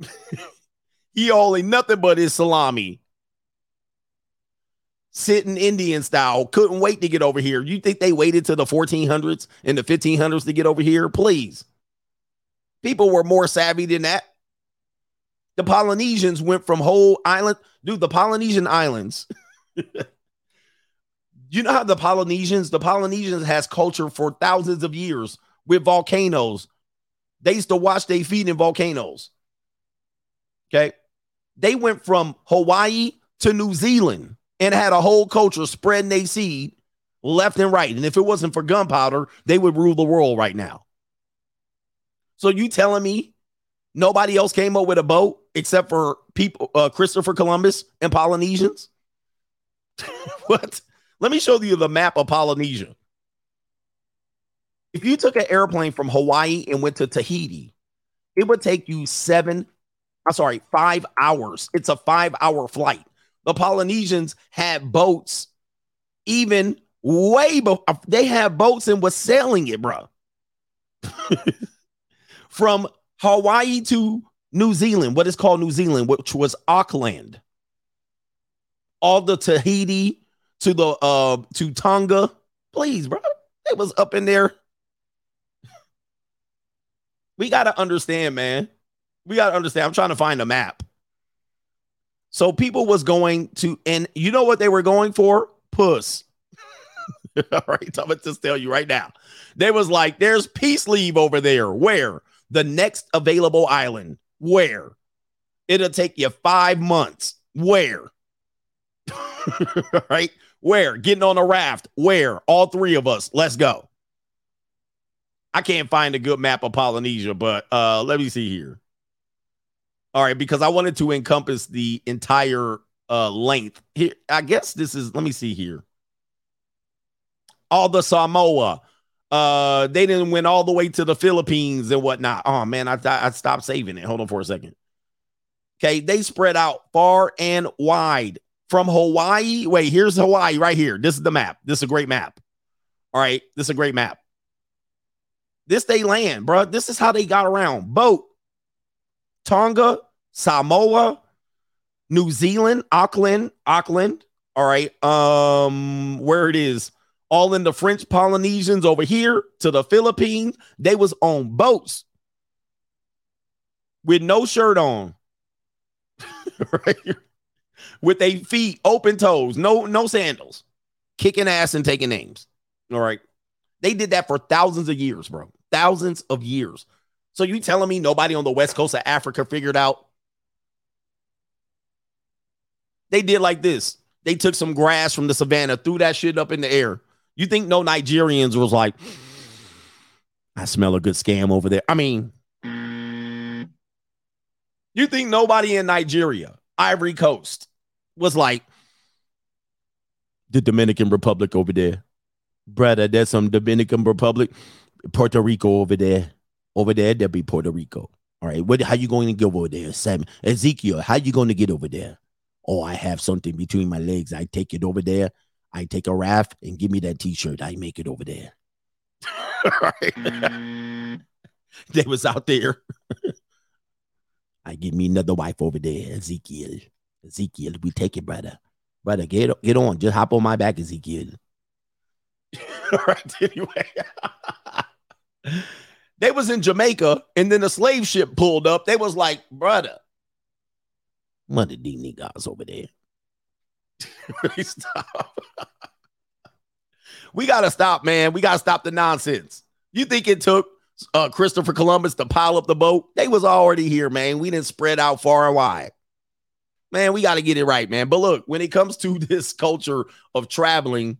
Speaker 1: [LAUGHS] he only nothing but his salami. Sitting Indian style, couldn't wait to get over here. You think they waited to the 1400s and the 1500s to get over here? Please. People were more savvy than that. The Polynesians went from whole island, dude. The Polynesian islands. [LAUGHS] you know how the Polynesians, the Polynesians has culture for thousands of years with volcanoes. They used to wash their feet in volcanoes. Okay. They went from Hawaii to New Zealand and had a whole culture spreading their seed left and right. And if it wasn't for gunpowder, they would rule the world right now. So you telling me nobody else came up with a boat except for people, uh, Christopher Columbus and Polynesians? [LAUGHS] what? Let me show you the map of Polynesia. If you took an airplane from Hawaii and went to Tahiti, it would take you seven, I'm sorry, five hours. It's a five hour flight. The Polynesians had boats, even way before they had boats and was sailing it, bro. [LAUGHS] From Hawaii to New Zealand, what is called New Zealand, which was Auckland, all the Tahiti to the uh to Tonga. Please, bro, it was up in there. We got to understand, man. We got to understand. I'm trying to find a map. So people was going to, and you know what they were going for? Puss. [LAUGHS] All right, I'm gonna just tell you right now. They was like, "There's peace leave over there. Where the next available island? Where it'll take you five months. Where? [LAUGHS] right? Where? Getting on a raft. Where? All three of us. Let's go. I can't find a good map of Polynesia, but uh let me see here. All right, because I wanted to encompass the entire uh length. Here, I guess this is let me see here. All the Samoa, Uh, they didn't went all the way to the Philippines and whatnot. Oh man, I I stopped saving it. Hold on for a second. Okay, they spread out far and wide from Hawaii. Wait, here's Hawaii right here. This is the map. This is a great map. All right, this is a great map. This they land, bro. This is how they got around. Boat, Tonga, Samoa, New Zealand, Auckland, Auckland. All right, um, where it is, all in the French Polynesians over here to the Philippines. They was on boats with no shirt on, [LAUGHS] right? With their feet open toes, no no sandals, kicking ass and taking names. All right, they did that for thousands of years, bro. Thousands of years. So you telling me nobody on the west coast of Africa figured out? They did like this. They took some grass from the savannah, threw that shit up in the air. You think no Nigerians was like, I smell a good scam over there. I mean, you think nobody in Nigeria, Ivory Coast, was like, the Dominican Republic over there. Brother, there's some Dominican Republic, Puerto Rico over there. Over there, there'll be Puerto Rico. All right. What how you going to go over there? Sam Ezekiel, how you going to get over there? Oh, I have something between my legs. I take it over there. I take a raft and give me that t-shirt. I make it over there. right. [LAUGHS] they was out there. [LAUGHS] I give me another wife over there, Ezekiel. Ezekiel, we take it, brother. Brother, get get on. Just hop on my back, Ezekiel. All [LAUGHS] right. Anyway, they was in Jamaica, and then the slave ship pulled up. They was like, brother, what did these niggas over there? [LAUGHS] stop. we gotta stop, man. We gotta stop the nonsense. You think it took uh, Christopher Columbus to pile up the boat? They was already here, man. We didn't spread out far and wide. Man, we got to get it right, man. But look, when it comes to [LAUGHS] this culture of traveling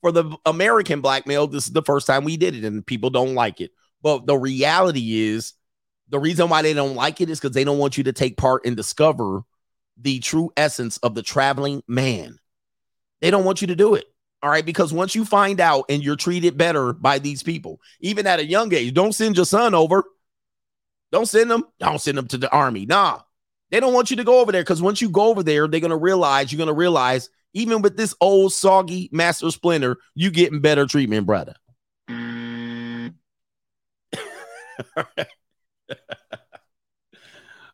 Speaker 1: for the American black male, this is the first time we did it, and people don't like it. But the reality is, the reason why they don't like it is because they don't want you to take part and discover the true essence of the traveling man. They don't want you to do it. All right. Because once you find out and you're treated better by these people, even at a young age, don't send your son over. Don't send them. Don't send them to the army. Nah. They don't want you to go over there because once you go over there, they're going to realize, you're going to realize, even with this old soggy master splinter, you getting better treatment, brother. Mm. [LAUGHS]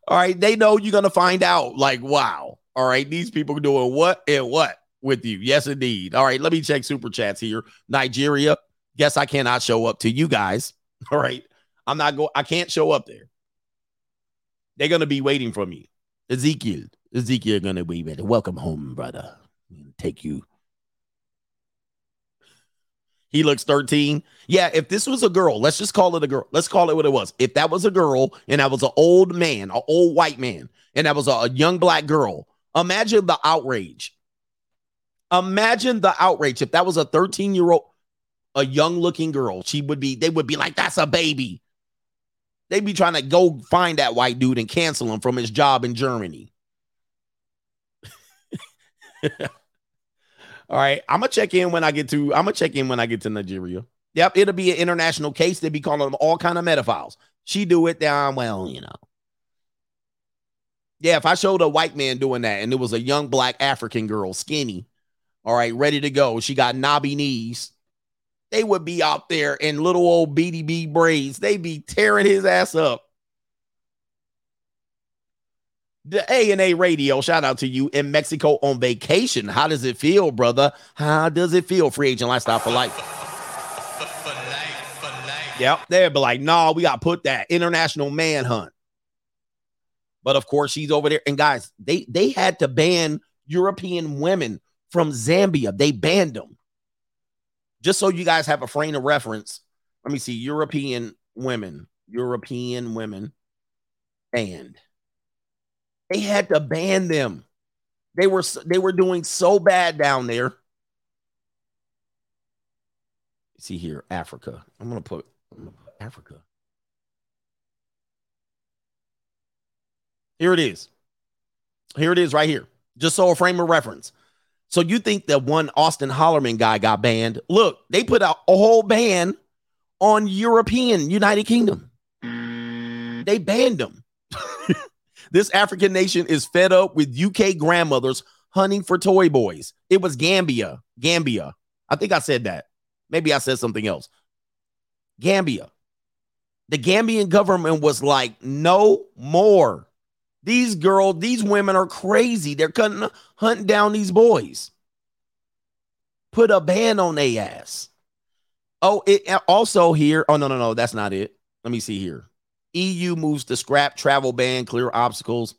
Speaker 1: All right. They know you're to find out, like, wow. All right. These people doing what and what with you. Yes, indeed. All right. Let me check super chats here. Nigeria. Guess I cannot show up to you guys. [LAUGHS] All right. I'm not going, I can't show up there. They're to be waiting for me. Ezekiel. Ezekiel to be ready. Welcome home, brother. Take you. He looks 13. Yeah, if this was a girl, let's just call it a girl. Let's call it what it was. If that was a girl and that was an old man, an old white man, and that was a, a young black girl, imagine the outrage. Imagine the outrage. If that was a 13 year old, a young looking girl, she would be, they would be like, that's a baby. They'd be trying to go find that white dude and cancel him from his job in Germany. [LAUGHS] All right, I'm gonna check in when I get to. I'm gonna check in when I get to Nigeria. Yep, it'll be an international case. They'll be calling them all kind of metaphiles. She do it down well, you know. Yeah, if I showed a white man doing that and it was a young black African girl, skinny, all right, ready to go. She got knobby knees. They would be out there in little old BDB braids. They'd be tearing his ass up. The A and A Radio, shout out to you in Mexico on vacation. How does it feel, brother? How does it feel? Free agent lifestyle for life. Yep, they'd be like, "No, we got to put that international manhunt." But of course, she's over there. And guys, they they had to ban European women from Zambia. They banned them. Just so you guys have a frame of reference. Let me see. European women. European women banned. They had to ban them. They were they were doing so bad down there. See here, Africa. I'm gonna put, I'm gonna put Africa. Here it is. Here it is right here. Just so a frame of reference. So you think that one Austin Hollerman guy got banned? Look, they put out a whole ban on European United Kingdom. They banned them. [LAUGHS] this African nation is fed up with UK grandmothers hunting for toy boys. It was Gambia. Gambia. I think I said that. Maybe I said something else. Gambia. The Gambian government was like, no more. These girls, these women are crazy. They're cutting, hunting down these boys. Put a ban on their ass. Oh, it also here. Oh, no, no, no. That's not it. Let me see here. EU moves to scrap travel ban, clear obstacles.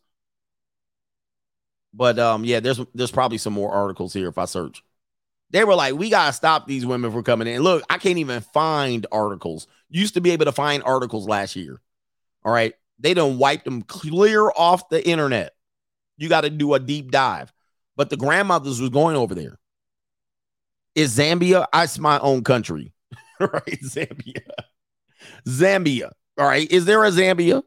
Speaker 1: But um, yeah, there's there's probably some more articles here if I search. They were like, we gotta stop these women from coming in. Look, I can't even find articles. Used to be able to find articles last year. All right. They don't wipe them clear off the internet. You got to do a deep dive. But the grandmothers was going over there. Is Zambia? It's my own country. [LAUGHS] right? Zambia. Zambia. All right. Is there a Zambia?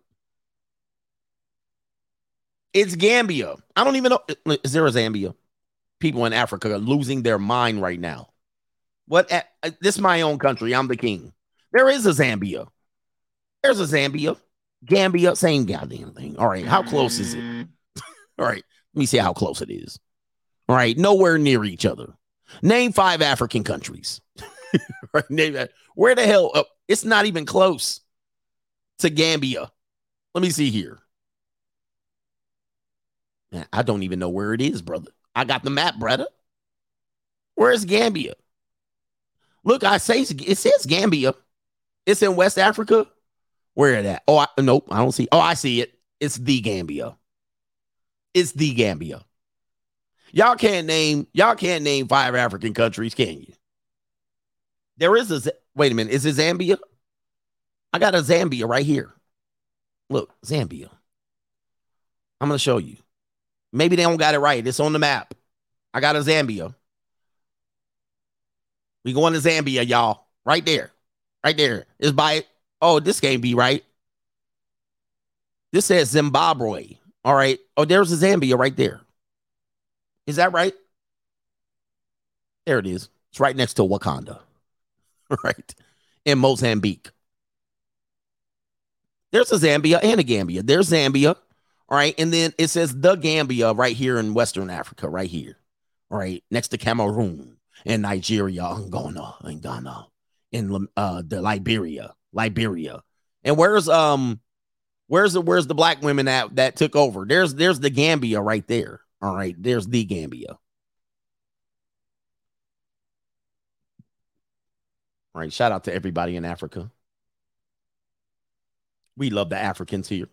Speaker 1: It's Gambia. I don't even know. Is there a Zambia? People in Africa are losing their mind right now. What? Uh, this is my own country. I'm the king. There is a Zambia. There's a Zambia. Gambia, same goddamn thing. All right. How close is it? [LAUGHS] All right. Let me see how close it is. All right. Nowhere near each other. Name five African countries. [LAUGHS] right, name that. Where the hell? Uh, it's not even close to Gambia. Let me see here. Man, I don't even know where it is, brother. I got the map, brother. Where's Gambia? Look, I say it says Gambia. It's in West Africa. Where it at? Oh, I, nope, I don't see. Oh, I see it. It's the Gambia. It's the Gambia. Y'all can't name y'all can't name five African countries, can you? There is a wait a minute. Is it Zambia? I got a Zambia right here. Look, Zambia. I'm gonna show you. Maybe they don't got it right. It's on the map. I got a Zambia. We going to Zambia, y'all. Right there. Right there. It's by oh, this can't be right. This says Zimbabwe. All right. Oh, there's a Zambia right there. Is that right? There it is. It's right next to Wakanda. [LAUGHS] right. In Mozambique. There's a Zambia and a Gambia. There's Zambia. All right. And then it says the Gambia right here in Western Africa, right here. All right. Next to Cameroon and Nigeria, Angola, and Ghana, in uh the Liberia, Liberia. And where's um where's the where's the black women that that took over? There's there's the Gambia right there. All right, there's the Gambia. All right, shout out to everybody in Africa. We love the Africans here.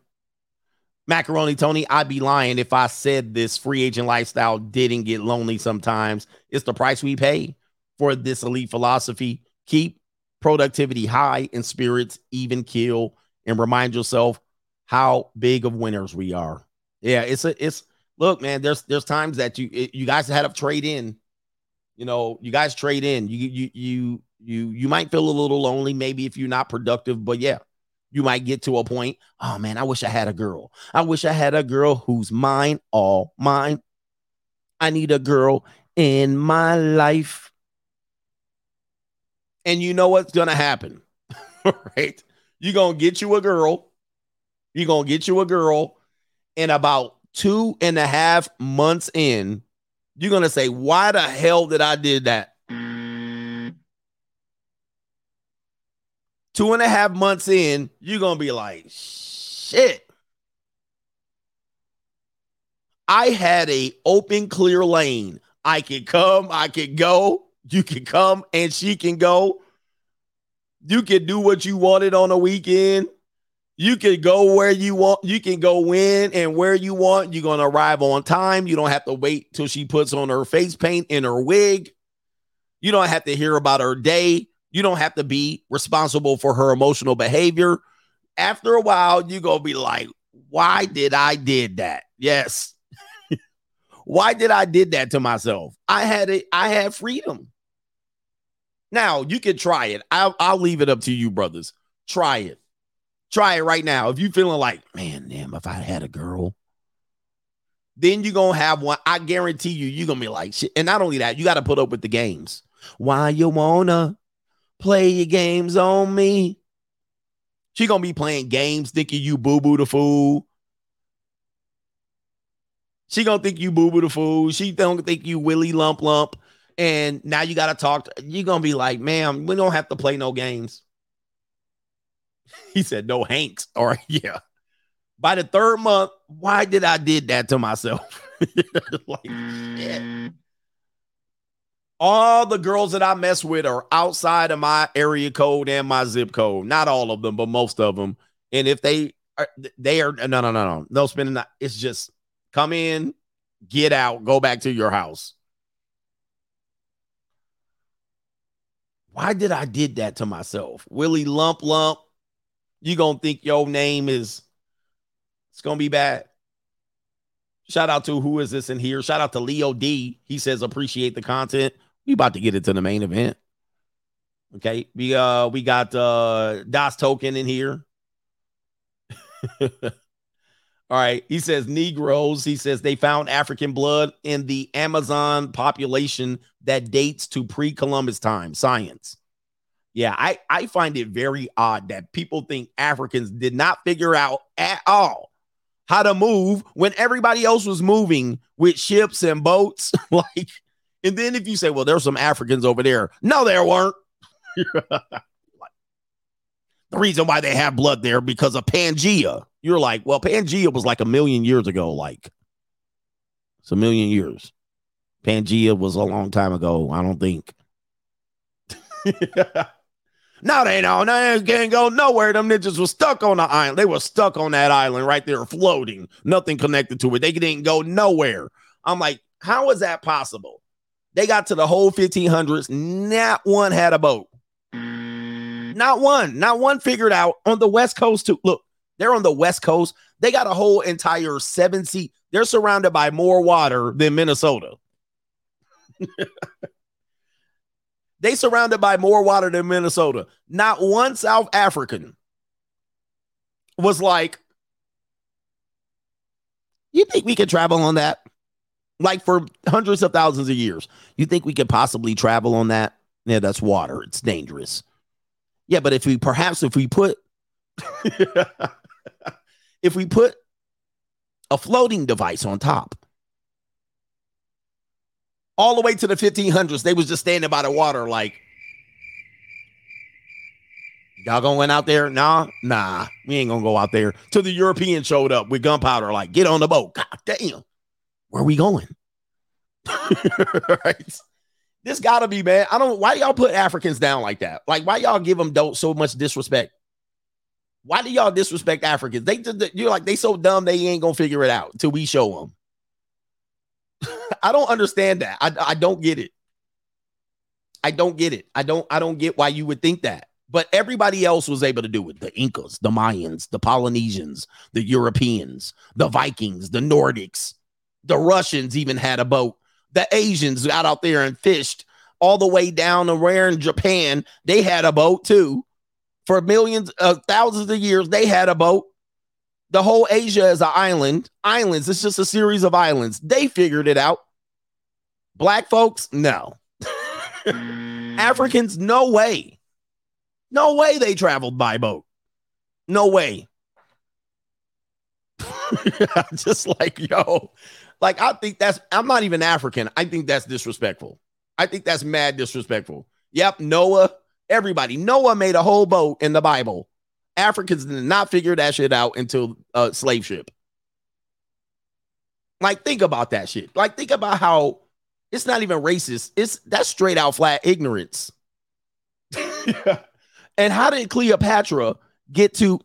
Speaker 1: Macaroni Tony, I'd be lying if I said this free agent lifestyle didn't get lonely sometimes. It's the price we pay for this elite philosophy. Keep productivity high and spirits even kill and remind yourself how big of winners we are. Yeah, it's a it's look, man, there's there's times that you you guys had to trade in. You know, you guys trade in. You you you you you might feel a little lonely maybe if you're not productive, but yeah, you might get to a point, oh man, I wish I had a girl. I wish I had a girl who's mine, all mine. I need a girl in my life. And you know what's going to happen, [LAUGHS] right? You're going to get you a girl. You're going to get you a girl. And about two and a half months in, you're going to say, why the hell did I did that? Two and a half months in, you're gonna be like, shit. I had a open, clear lane. I can come, I can go. You can come and she can go. You can do what you wanted on a weekend. You can go where you want. You can go when and where you want. You're to arrive on time. You don't have to wait till she puts on her face paint and her wig. You don't have to hear about her day. You don't have to be responsible for her emotional behavior. After a while, you're going to be like, why did I did that? Yes. [LAUGHS] why did I did that to myself? I had it. I had freedom. Now you can try it. I'll, I'll leave it up to you, brothers. Try it. Try it right now. If you feeling like, man, damn, if I had a girl, then you're gonna have one. I guarantee you, you're gonna be like shit. And not only that, you got to put up with the games. Why you wanna Play your games on me. She gonna be playing games thinking you boo boo the fool. She gonna think you boo boo the fool. She don't think you Willy lump lump. And now you gotta talk. To, you gonna be like, ma'am, we don't have to play no games. [LAUGHS] He said, no Hanks. [LAUGHS] Right, yeah. By the third month, why did I did that to myself? [LAUGHS] like, shit. All the girls that I mess with are outside of my area code and my zip code. Not all of them, but most of them. And if they are, they are no, no, no, no, no spending. That. It's just come in, get out, go back to your house. Why did I did that to myself? Willie Lump Lump. You gonna think your name is it's gonna be bad. Shout out to who is this in here? Shout out to Leo D. He says appreciate the content. We about to get into the main event. Okay. We uh we got uh Das Token in here. [LAUGHS] All right. He says Negroes. He says they found African blood in the Amazon population that dates to pre-Columbus time. Science. Yeah, I, I find it very odd that people think Africans did not figure out at all how to move when everybody else was moving with ships and boats. [LAUGHS] like, and then if you say, well, there's some Africans over there. No, there weren't. [LAUGHS] the reason why they have blood there because of Pangea. You're like, well, Pangea was like a million years ago. Like, it's a million years. Pangea was a long time ago. I don't think. [LAUGHS] no, they don't. They can't go nowhere. Them ninjas were stuck on the island. They were stuck on that island right there, floating. Nothing connected to it. They didn't go nowhere. I'm like, how is that possible? They got to the whole 1500s. Not one had a boat. Not one. Not one figured out on the West Coast, too. Look, they're on the West Coast. They got a whole entire seven seat. They're surrounded by more water than Minnesota. [LAUGHS] they surrounded by more water than Minnesota. Not one South African was like, You think we could travel on that? Like for hundreds of thousands of years. You think we could possibly travel on that? Yeah, that's water. It's dangerous. Yeah, but if we perhaps if we put [LAUGHS] if we put a floating device on top all the way to the 1500s they was just standing by the water like y'all gonna went out there nah nah we ain't gonna go out there till the europeans showed up with gunpowder like get on the boat god damn where we going [LAUGHS] right this gotta be man i don't why y'all put africans down like that like why y'all give them don't so much disrespect why do y'all disrespect Africans? They you're like they so dumb they ain't gonna figure it out till we show them. [LAUGHS] I don't understand that. I I don't get it. I don't get it. I don't I don't get why you would think that. But everybody else was able to do it. The Incas, the Mayans, the Polynesians, the Europeans, the Vikings, the Nordics, the Russians even had a boat. The Asians got out there and fished all the way down in Japan they had a boat too for millions, uh, thousands of years, they had a boat. The whole Asia is an island. Islands, it's just a series of islands. They figured it out. Black folks, no. [LAUGHS] Africans, no way. No way they traveled by boat. No way. [LAUGHS] just like, yo, like, I think that's, I'm not even African. I think that's disrespectful. I think that's mad disrespectful. Yep, Noah Everybody. Noah made a whole boat in the Bible. Africans did not figure that shit out until a slave ship. Like, think about that shit. Like, think about how it's not even racist. It's that's straight out flat ignorance. yeah. [LAUGHS] and how did Cleopatra get to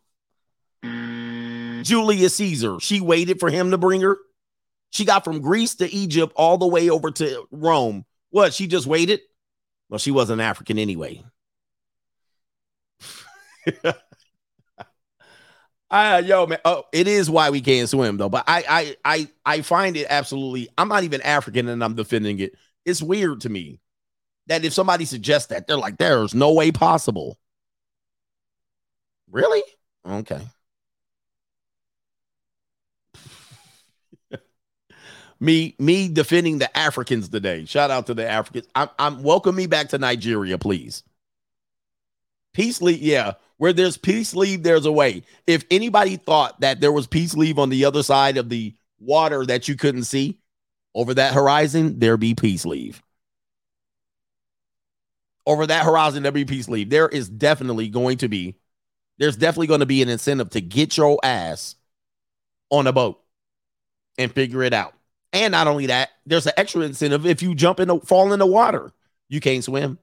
Speaker 1: Julius Caesar? She waited for him to bring her. She got from Greece to Egypt all the way over to Rome. What? She just waited? Well, she wasn't African anyway. [LAUGHS] I yo man, oh, it is why we can't swim though. But I I I I find it absolutely. I'm not even African and I'm defending it. It's weird to me that if somebody suggests that, they're like, "There's no way possible." Really? Okay. Me me defending the Africans today. Shout out to the Africans. I'm I'm welcome me back to Nigeria, please. Peace leave, yeah. Where there's peace leave, there's a way. If anybody thought that there was peace leave on the other side of the water that you couldn't see over that horizon, there be peace leave. Over that horizon, there be peace leave. There is definitely going to be, there's definitely going to be an incentive to get your ass on a boat and figure it out. And not only that, there's an extra incentive if you jump in the fall in the water. You can't swim.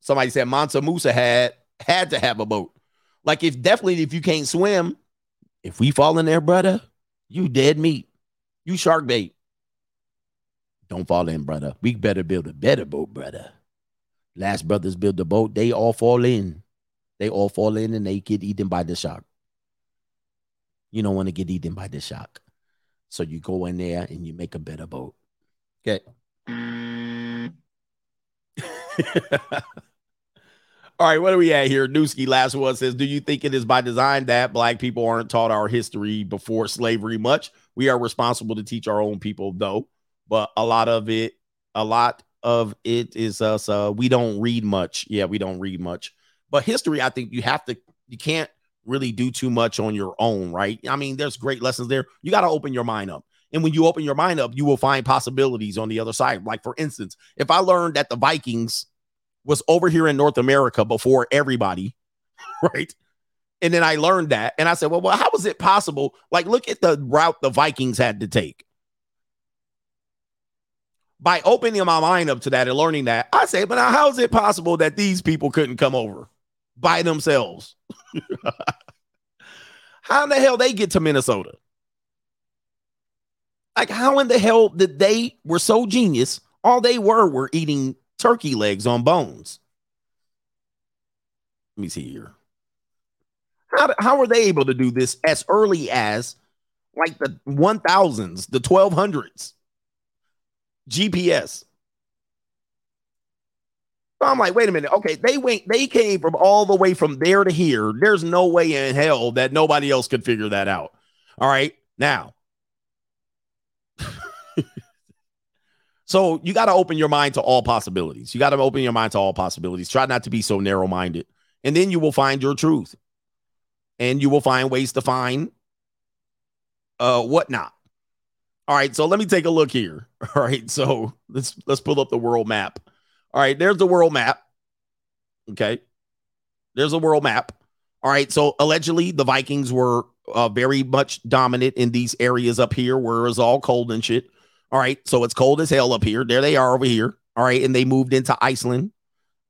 Speaker 1: Somebody said Mansa Musa had had to have a boat. Like if definitely if you can't swim, if we fall in there, brother, you dead meat. You shark bait. Don't fall in, brother. We better build a better boat, brother. Last brothers build the boat, they all fall in. They all fall in and they get eaten by the shark. You don't want to get eaten by the shark. So you go in there and you make a better boat. Okay. [LAUGHS] All right, what are we at here? Newski last one says, Do you think it is by design that black people aren't taught our history before slavery much? We are responsible to teach our own people, though. But a lot of it, a lot of it is us. Uh, we don't read much. Yeah, we don't read much. But history, I think you have to, you can't really do too much on your own, right? I mean, there's great lessons there. You got to open your mind up. And when you open your mind up, you will find possibilities on the other side. Like, for instance, if I learned that the Vikings was over here in North America before everybody, [LAUGHS] right? And then I learned that. And I said, well, well, how was it possible? Like, look at the route the Vikings had to take. By opening my mind up to that and learning that, I say, but how is it possible that these people couldn't come over by themselves? [LAUGHS] how in the hell they get to Minnesota? Like, how in the hell did they were so genius? All they were were eating turkey legs on bones. Let me see here. How, how were they able to do this as early as like the 1000s, the 1200s? GPS. So I'm like, wait a minute. Okay, they went, they came from all the way from there to here. There's no way in hell that nobody else could figure that out. All right. Now, [LAUGHS] So you got to open your mind to all possibilities. You got to open your mind to all possibilities. Try not to be so narrow minded. And then you will find your truth. And you will find ways to find uh whatnot. All right, so let me take a look here. [LAUGHS] All right, so let's let's pull up the world map. All right, there's the world map. Okay. There's a world map. All right, so allegedly the Vikings were uh, very much dominant in these areas up here where it's all cold and shit. All right. So it's cold as hell up here. There they are over here. All right. And they moved into Iceland,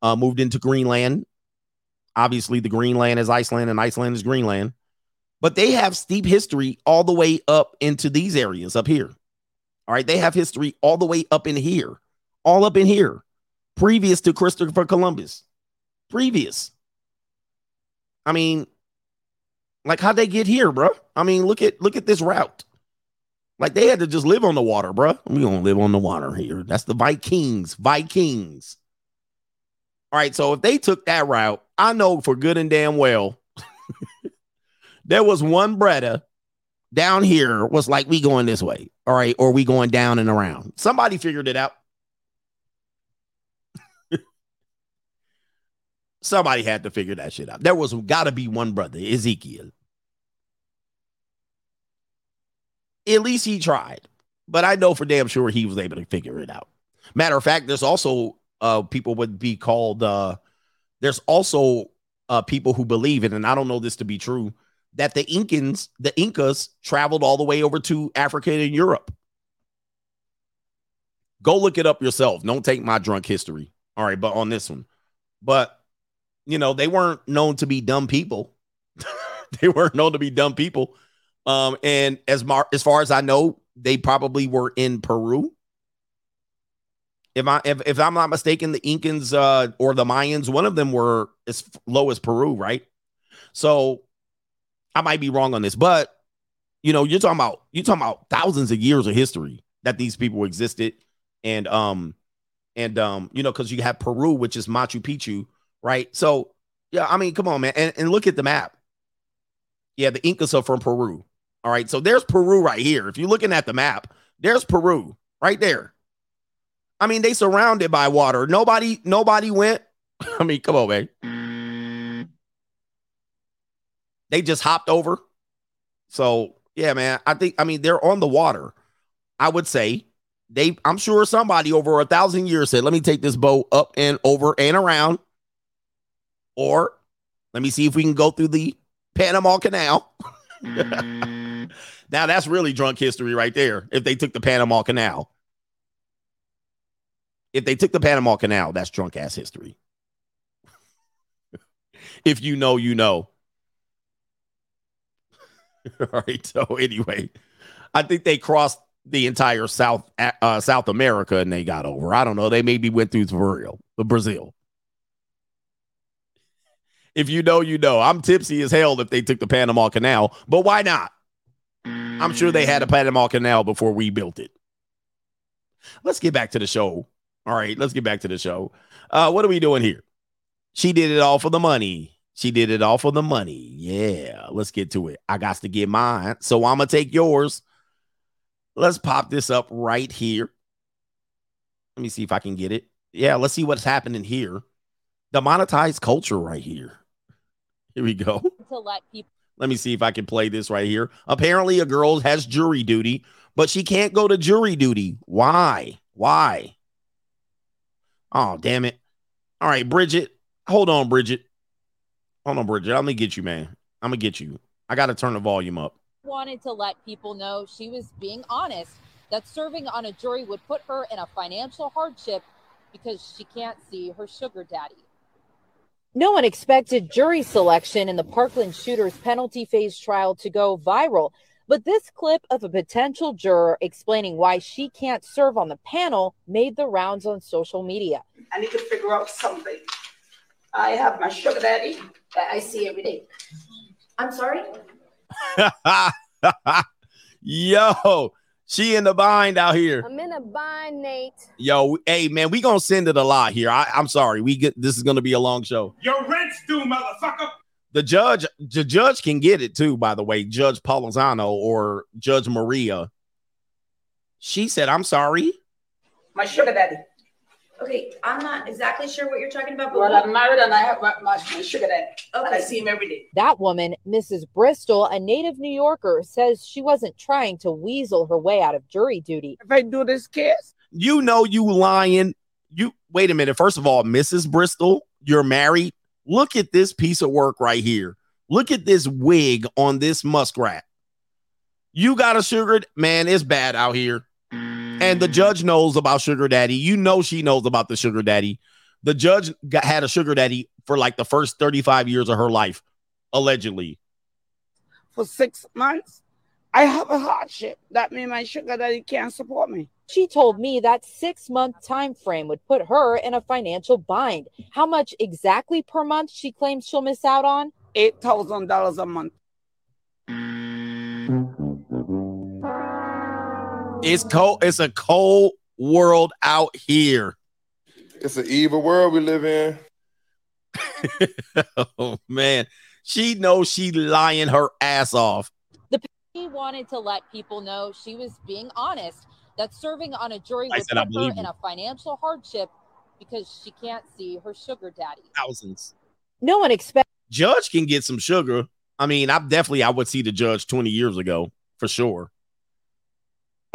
Speaker 1: uh, moved into Greenland. Obviously, the Greenland is Iceland and Iceland is Greenland. But they have steep history all the way up into these areas up here. All right. They have history all the way up in here, all up in here, previous to Christopher Columbus. Previous. I mean, like how'd they get here, bro? I mean, look at look at this route. Like they had to just live on the water, bro. We gonna live on the water here. That's the Vikings. Vikings. All right. So if they took that route, I know for good and damn well, [LAUGHS] there was one Bretta down here was like, we going this way. All right. Or we going down and around. Somebody figured it out. Somebody had to figure that shit out. There was got to be one brother, Ezekiel. At least he tried. But I know for damn sure he was able to figure it out. Matter of fact, there's also uh people would be called uh there's also uh people who believe it, and I don't know this to be true, that the Incans, the Incas traveled all the way over to Africa and Europe. Go look it up yourself. Don't take my drunk history. All right, but on this one. But you know, they weren't known to be dumb people. [LAUGHS] they weren't known to be dumb people. Um, and as mar- as far as I know, they probably were in Peru. If I if, if I'm not mistaken, the Incans uh, or the Mayans, one of them were as low as Peru, right? So I might be wrong on this, but you know, you're talking about you're talking about thousands of years of history that these people existed, and um, and um, you know, because you have Peru, which is Machu Picchu, right? So yeah, I mean, come on, man, and, and look at the map. Yeah, the Incas are from Peru. All right. So there's Peru right here. If you're looking at the map, there's Peru right there. I mean, they surrounded by water. Nobody, nobody went [LAUGHS] I mean, come on, man. They just hopped over. So yeah, man. I think I mean they're on the water. I would say they. I'm sure somebody over a thousand years said, "Let me take this boat up and over and around," or let me see if we can go through the Panama Canal. [LAUGHS] now that's really drunk history right there. If they took the Panama Canal, if they took the Panama Canal, that's drunk ass history. [LAUGHS] if you know, you know. [LAUGHS] All right. So anyway, I think they crossed the entire South uh, South America and they got over. I don't know. They maybe went through Brazil, Brazil. If you know, you know. I'm tipsy as hell if they took the Panama Canal, but why not? I'm sure they had a Panama Canal before we built it. Let's get back to the show. All right, let's get back to the show. Uh, what are we doing here? She did it all for the money. She did it all for the money. Yeah, let's get to it. I got to get mine, so I'm gonna take yours. Let's pop this up right here. Let me see if I can get it. Yeah, let's see what's happening here. The monetized culture right here. Here we go. [LAUGHS]
Speaker 20: to let people
Speaker 1: Let me see if I can play this right here. Apparently, a girl has jury duty, but she can't go to jury duty. Why? Why? Oh, damn it. All right, Bridget. Hold on, Bridget. Hold on, Bridget. I'm going to get you, man. I'm going to get you. I got to turn the volume up.
Speaker 20: wanted to let people know she was being honest that serving on a jury would put her in a financial hardship because she can't see her sugar daddy.
Speaker 21: No one expected jury selection in the Parkland shooter's penalty phase trial to go viral. But this clip of a potential juror explaining why she can't serve on the panel made the rounds on social media.
Speaker 22: I need to figure out something. I have my sugar daddy that I see every day. I'm sorry? [LAUGHS]
Speaker 1: Yo, she in the bind out here.
Speaker 23: I'm in a bind, Nate.
Speaker 1: Yo, hey man, we gonna send it a lot here. I, I'm sorry. We get this is gonna be a long show.
Speaker 15: Your rent's due, motherfucker.
Speaker 1: The judge, the judge can get it too, by the way, Judge Polizano or Judge Maria. She said, I'm sorry.
Speaker 22: My sugar daddy.
Speaker 19: Okay, I'm not exactly sure what you're talking about, but
Speaker 22: Well,
Speaker 19: what-
Speaker 22: I'm married and I have my, my, my sugar daddy. And I see him every day.
Speaker 21: That woman, Mrs. Bristol, a native New Yorker, says she wasn't trying to weasel her way out of jury duty.
Speaker 22: If I do this case,
Speaker 1: You know you lying. You wait a minute. First of all, Mrs. Bristol, you're married. Look at this piece of work right here. Look at this wig on this muskrat. You got a sugar man, it's bad out here. And the judge knows about sugar daddy. You know she knows about the sugar daddy. The judge got, had a sugar daddy for like the first 35 years of her life, allegedly.
Speaker 22: for six months, I have a hardship. That means my sugar daddy can't support me.
Speaker 21: She told me that six month time frame would put her in a financial bind. How much exactly per month she claims she'll miss out on?
Speaker 22: Eight thousand dollars a month.
Speaker 1: It's cold. It's a cold world out here.
Speaker 24: It's an evil world we live in. [LAUGHS]
Speaker 1: oh man, she knows she lying her ass off.
Speaker 20: The she wanted to let people know she was being honest that serving on a jury
Speaker 1: I
Speaker 20: would
Speaker 1: said I
Speaker 20: put her in a financial hardship because she can't see her sugar daddy.
Speaker 1: Thousands.
Speaker 21: No one expected
Speaker 1: Judge can get some sugar. I mean, I definitely I would see the judge 20 years ago for sure.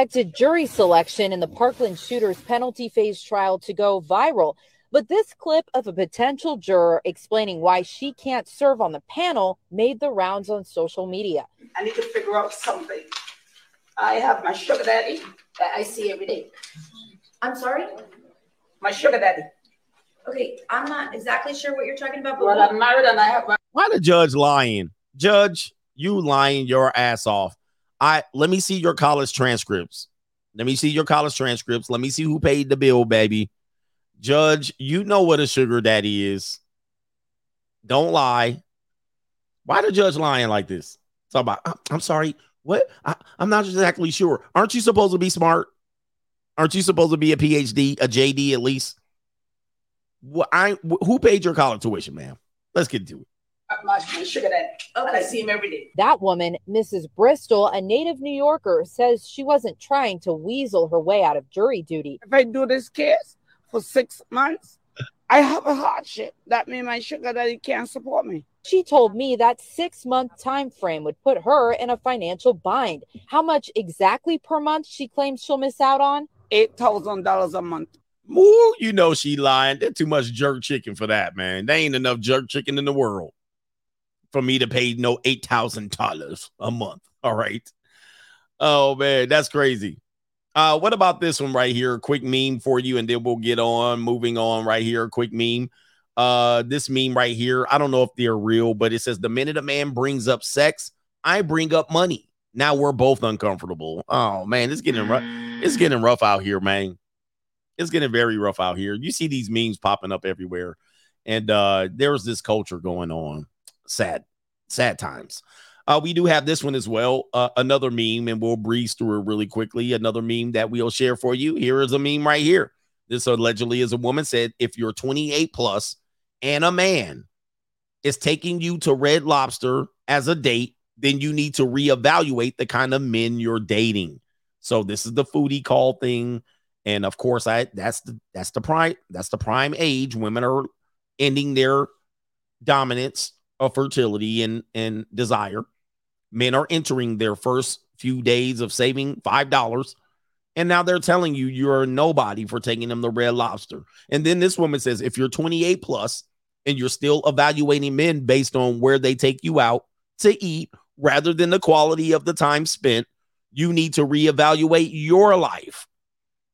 Speaker 21: Jury selection in the Parkland shooter's penalty phase trial to go viral. But this clip of a potential juror explaining why she can't serve on the panel made the rounds on social media.
Speaker 22: I need to figure out something. I have my sugar daddy that I see every day.
Speaker 19: I'm sorry?
Speaker 22: My sugar daddy.
Speaker 19: Okay, I'm not exactly sure what you're talking about, but
Speaker 22: Well, I'm married and I have my
Speaker 1: Why the judge lying? Judge, you lying your ass off. I let me see your college transcripts. Let me see your college transcripts. Let me see who paid the bill, baby. Judge, you know what a sugar daddy is. Don't lie. Why the judge lying like this? Talk about. "I'm- sorry. What? I, I'm not exactly sure. Aren't you supposed to be smart? Aren't you supposed to be a PhD, a JD at least? What? I who paid your college tuition, man? Let's get to it.
Speaker 22: My, my sugar daddy. And I see him every day.
Speaker 21: That woman, Mrs. Bristol, a native New Yorker, says she wasn't trying to weasel her way out of jury duty.
Speaker 22: If I do this case for six months,
Speaker 25: I have a hardship. That means my sugar daddy can't support me.
Speaker 21: She told me that six month time frame would put her in a financial bind. How much exactly per month she claims she'll miss out on?
Speaker 25: Eight thousand dollars a month.
Speaker 1: Ooh, you know she lying. They're too much jerk chicken for that, man. There ain't enough jerk chicken in the world for me to pay no eight thousand dollars a month. All right. Oh man, that's crazy. Uh, what about this one right here? Quick meme for you, and then we'll get on moving on right here. Quick meme. Uh, this meme right here. I don't know if they're real, but it says the minute a man brings up sex, I bring up money. Now we're both uncomfortable. Oh man, it's getting rough. It's getting rough out here, man. It's getting very rough out here. You see these memes popping up everywhere, and uh, there's this culture going on. Sad, sad times. Uh, we do have this one as well. Uh, another meme, and we'll breeze through it really quickly. Another meme that we'll share for you. Here is a meme right here. This allegedly is a woman said, if you're 28 plus and a man is taking you to Red Lobster as a date, then you need to reevaluate the kind of men you're dating. So this is the foodie call thing. And of course, I that's the that's the prime that's the prime age. Women are ending their dominance of fertility and and desire. Men are entering their first few days of saving five dollars, and now they're telling you you're nobody for taking them the Red Lobster. And then this woman says, if you're 28 plus and you're still evaluating men based on where they take you out to eat rather than the quality of the time spent, you need to reevaluate your life.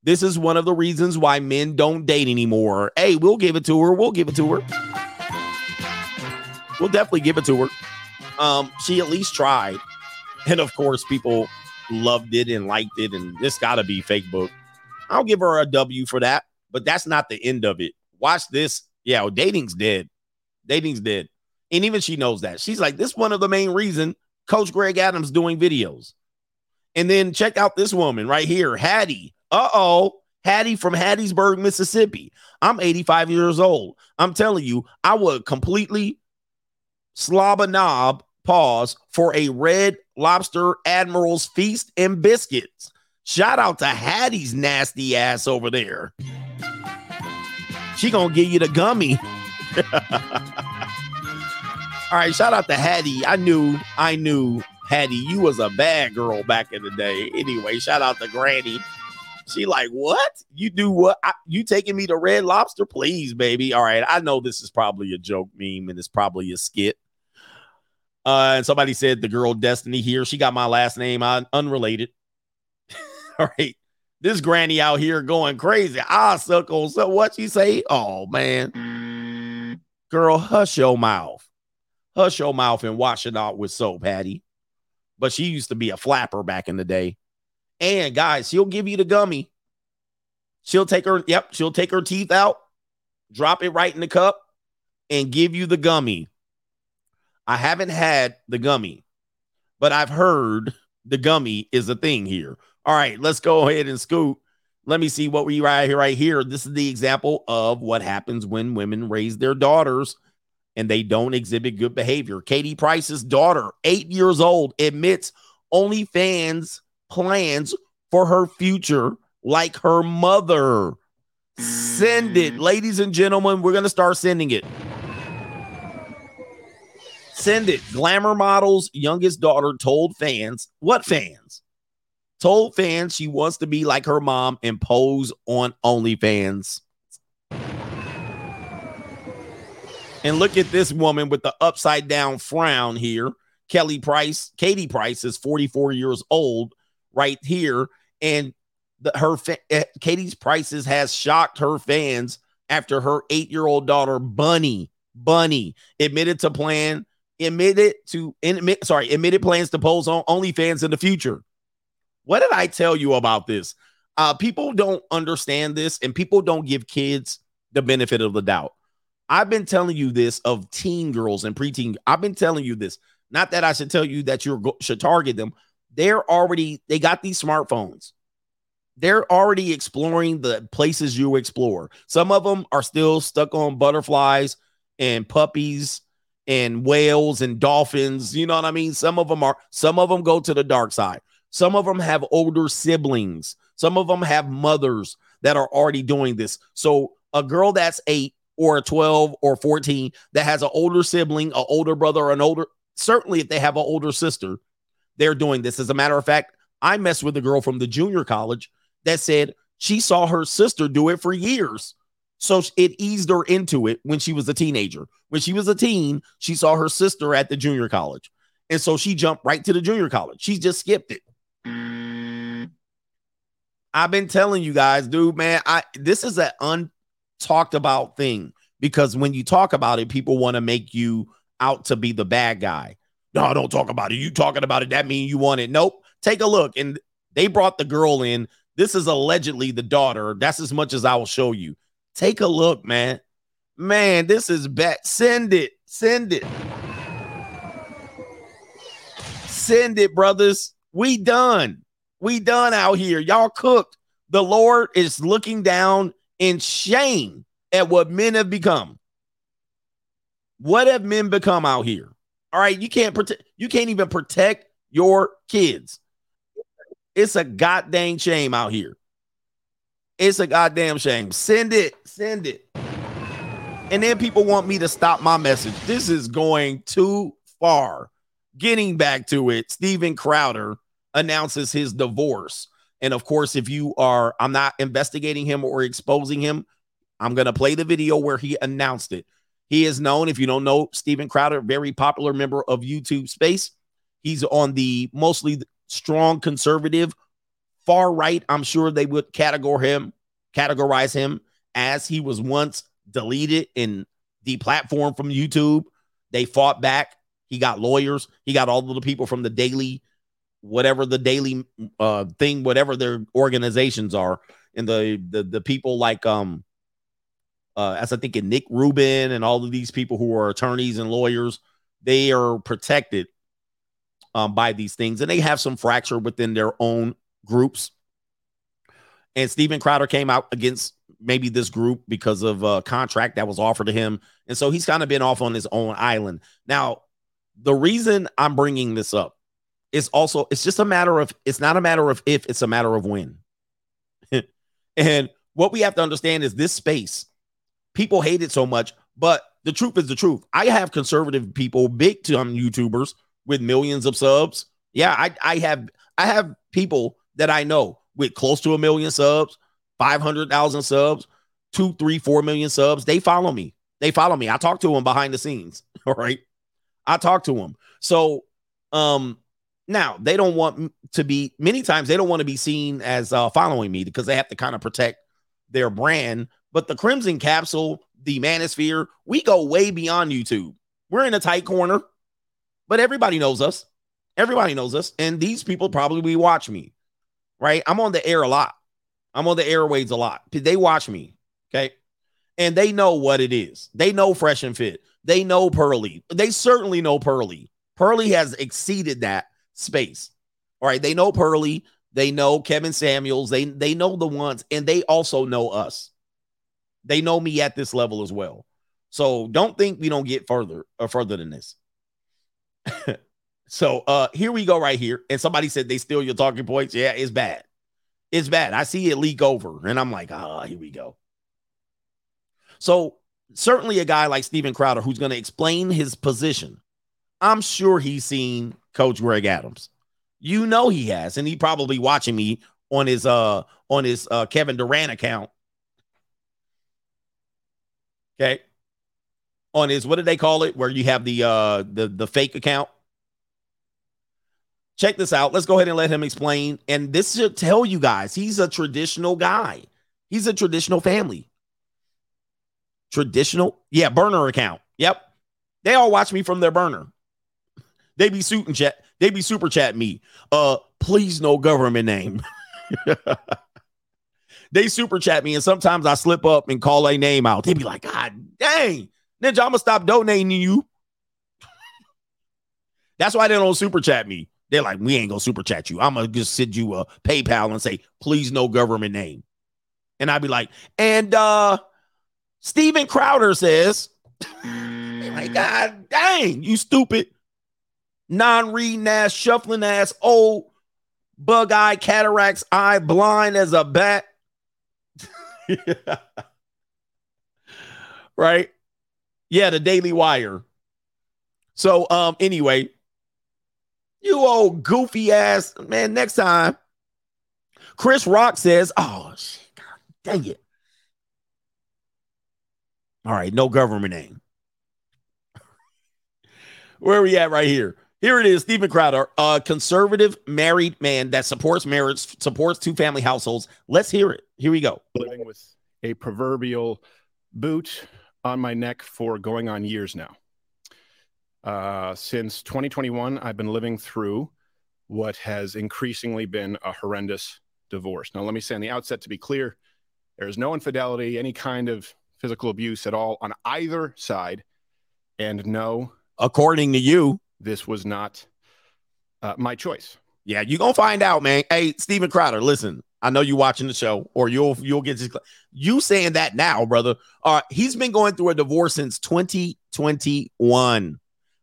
Speaker 1: This is one of the reasons why men don't date anymore. Hey, we'll give it to her. We'll give it to her. We'll definitely give it to her. Um, she at least tried. And of course, people loved it and liked it. And this got to be fake book. I'll give her a W for that, but that's not the end of it. Watch this. Yeah, well, dating's dead. Dating's dead. And even she knows that. She's like, this one of the main reason Coach Greg Adams doing videos. And then check out this woman right here, Hattie. Uh oh, Hattie from Hattiesburg, Mississippi. I'm 85 years old. I'm telling you, I would completely slob a knob, pause, for a red lobster admiral's feast and biscuits. Shout out to Hattie's nasty ass over there. She gonna give you the gummy. [LAUGHS] All right, shout out to Hattie. I knew, I knew Hattie, you was a bad girl back in the day. Anyway, shout out to Granny. She like, what? You do what? I, you taking me to Red Lobster? Please, baby. All right. I know this is probably a joke meme and it's probably a skit. Uh, and somebody said the girl Destiny here. She got my last name unrelated. [LAUGHS] All right. This granny out here going crazy. I suck on so what she say? Oh man. Girl, hush your mouth. Hush your mouth and wash it out with soap, Patty. But she used to be a flapper back in the day. And guys, she'll give you the gummy. She'll take her, yep, she'll take her teeth out, drop it right in the cup, and give you the gummy. I haven't had the gummy, but I've heard the gummy is a thing here. All right, let's go ahead and scoot. Let me see what we right here, right here. This is the example of what happens when women raise their daughters and they don't exhibit good behavior. Katie Price's daughter, eight years old, admits OnlyFans plans for her future like her mother. Send it, mm-hmm. ladies and gentlemen. We're going to start sending it. Send it. Glamour Model's youngest daughter told fans, what fans? Told fans she wants to be like her mom and pose on OnlyFans. And look at this woman with the upside down frown here. Kelly Price, Katie Price is 44 years old right here. And the, her fa- uh, Katie's Prices has shocked her fans after her eight year old daughter, Bunny, Bunny, admitted to plan, admitted to, admit, sorry, admitted plans to pose on OnlyFans in the future. What did I tell you about this? Uh, people don't understand this and people don't give kids the benefit of the doubt. I've been telling you this of teen girls and preteen. I've been telling you this. Not that I should tell you that you should target them. They're already, they got these smartphones. They're already exploring the places you explore. Some of them are still stuck on butterflies and puppies and whales and dolphins. You know what I mean? Some of them are, some of them go to the dark side. Some of them have older siblings. Some of them have mothers that are already doing this. So a girl that's eight or a 12 or 14 that has an older sibling, an older brother, or an older, certainly if they have an older sister, they're doing this. As a matter of fact, I messed with a girl from the junior college that said she saw her sister do it for years. So it eased her into it when she was a teenager. When she was a teen, she saw her sister at the junior college. And so she jumped right to the junior college. She just skipped it. I've been telling you guys, dude, man, I this is an untalked about thing because when you talk about it, people want to make you out to be the bad guy. No, don't talk about it. You talking about it, that means you want it. Nope. Take a look. And they brought the girl in. This is allegedly the daughter. That's as much as I will show you. Take a look, man. Man, this is bad. Send it. Send it. Send it, brothers. We done. We done out here. Y'all cooked. The Lord is looking down in shame at what men have become. What have men become out here? All right, you can't protect you can't even protect your kids. It's a goddamn shame out here. It's a goddamn shame. Send it, send it. And then people want me to stop my message. This is going too far. Getting back to it, Steven Crowder announces his divorce. And of course, if you are, I'm not investigating him or exposing him. I'm going to play the video where he announced it. He is known, if you don't know, Steven Crowder, very popular member of YouTube space. He's on the mostly strong conservative, far right. I'm sure they would categorize him, categorize him as he was once deleted and deplatformed from YouTube. They fought back. He got lawyers. He got all of the people from the daily, whatever the daily uh thing, whatever their organizations are, and the the the people like um uh as I think in Nick Rubin and all of these people who are attorneys and lawyers, they are protected um by these things, and they have some fracture within their own groups. And Steven Crowder came out against maybe this group because of a contract that was offered to him. And so he's kind of been off on his own island. Now, the reason I'm bringing this up is also it's just a matter of it's not a matter of if, it's a matter of when. [LAUGHS] and what we have to understand is this space, people hate it so much, but the truth is the truth. I have conservative people, big time YouTubers with millions of subs. Yeah, I, I have I have people that I know with close to a million subs, 500,000 subs, two, three, four million subs. They follow me. They follow me. I talk to them behind the scenes. [LAUGHS] All right. I talk to them. So, um, now they don't want to be many times they don't want to be seen as uh, following me because they have to kind of protect their brand. But the Crimson Capsule, the Manosphere, we go way beyond YouTube. We're in a tight corner, but everybody knows us. Everybody knows us, and these people probably watch me. Right? I'm on the air a lot. I'm on the airwaves a lot. They watch me. Okay. And they know what it is. They know fresh and fit. They know Pearly. They certainly know Pearly. Pearly has exceeded that space. All right. They know Pearly. They know Kevin Samuels. They they know the ones, and they also know us. They know me at this level as well. So don't think we don't get further or uh, further than this. [LAUGHS] so uh here we go right here. And somebody said they steal your talking points. Yeah, it's bad. It's bad. I see it leak over, and I'm like, ah, here we go. So certainly a guy like Steven Crowder who's going to explain his position. I'm sure he's seen Coach Greg Adams. You know he has, and he probably watching me on his uh on his uh Kevin Durant account. Okay. On his what do they call it? Where you have the uh the the fake account. Check this out. Let's go ahead and let him explain. And this should tell you guys he's a traditional guy. He's a traditional family. Traditional, yeah, burner account. Yep. They all watch me from their burner. They be suit and chat. They be super chat me. Uh, please no government name. [LAUGHS] they super chat me, and sometimes I slip up and call a name out. They be like, God dang, Ninja, I'm gonna stop donating to you. [LAUGHS] That's why they don't super chat me. They're like, we ain't gonna super chat you. I'm gonna just send you a PayPal and say, please no government name. And I'd be like, and uh Steven Crowder says, [LAUGHS] my God dang, you stupid, non reading ass, shuffling ass, old bug eye, cataracts eye, blind as a bat. [LAUGHS] right? Yeah, the Daily Wire. So, um, anyway, you old goofy ass man. Next time, Chris Rock says, "Oh, shit, God, dang it." All right, no government name. [LAUGHS] Where are we at right here? Here it is, Steven Crowder, a conservative married man that supports marriage, supports two family households. Let's hear it. Here we go.
Speaker 26: living with a proverbial boot on my neck for going on years now. Uh, since 2021, I've been living through what has increasingly been a horrendous divorce. Now, let me say on the outset to be clear there is no infidelity, any kind of physical abuse at all on either side. And no,
Speaker 1: according to you,
Speaker 26: this was not uh, my choice.
Speaker 1: Yeah, you're gonna find out, man. Hey, Steven Crowder, listen. I know you watching the show, or you'll you'll get this. You saying that now, brother? Right, he's been going through a divorce since 2021.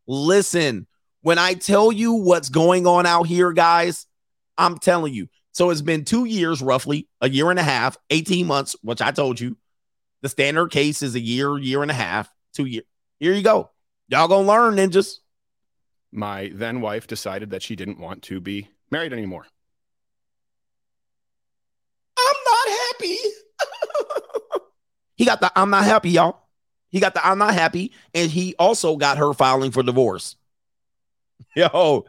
Speaker 1: Listen, when I tell you what's going on out here, guys, I'm telling you. So it's been two years, roughly a year and a half, 18 months, which I told you. The standard case is a year, year and a half, two years. Here you go. Y'all gonna learn, ninjas.
Speaker 26: My then wife decided that she didn't want to be married anymore.
Speaker 1: I'm not happy. [LAUGHS] he got the I'm not happy, y'all. He got the I'm not happy, and he also got her filing for divorce. [LAUGHS] Yo,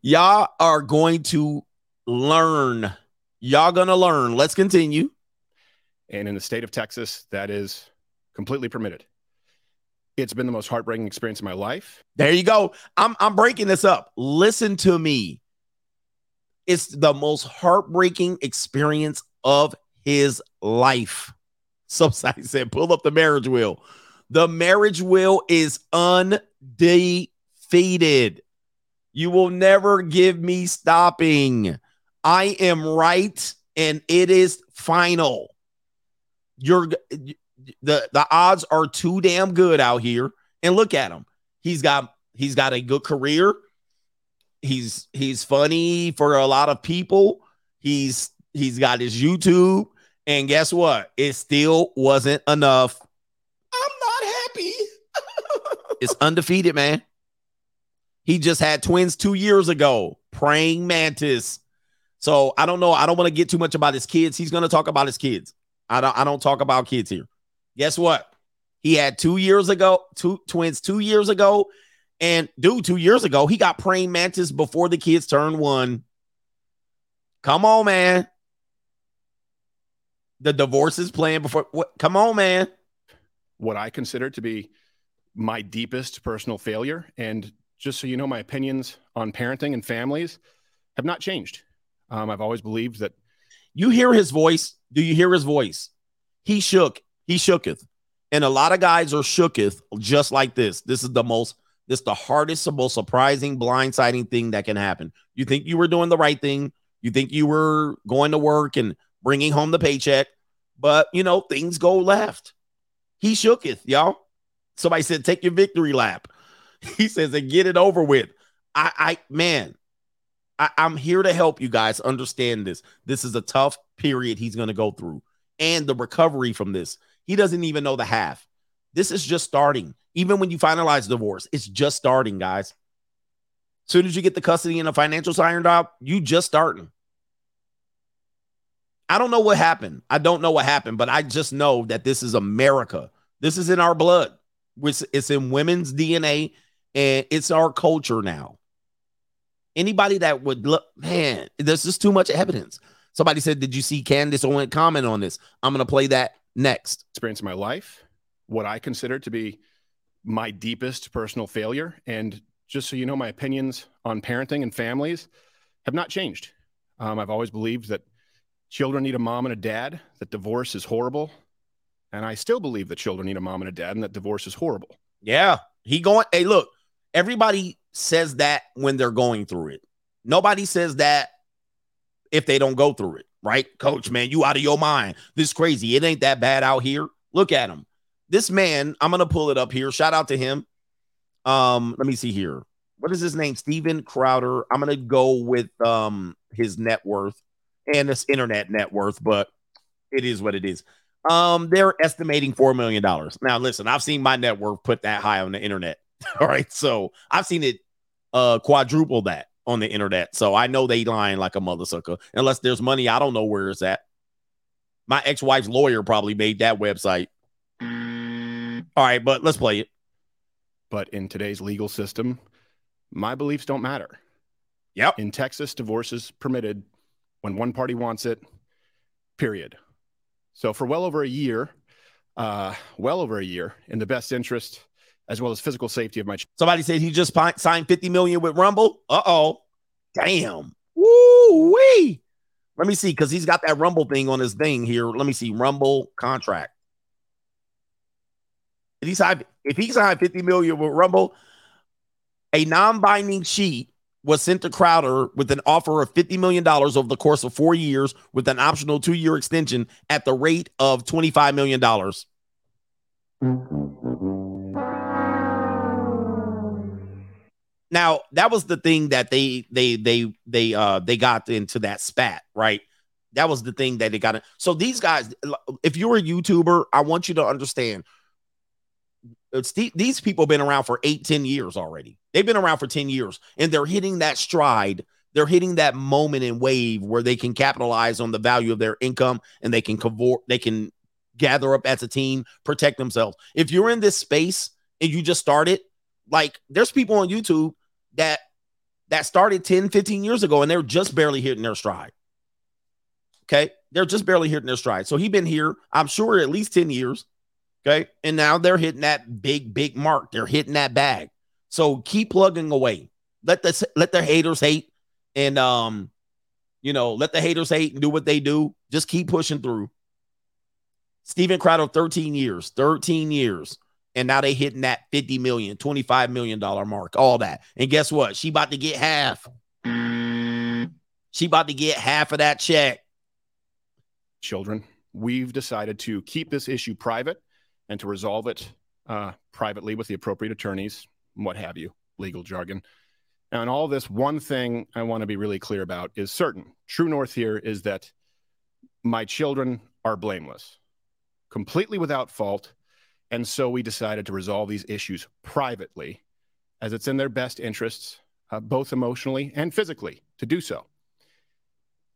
Speaker 1: y'all are going to learn. Y'all gonna learn. Let's continue.
Speaker 26: And in the state of Texas, that is completely permitted. It's been the most heartbreaking experience of my life.
Speaker 1: There you go. I'm I'm breaking this up. Listen to me. It's the most heartbreaking experience of his life. [LAUGHS] Somebody said, pull up the marriage wheel. The marriage wheel is undefeated. You will never give me stopping. I am right, and it is final. You're the the odds are too damn good out here. And look at him. He's got he's got a good career. He's he's funny for a lot of people. He's he's got his YouTube. And guess what? It still wasn't enough. It's undefeated, man. He just had twins two years ago. Praying mantis. So I don't know. I don't want to get too much about his kids. He's going to talk about his kids. I don't. I don't talk about kids here. Guess what? He had two years ago, two twins two years ago. And dude, two years ago, he got praying mantis before the kids turned one. Come on, man. The divorce is playing before. What? Come on, man.
Speaker 26: What I consider to be my deepest personal failure. And just so you know, my opinions on parenting and families have not changed. Um, I've always believed that.
Speaker 1: You hear his voice. Do you hear his voice? He shook. He shooketh. And a lot of guys are shooketh just like this. This is the most, this is the hardest, most surprising, blindsiding thing that can happen. You think you were doing the right thing. You think you were going to work and bringing home the paycheck, but you know, things go left. He shooketh, y'all. Somebody said, take your victory lap. [LAUGHS] He says, and get it over with. I, I, man, I, I'm here to help you guys understand this. This is a tough period he's going to go through and the recovery from this. He doesn't even know the half. This is just starting. Even when you finalize divorce, it's just starting, guys. Soon as you get the custody and the financial ironed out, you just starting. I don't know what happened. I don't know what happened, but I just know that this is America. This is in our blood. It's, in women's DNA and it's our culture now. Anybody that would look, man, there's just too much evidence. Somebody said, Did you see Candace Owen comment on this? I'm going to play that next.
Speaker 26: Experience of my life, what I consider to be my deepest personal failure. And just so you know, my opinions on parenting and families have not changed. Um, I've always believed that children need a mom and a dad, that divorce is horrible. And I still believe that children need a mom and a dad and that divorce is horrible.
Speaker 1: Yeah. He going, hey, look, everybody says that when they're going through it. Nobody says that if they don't go through it, right? Coach, man, you out of your mind. This crazy. It ain't that bad out here. Look at him. This man, I'm gonna pull it up here. Shout out to him. Um, let me see here. What is his name? Steven Crowder. I'm gonna go with um his net worth and this internet net worth, but it is what it is. Um, they're estimating four million dollars. Now, listen, I've seen my net worth put that high on the internet. [LAUGHS] All right, so I've seen it uh quadruple that on the internet. So I know they lying like a mother sucker. Unless there's money, I don't know where it's at. My ex-wife's lawyer probably made that website. All right, but let's play it.
Speaker 26: But in today's legal system, my beliefs don't matter.
Speaker 1: Yep.
Speaker 26: In Texas, divorce is permitted when one party wants it, period. So for well over a year, uh, well over a year, in the best interest as well as physical safety of my ch-
Speaker 1: Somebody said he just pi- signed 50 million with Rumble. Uh-oh. Damn. Woo wee. Let me see, because he's got that Rumble thing on his thing here. Let me see. Rumble contract. If he signed, if he signed 50 million with Rumble, a non-binding sheet was sent to Crowder with an offer of $50 million over the course of four years with an optional two-year extension at the rate of $25 million. Now that was the thing that they they they they uh they got into that spat, right? That was the thing that they got. In. So these guys, if you're a YouTuber, I want you to understand. The, these people have been around for eight, 10 years already. They've been around for 10 years and they're hitting that stride. They're hitting that moment and wave where they can capitalize on the value of their income and they can cavort, they can gather up as a team, protect themselves. If you're in this space and you just started, like there's people on YouTube that that started 10, 15 years ago and they're just barely hitting their stride. Okay. They're just barely hitting their stride. So he been here, I'm sure, at least 10 years. Okay. And now they're hitting that big, big mark. They're hitting that bag. So keep plugging away. Let the let the haters hate. And um, you know, let the haters hate and do what they do. Just keep pushing through. Steven Crowder, 13 years, 13 years. And now they hitting that 50 million, 25 million dollar mark, all that. And guess what? She about to get half. She about to get half of that check.
Speaker 26: children. We've decided to keep this issue private and to resolve it uh, privately with the appropriate attorneys, what have you, legal jargon. Now, in all this, one thing I want to be really clear about is certain. True North here is that my children are blameless, completely without fault. And so we decided to resolve these issues privately as it's in their best interests, uh, both emotionally and physically, to do so.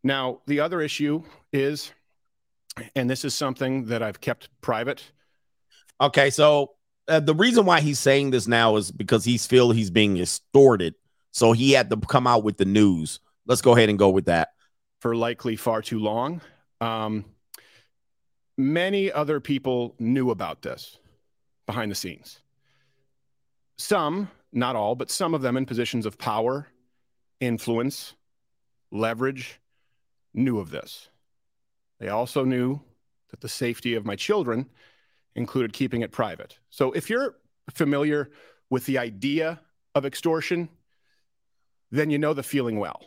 Speaker 26: Now, the other issue is, and this is something that I've kept private.
Speaker 1: Okay, so uh, the reason why he's saying this now is because he's feel he's being extorted. So he had to come out with the news. Let's go ahead and go with that.
Speaker 26: For likely far too long. Um, many other people knew about this behind the scenes. Some, not all, but some of them in positions of power, influence, leverage, knew of this. They also knew that the safety of my children included keeping it private. So if you're familiar with the idea of extortion, then you know the feeling well.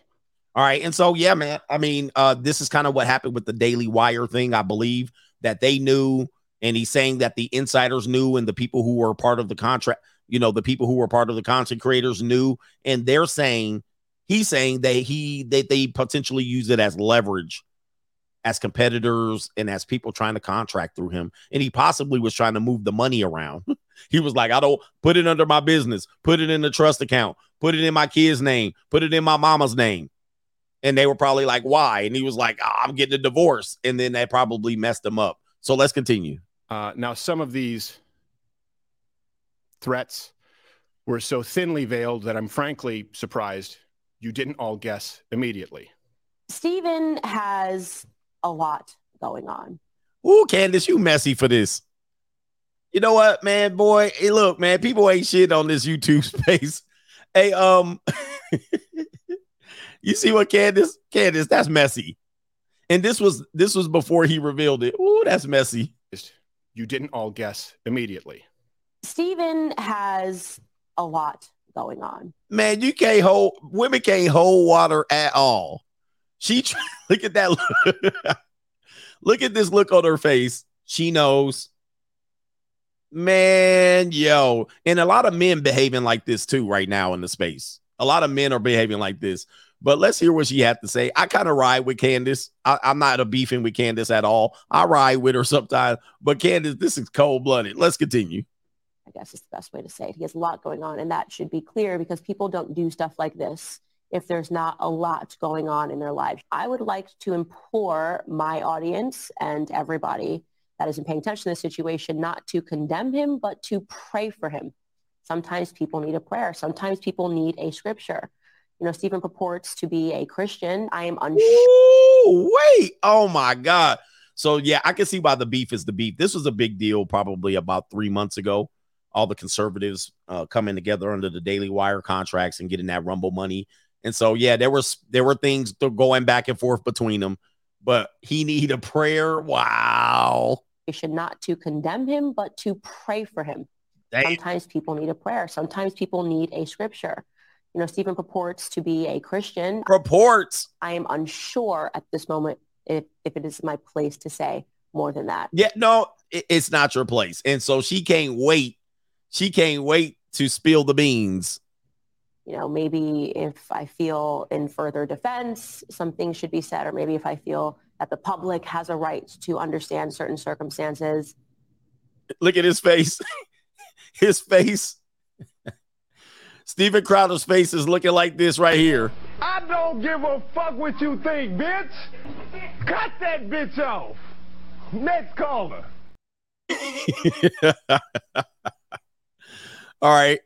Speaker 1: All right. And so, yeah, man, I mean, uh, this is kind of what happened with the Daily Wire thing, I believe, that they knew. And he's saying that the insiders knew and the people who were part of the contract, you know, the people who were part of the content creators knew. And they're saying, he's saying that he, that they potentially use it as leverage as competitors and as people trying to contract through him. And he possibly was trying to move the money around. [LAUGHS] he was like, I don't put it under my business, put it in the trust account, put it in my kid's name, put it in my mama's name. And they were probably like, why? And he was like, oh, I'm getting a divorce. And then that probably messed him up. So let's continue.
Speaker 26: Uh, now, some of these threats were so thinly veiled that I'm frankly surprised you didn't all guess immediately.
Speaker 27: Steven has a lot going on.
Speaker 1: Ooh, Candace, you messy for this. You know what, man, boy? Hey, look, man, people ain't shit on this YouTube [LAUGHS] space. Hey, um, [LAUGHS] you see what Candace? Candace, that's messy. And this was this was before he revealed it. Ooh, that's messy.
Speaker 26: You didn't all guess immediately.
Speaker 27: Steven has a lot going on.
Speaker 1: Man, you can't hold women can't hold water at all. She [LAUGHS] look at that look. [LAUGHS] look at this look on her face. She knows. Man, yo. And a lot of men behaving like this too right now in the space. A lot of men are behaving like this. But let's hear what she had to say. I kind of ride with Candace. I, I'm not a beefing with Candace at all. I ride with her sometimes. But Candace, this is cold blooded. Let's continue.
Speaker 27: I guess is the best way to say it. He has a lot going on, and that should be clear because people don't do stuff like this if there's not a lot going on in their lives. I would like to implore my audience and everybody that isn't paying attention to this situation not to condemn him, but to pray for him. Sometimes people need a prayer. Sometimes people need a scripture. You know, Steven purports to be a Christian. I am unsure.
Speaker 1: Wait. Oh my God. So yeah, I can see why the beef is the beef. This was a big deal probably about three months ago. All the conservatives uh, coming together under the Daily Wire contracts and getting that Rumble money. And so yeah, there was there were things going back and forth between them, but he need a prayer. Wow.
Speaker 27: You should not to condemn him, but to pray for him.
Speaker 1: Damn.
Speaker 27: Sometimes people need a prayer. Sometimes people need a scripture. You know, Steven purports to be a Christian.
Speaker 1: Purports.
Speaker 27: I am unsure at this moment if, if it is my place to say more than that.
Speaker 1: Yeah, no, it- it's not your place. And so she can't wait. She can't wait to spill the beans.
Speaker 27: You know, maybe if I feel in further defense, something should be said, or maybe if I feel that the public has a right to understand certain circumstances.
Speaker 1: Look at his face. [LAUGHS] his face. Steven Crowder's face is looking like this right here.
Speaker 15: I don't give a fuck what you think, bitch. Cut that bitch off. Next caller. [LAUGHS]
Speaker 1: All right.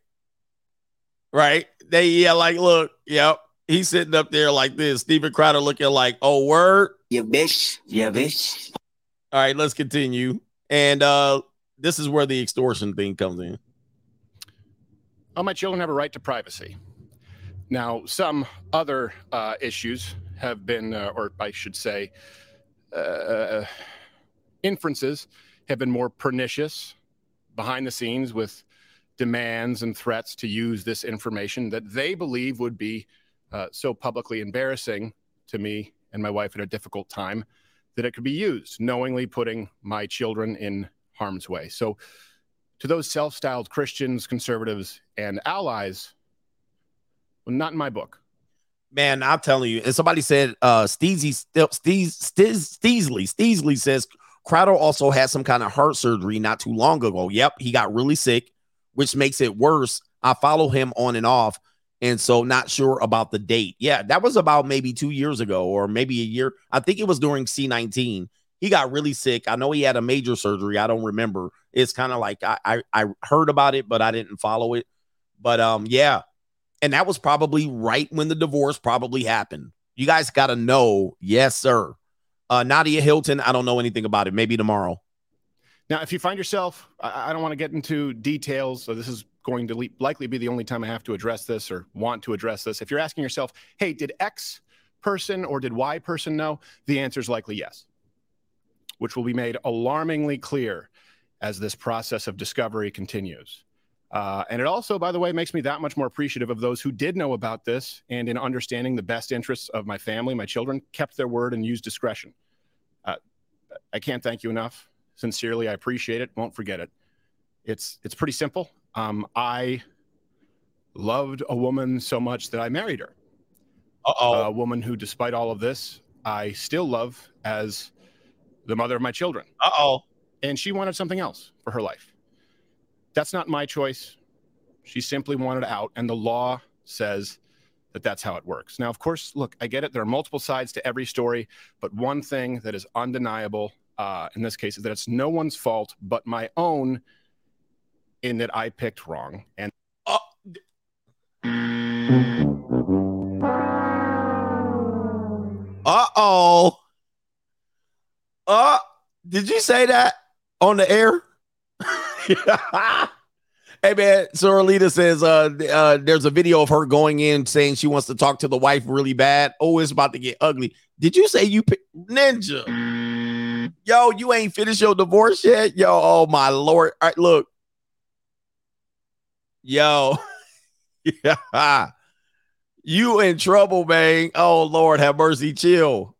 Speaker 1: Right. They yeah, like, look, yep. He's sitting up there like this. Steven Crowder looking like, oh, word.
Speaker 28: Yeah, bitch. Yeah, bitch.
Speaker 1: All right, let's continue. And uh this is where the extortion thing comes in.
Speaker 26: Oh, my children have a right to privacy. Now, some other uh, issues have been, uh, or I should say, uh, inferences have been more pernicious behind the scenes with demands and threats to use this information that they believe would be uh, so publicly embarrassing to me and my wife at a difficult time that it could be used, knowingly putting my children in harm's way. So, to those self styled Christians, conservatives, and allies, well, not in my book.
Speaker 1: Man, I'm telling you, and somebody said uh Steezy still Steez Stiz Steesley. Steesley says Crowder also had some kind of heart surgery not too long ago. Yep, he got really sick, which makes it worse. I follow him on and off, and so not sure about the date. Yeah, that was about maybe two years ago, or maybe a year. I think it was during C19. He got really sick. I know he had a major surgery. I don't remember. It's kind of like I, I I heard about it, but I didn't follow it. But um, yeah, and that was probably right when the divorce probably happened. You guys got to know, yes, sir. Uh, Nadia Hilton, I don't know anything about it. Maybe tomorrow.
Speaker 26: Now, if you find yourself, I, I don't want to get into details, so this is going to le- likely be the only time I have to address this or want to address this. If you're asking yourself, hey, did X person or did Y person know? The answer is likely yes, which will be made alarmingly clear as this process of discovery continues. Uh, and it also, by the way, makes me that much more appreciative of those who did know about this and, in understanding the best interests of my family, my children, kept their word and used discretion. Uh, I can't thank you enough. Sincerely, I appreciate it. Won't forget it. It's it's pretty simple. Um, I loved a woman so much that I married her.
Speaker 1: Uh-oh.
Speaker 26: A woman who, despite all of this, I still love as the mother of my children.
Speaker 1: Uh oh.
Speaker 26: And she wanted something else for her life. That's not my choice. She simply wanted out, and the law says that that's how it works. Now, of course, look, I get it. There are multiple sides to every story, but one thing that is undeniable uh, in this case is that it's no one's fault but my own in that I picked wrong. And
Speaker 1: Uh oh. Uh, did you say that on the air? [LAUGHS] hey man, Soralita says uh, uh there's a video of her going in saying she wants to talk to the wife really bad. Oh, it's about to get ugly. Did you say you pi- ninja? Yo, you ain't finished your divorce yet? Yo, oh my lord. All right, look. Yo. [LAUGHS] yeah. You in trouble, man. Oh Lord, have mercy. Chill.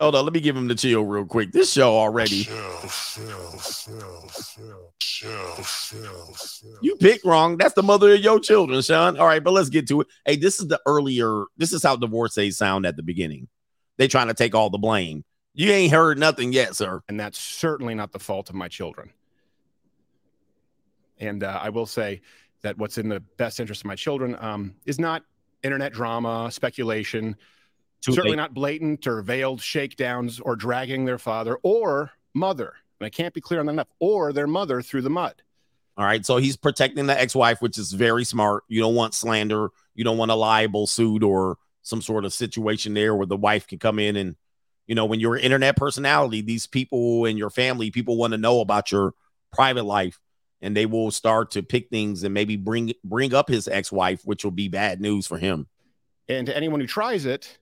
Speaker 1: Hold on, let me give him the chill real quick. This show already. Chill, chill, chill, show, chill, show, shell. You picked wrong. That's the mother of your children, Sean. All right, but let's get to it. Hey, this is the earlier. This is how divorcees sound at the beginning. They trying to take all the blame. You ain't heard nothing yet, sir.
Speaker 26: And that's certainly not the fault of my children. And uh, I will say that what's in the best interest of my children um, is not internet drama, speculation,
Speaker 1: Too
Speaker 26: certainly
Speaker 1: late.
Speaker 26: not blatant or veiled shakedowns or dragging their father or mother. And I can't be clear on that enough, or their mother through the mud.
Speaker 1: All right. So he's protecting the ex wife, which is very smart. You don't want slander. You don't want a liable suit or some sort of situation there where the wife can come in and, you know, when you're an internet personality, these people in your family, people want to know about your private life and they will start to pick things and maybe bring bring up his ex wife, which will be bad news for him.
Speaker 26: And to anyone who tries it,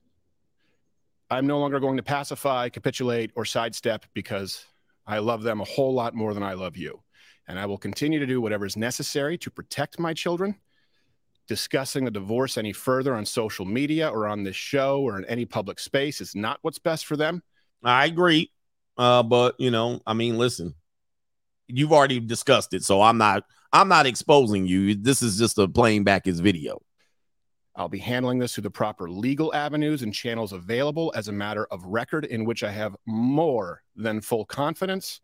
Speaker 26: I'm no longer going to pacify, capitulate, or sidestep because I love them a whole lot more than I love you. And I will continue to do whatever is necessary to protect my children. Discussing the divorce any further on social media or on this show or in any public space is not what's best for them.
Speaker 1: I agree. Uh, but you know, I mean, listen, you've already discussed it, so I'm not I'm not exposing you. This is just a playing back his video.
Speaker 26: I'll be handling this through the proper legal avenues and channels available as a matter of record in which I have more than full confidence.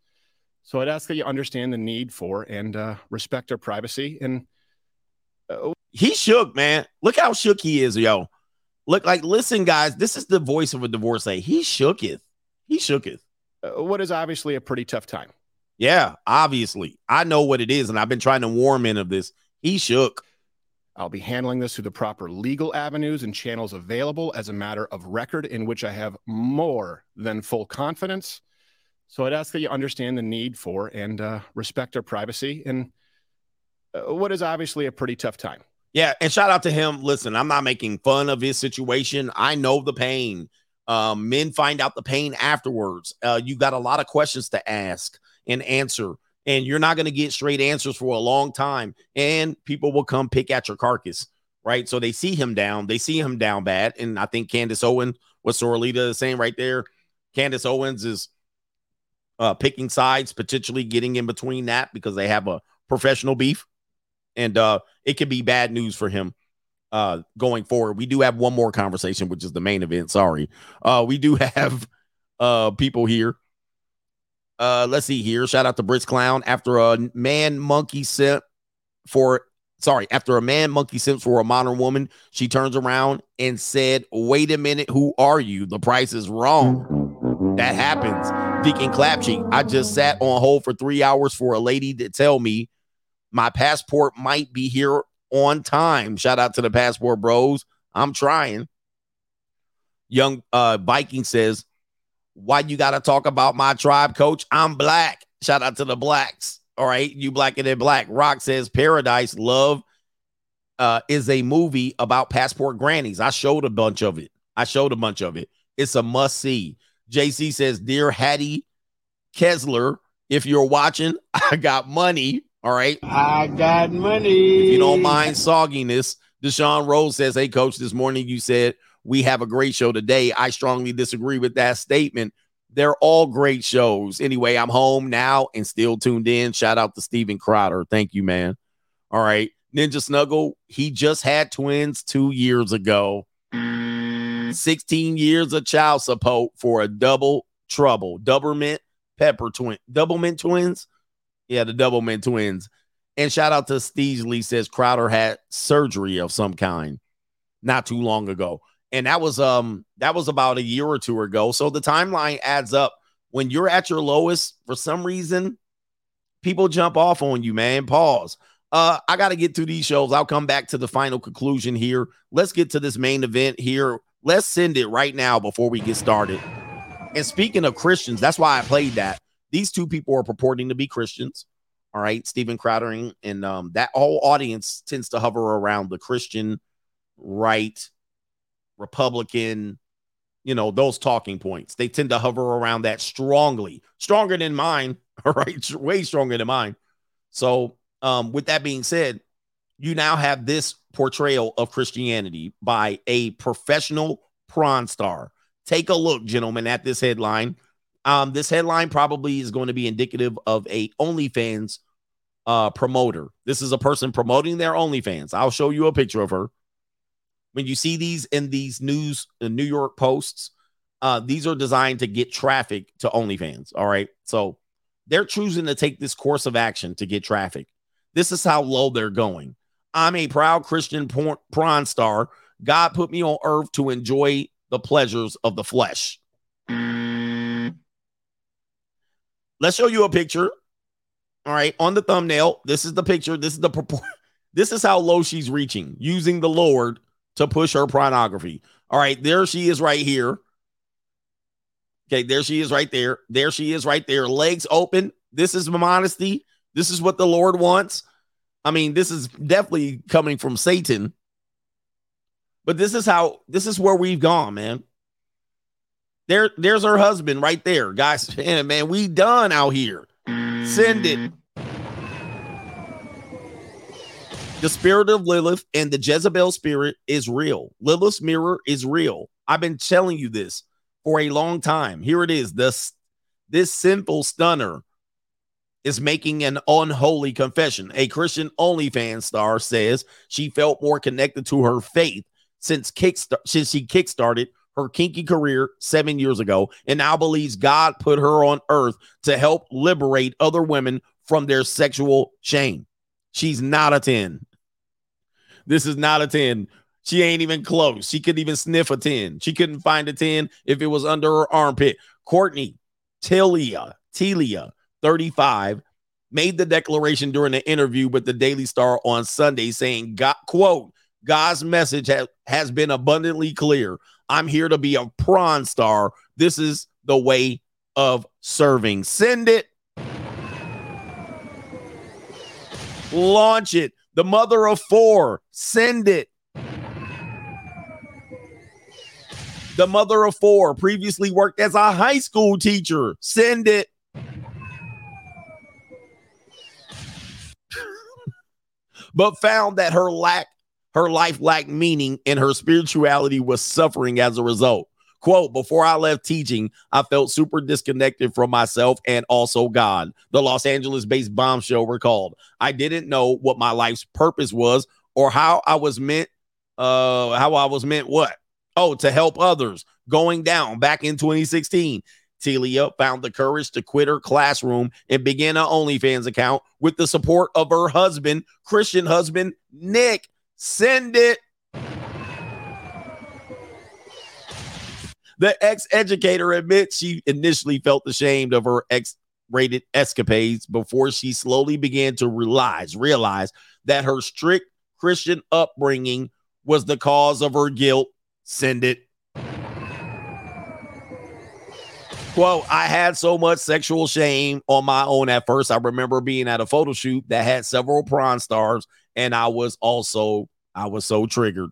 Speaker 26: So I'd ask that you understand the need for and uh, respect our privacy. And
Speaker 1: he shook, man. Look how shook he is, yo. Look like, listen, guys, this is the voice of a divorcee. He shooketh. He shooketh.
Speaker 26: uh, what is obviously a pretty tough time.
Speaker 1: Yeah, obviously. I know what it is, and I've been trying to warn men of this. He shook.
Speaker 26: I'll be handling this through the proper legal avenues and channels available as a matter of record in which I have more than full confidence. So I'd ask that you understand the need for and uh, respect our privacy and what is obviously a pretty tough time.
Speaker 1: Yeah, and shout out to him. Listen, I'm not making fun of his situation. I know the pain. Um, men find out the pain afterwards. Uh, you got a lot of questions to ask and answer, and you're not going to get straight answers for a long time. And people will come pick at your carcass, right? So they see him down, they see him down bad. And I think Candace Owen, what Soralita is saying right there, Candace Owens is uh, picking sides, potentially getting in between that because they have a professional beef and uh it could be bad news for him uh going forward. We do have one more conversation, which is the main event. Sorry. Uh we do [LAUGHS] have uh people here. Uh let's see here. Shout out to Brits Clown after a man monkey sent for sorry, after a man monkey sent for a modern woman, she turns around and said, Wait a minute, who are you? The price is wrong. That happens. Deacon Clapcheek. I just sat on hold for three hours for a lady to tell me my passport might be here on time. Shout out to the passport bros. I'm trying. Young uh Viking says, Why you gotta talk about my tribe, coach? I'm black. Shout out to the blacks. All right, you blacker than black. Rock says Paradise Love uh is a movie about passport grannies. I showed a bunch of it. I showed a bunch of it. It's a must see. JC says, Dear Hattie Kessler, if you're watching, [LAUGHS] I got money. All right.
Speaker 14: I got money.
Speaker 1: If you don't mind sogginess, Deshaun Rose says, Hey, coach, this morning you said we have a great show today. I strongly disagree with that statement. They're all great shows. Anyway, I'm home now and still tuned in. Shout out to Steven Crowder. Thank you, man. All right. Ninja Snuggle, he just had twins two years ago. 16 years of child support for a double trouble. Double mint pepper twin. Double mint twins. Yeah, the double twins. And shout out to Steve Lee says Crowder had surgery of some kind not too long ago. And that was um that was about a year or two ago. So the timeline adds up. When you're at your lowest, for some reason, people jump off on you, man. Pause. Uh, I got to get to these shows. I'll come back to the final conclusion here. Let's get to this main event here. Let's send it right now before we get started. And speaking of Christians, that's why I played that. These two people are purporting to be Christians. All right, Stephen Crowdering, and um, that whole audience tends to hover around the Christian right, Republican, you know, those talking points. They tend to hover around that strongly, stronger than mine. [LAUGHS] All right, way stronger than mine. So, um, with that being said, you now have this portrayal of Christianity by a professional prawn star Take a look, gentlemen, at this headline. Um, this headline probably is going to be indicative of a OnlyFans uh promoter. This is a person promoting their OnlyFans. I'll show you a picture of her. When you see these in these news, the New York posts, uh, these are designed to get traffic to OnlyFans. All right. So they're choosing to take this course of action to get traffic. This is how low they're going. I'm a proud Christian porn, prawn star. God put me on earth to enjoy the pleasures of the flesh. Let's show you a picture. All right, on the thumbnail, this is the picture. This is the propor- [LAUGHS] This is how low she's reaching, using the Lord to push her pornography. All right, there she is right here. Okay, there she is right there. There she is right there. Legs open. This is modesty. This is what the Lord wants. I mean, this is definitely coming from Satan. But this is how this is where we've gone, man. There, there's her husband right there. Guys, [LAUGHS] man, man, we done out here. Send it. The spirit of Lilith and the Jezebel spirit is real. Lilith's mirror is real. I've been telling you this for a long time. Here it is. This this sinful stunner is making an unholy confession. A Christian OnlyFans star says she felt more connected to her faith since kickstart since she kickstarted her kinky career seven years ago, and now believes God put her on earth to help liberate other women from their sexual shame. She's not a 10. This is not a 10. She ain't even close. She couldn't even sniff a 10. She couldn't find a 10 if it was under her armpit. Courtney Tilia, Tilia, 35, made the declaration during an interview with the Daily Star on Sunday saying, God, quote, God's message ha- has been abundantly clear. I'm here to be a prawn star. This is the way of serving. Send it. Launch it. The mother of four. Send it. The mother of four previously worked as a high school teacher. Send it. [LAUGHS] but found that her lack her life lacked meaning and her spirituality was suffering as a result. Quote, before I left teaching, I felt super disconnected from myself and also God. The Los Angeles based bombshell recalled. I didn't know what my life's purpose was or how I was meant, uh, how I was meant what? Oh, to help others. Going down back in 2016. Telia found the courage to quit her classroom and began an OnlyFans account with the support of her husband, Christian husband, Nick. Send it. The ex educator admits she initially felt ashamed of her X rated escapades before she slowly began to realize, realize that her strict Christian upbringing was the cause of her guilt. Send it. Quote, I had so much sexual shame on my own at first. I remember being at a photo shoot that had several prawn stars, and I was also, I was so triggered.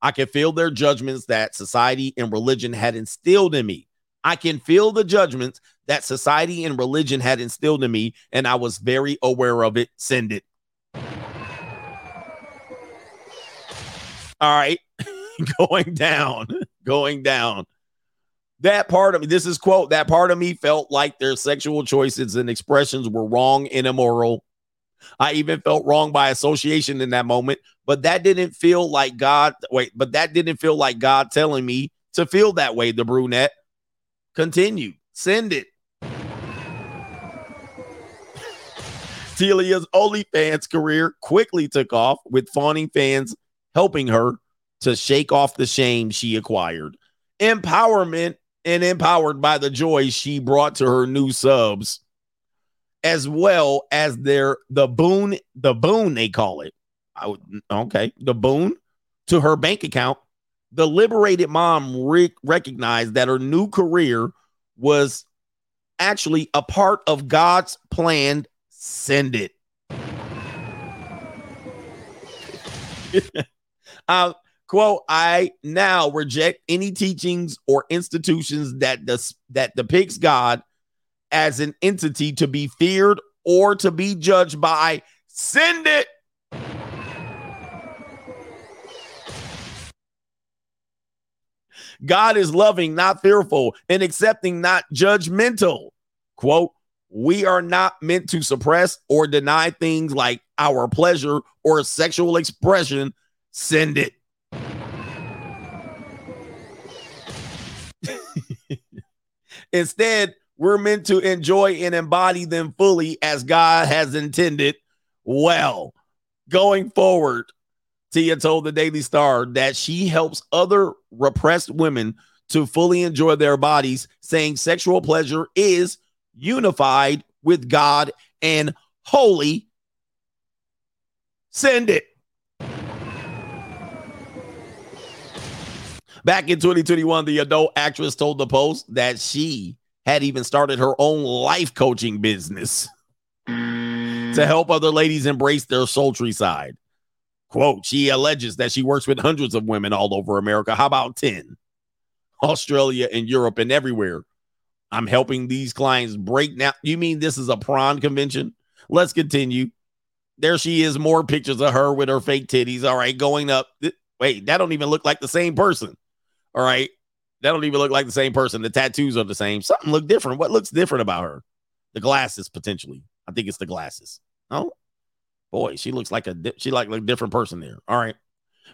Speaker 1: I can feel their judgments that society and religion had instilled in me. I can feel the judgments that society and religion had instilled in me, and I was very aware of it. Send it. All right. [LAUGHS] going down, going down. That part of me, this is quote, that part of me felt like their sexual choices and expressions were wrong and immoral. I even felt wrong by association in that moment, but that didn't feel like God. Wait, but that didn't feel like God telling me to feel that way. The brunette continued. Send it. Telia's OnlyFans career quickly took off with fawning fans helping her to shake off the shame she acquired. Empowerment and empowered by the joy she brought to her new subs, as well as their the boon, the boon they call it. I would, okay, the boon to her bank account. The liberated mom re- recognized that her new career was actually a part of God's planned send it. [LAUGHS] uh, quote, I now reject any teachings or institutions that that depicts God as an entity to be feared or to be judged by. Send it. God is loving, not fearful, and accepting, not judgmental. Quote, we are not meant to suppress or deny things like our pleasure or sexual expression. Send it. [LAUGHS] Instead, we're meant to enjoy and embody them fully as God has intended. Well, going forward, Tia told the Daily Star that she helps other repressed women to fully enjoy their bodies, saying sexual pleasure is unified with God and holy. Send it. Back in 2021, the adult actress told the Post that she had even started her own life coaching business to help other ladies embrace their sultry side. Quote, she alleges that she works with hundreds of women all over America. How about 10? Australia and Europe and everywhere. I'm helping these clients break now. You mean this is a prawn convention? Let's continue. There she is, more pictures of her with her fake titties. All right, going up. Wait, that don't even look like the same person. All right. That don't even look like the same person. The tattoos are the same. Something look different. What looks different about her? The glasses, potentially. I think it's the glasses. Oh, boy, she looks like a di- she like, a different person there. All right.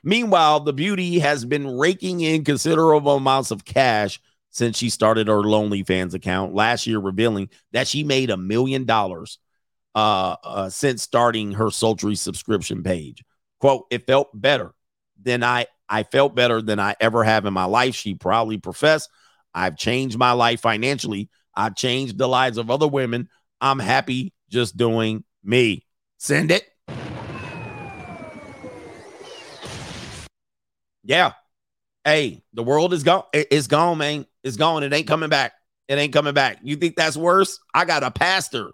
Speaker 1: Meanwhile, the beauty has been raking in considerable amounts of cash since she started her Lonely Fans account last year, revealing that she made a million dollars uh, uh, since starting her sultry subscription page. Quote, it felt better than I I felt better than I ever have in my life. She proudly professed, I've changed my life financially. I've changed the lives of other women. I'm happy just doing me. Send it. Yeah. Hey, the world is gone. It's gone, man. It's gone. It ain't coming back. It ain't coming back. You think that's worse? I got a pastor.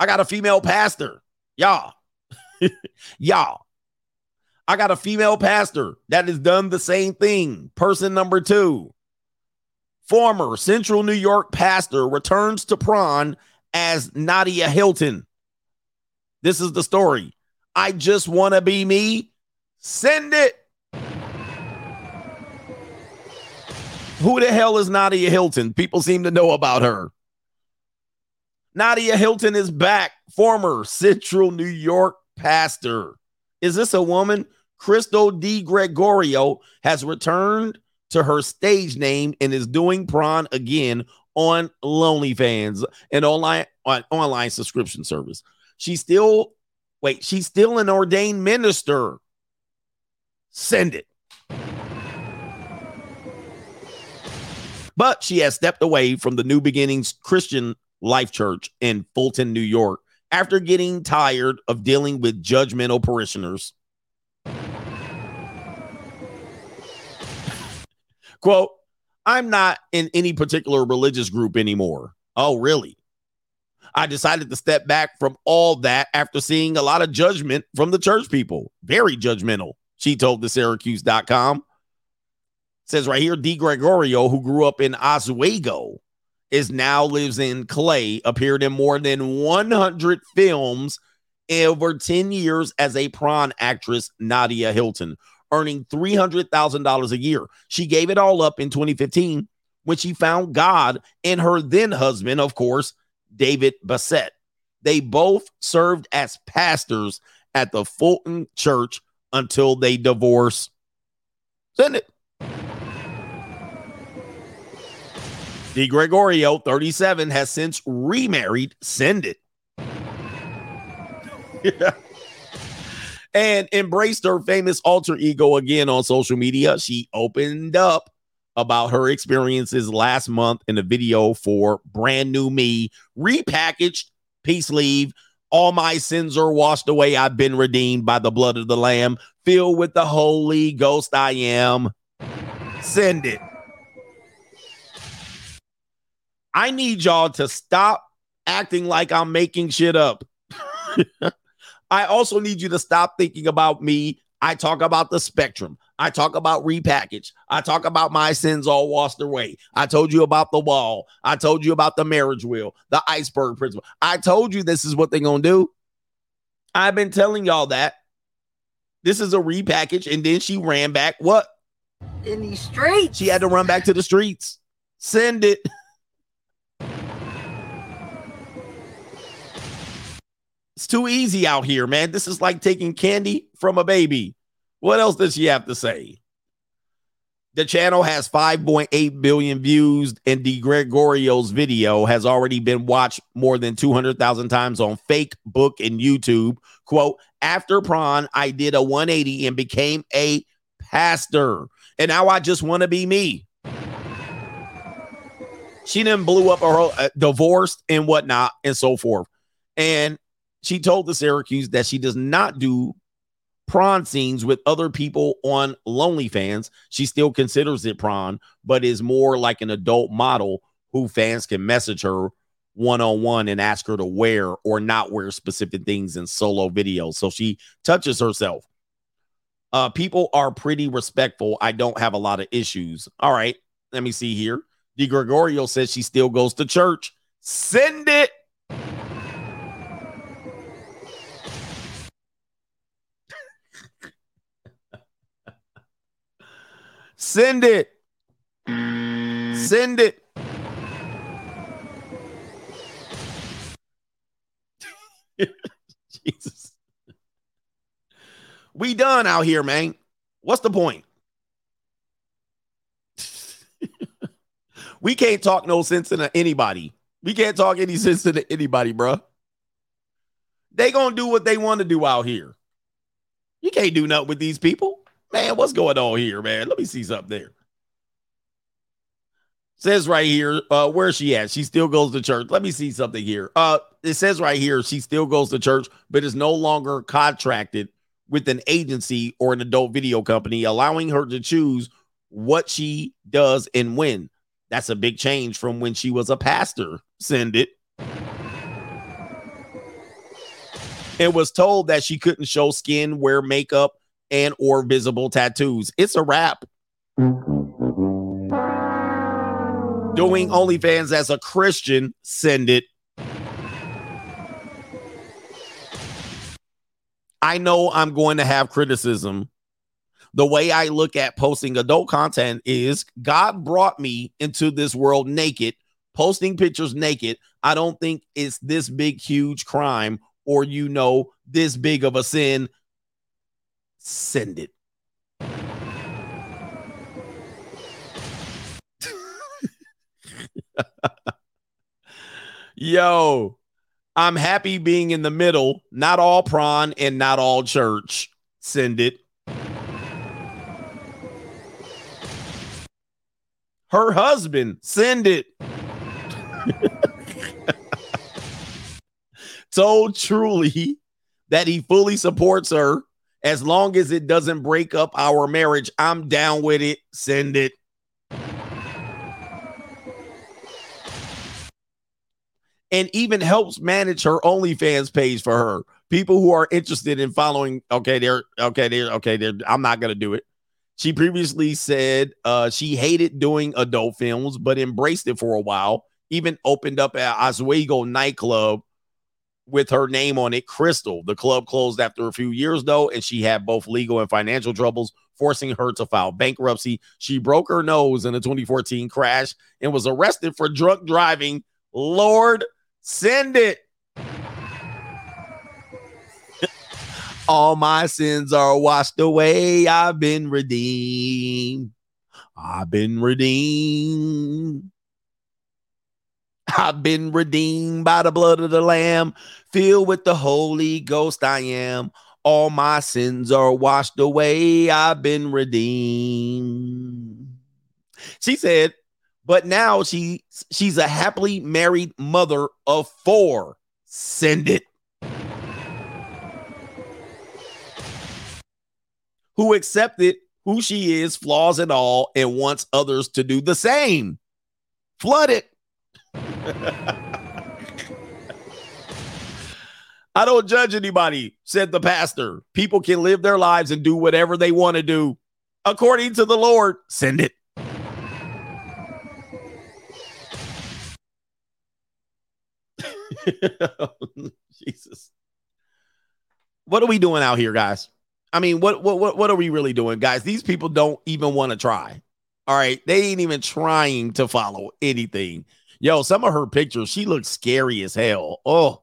Speaker 1: I got a female pastor. Y'all. [LAUGHS] Y'all. I got a female pastor that has done the same thing. Person number two. Former Central New York pastor returns to prawn as Nadia Hilton. This is the story. I just want to be me. Send it. Who the hell is Nadia Hilton? People seem to know about her. Nadia Hilton is back, former Central New York pastor. Is this a woman? Crystal De Gregorio has returned to her stage name and is doing prawn again on LonelyFans, an online on online subscription service. She's still wait, she's still an ordained minister. Send it. But she has stepped away from the New Beginnings Christian Life Church in Fulton, New York, after getting tired of dealing with judgmental parishioners. Quote, I'm not in any particular religious group anymore. Oh, really? I decided to step back from all that after seeing a lot of judgment from the church people. Very judgmental, she told the Syracuse.com. Says right here, De Gregorio, who grew up in Oswego, is now lives in Clay, appeared in more than 100 films over 10 years as a prawn actress, Nadia Hilton, earning $300,000 a year. She gave it all up in 2015 when she found God and her then husband, of course, David Bassett. They both served as pastors at the Fulton Church until they divorced. Send it. De Gregorio, 37, has since remarried. Send it. [LAUGHS] yeah. And embraced her famous alter ego again on social media. She opened up about her experiences last month in a video for Brand New Me, repackaged, peace leave. All my sins are washed away. I've been redeemed by the blood of the Lamb, filled with the Holy Ghost. I am. Send it. I need y'all to stop acting like I'm making shit up. [LAUGHS] I also need you to stop thinking about me. I talk about the spectrum. I talk about repackage. I talk about my sins all washed away. I told you about the wall. I told you about the marriage wheel, the iceberg principle. I told you this is what they're going to do. I've been telling y'all that. This is a repackage. And then she ran back what?
Speaker 29: in these streets.
Speaker 1: She had to run back to the streets. Send it. [LAUGHS] It's too easy out here, man. This is like taking candy from a baby. What else does she have to say? The channel has 5.8 billion views, and De Gregorio's video has already been watched more than 200,000 times on Fake Book and YouTube. Quote, after prawn, I did a 180 and became a pastor. And now I just want to be me. She then blew up her uh, divorced and whatnot and so forth. And she told the Syracuse that she does not do prawn scenes with other people on Lonely Fans. She still considers it prawn, but is more like an adult model who fans can message her one on one and ask her to wear or not wear specific things in solo videos. So she touches herself. Uh, people are pretty respectful. I don't have a lot of issues. All right, let me see here. De Gregorio says she still goes to church. Send it. Send it. Send it. [LAUGHS] Jesus. We done out here, man. What's the point? we can't talk no sense into anybody. We can't talk any sense into anybody, bro. They gonna do what they want to do out here. You can't do nothing with these people. Man, what's going on here, man? Let me see something there. Says right here, uh, where's she at? She still goes to church. Let me see something here. Uh, it says right here, she still goes to church, but is no longer contracted with an agency or an adult video company, allowing her to choose what she does and when. That's a big change from when she was a pastor. Send it. And was told that she couldn't show skin, wear makeup, and or visible tattoos. It's a wrap. Doing OnlyFans as a Christian, send it. I know I'm going to have criticism. The way I look at posting adult content is God brought me into this world naked, posting pictures naked. I don't think it's this big, huge crime or, you know, this big of a sin. Send it. [LAUGHS] Yo, I'm happy being in the middle, not all prawn and not all church. Send it. Her husband, send it. [LAUGHS] Told truly that he fully supports her as long as it doesn't break up our marriage. I'm down with it. Send it. and even helps manage her OnlyFans page for her. People who are interested in following, okay, they're okay, they're okay, they're I'm not gonna do it. She previously said uh, she hated doing adult films, but embraced it for a while. Even opened up at Oswego nightclub with her name on it, Crystal. The club closed after a few years, though, and she had both legal and financial troubles, forcing her to file bankruptcy. She broke her nose in a 2014 crash and was arrested for drunk driving. Lord Send it. [LAUGHS] All my sins are washed away. I've been redeemed. I've been redeemed. I've been redeemed by the blood of the Lamb, filled with the Holy Ghost. I am. All my sins are washed away. I've been redeemed. She said, but now she she's a happily married mother of four. Send it. Who accepted who she is, flaws and all, and wants others to do the same. Flood it. I don't judge anybody, said the pastor. People can live their lives and do whatever they want to do according to the Lord. Send it. [LAUGHS] Jesus. What are we doing out here, guys? I mean, what what what what are we really doing, guys? These people don't even want to try. All right, they ain't even trying to follow anything. Yo, some of her pictures, she looks scary as hell. Oh,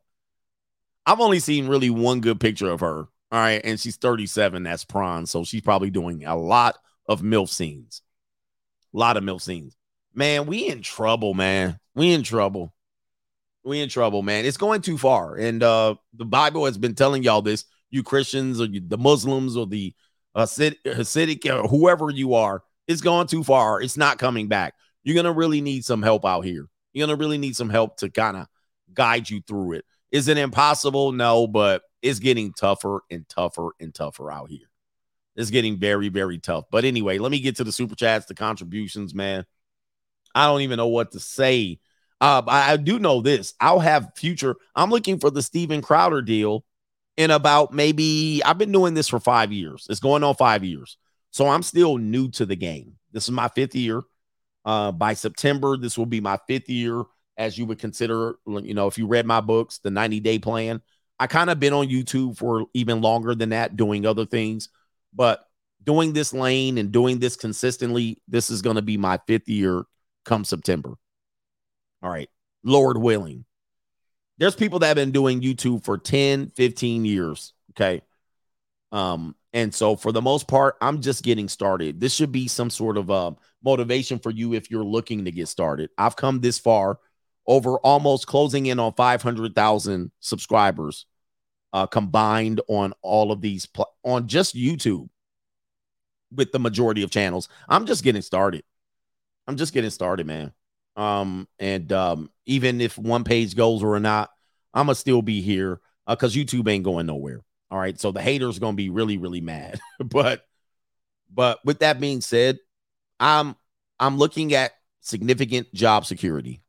Speaker 1: I've only seen really one good picture of her. All right, and she's 37. That's prawn, so she's probably doing a lot of milf scenes. A lot of milf scenes. Man, we in trouble, man. We in trouble. We in trouble, man. It's going too far, and uh the Bible has been telling y'all this. You Christians or you, the Muslims or the Hasidic, Hasidic or whoever you are, it's gone too far. It's not coming back. You're gonna really need some help out here. You're gonna really need some help to kind of guide you through it. Is it impossible? No, but it's getting tougher and tougher and tougher out here. It's getting very, very tough. But anyway, let me get to the super chats, the contributions, man. I don't even know what to say. Uh, I, I do know this. I'll have future. I'm looking for the Steven Crowder deal in about maybe. I've been doing this for five years. It's going on five years, so I'm still new to the game. This is my fifth year. Uh, by September, this will be my fifth year, as you would consider. You know, if you read my books, the 90 day plan. I kind of been on YouTube for even longer than that, doing other things, but doing this lane and doing this consistently, this is going to be my fifth year come September. All right. Lord willing. There's people that have been doing YouTube for 10, 15 years. Okay. Um, and so for the most part, I'm just getting started. This should be some sort of uh, motivation for you if you're looking to get started. I've come this far over almost closing in on 500,000 subscribers uh, combined on all of these pl- on just YouTube with the majority of channels. I'm just getting started. I'm just getting started, man. Um, and um, even if one page goes or not, I'm gonna still be here because uh, YouTube ain't going nowhere. All right. So the haters gonna be really, really mad. [LAUGHS] but but with that being said, I'm I'm looking at significant job security.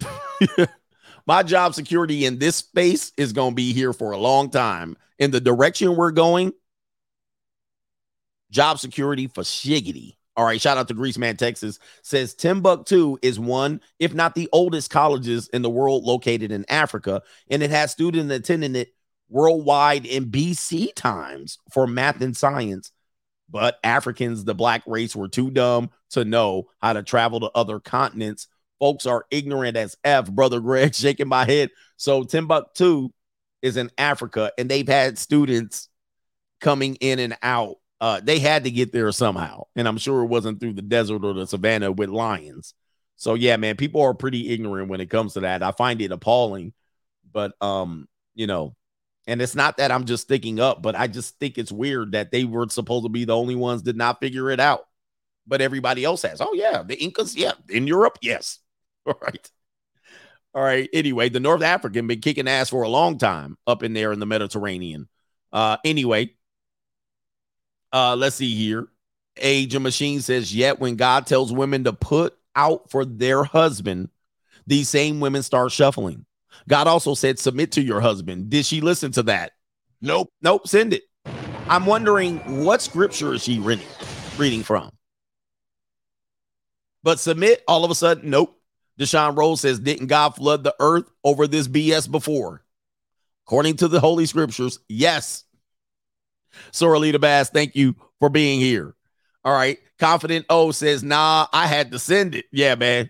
Speaker 1: [LAUGHS] My job security in this space is gonna be here for a long time. In the direction we're going, job security for shiggity. All right, shout out to Greaseman, Texas. Says Timbuktu is one, if not the oldest colleges in the world located in Africa, and it has students attending it worldwide in BC times for math and science. But Africans, the black race, were too dumb to know how to travel to other continents. Folks are ignorant as F, brother Greg, [LAUGHS] shaking my head. So Timbuktu is in Africa, and they've had students coming in and out uh, they had to get there somehow. And I'm sure it wasn't through the desert or the savannah with lions. So yeah, man, people are pretty ignorant when it comes to that. I find it appalling. But um, you know, and it's not that I'm just sticking up, but I just think it's weird that they were supposed to be the only ones did not figure it out. But everybody else has. Oh, yeah, the Incas, yeah, in Europe, yes. [LAUGHS] All right. All right. Anyway, the North African been kicking ass for a long time up in there in the Mediterranean. Uh, anyway, uh, let's see here. Age of Machine says, Yet when God tells women to put out for their husband, these same women start shuffling. God also said, Submit to your husband. Did she listen to that? Nope. Nope. Send it. I'm wondering what scripture is she reading, reading from? But submit all of a sudden, nope. Deshaun Rose says, Didn't God flood the earth over this BS before? According to the Holy Scriptures, yes. Soralita Bass, thank you for being here. All right. Confident O says, nah, I had to send it. Yeah, man.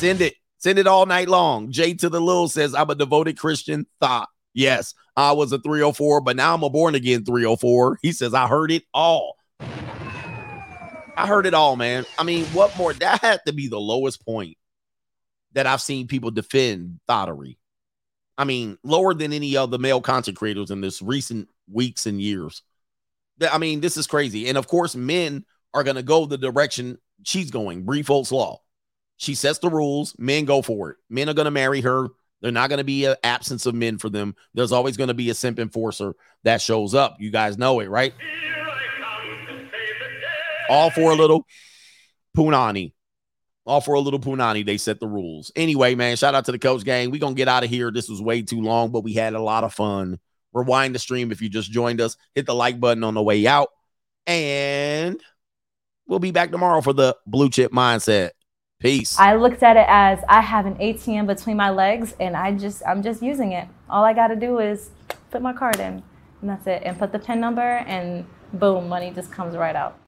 Speaker 1: Send it. Send it all night long. Jay to the Little says, I'm a devoted Christian. Thought. Yes, I was a 304, but now I'm a born again 304. He says, I heard it all. I heard it all, man. I mean, what more? That had to be the lowest point that I've seen people defend thottery. I mean, lower than any of the male content creators in this recent weeks and years. I mean, this is crazy. And of course, men are going to go the direction she's going. Briffault's Law. She sets the rules. Men go for it. Men are going to marry her. They're not going to be an absence of men for them. There's always going to be a simp enforcer that shows up. You guys know it, right? All for a little punani all for a little punani. They set the rules. Anyway, man, shout out to the coach gang. we going to get out of here. This was way too long, but we had a lot of fun. Rewind the stream if you just joined us. Hit the like button on the way out. And we'll be back tomorrow for the blue chip mindset. Peace.
Speaker 29: I looked at it as I have an ATM between my legs and I just I'm just using it. All I got to do is put my card in, and that's it. And put the PIN number, and boom, money just comes right out.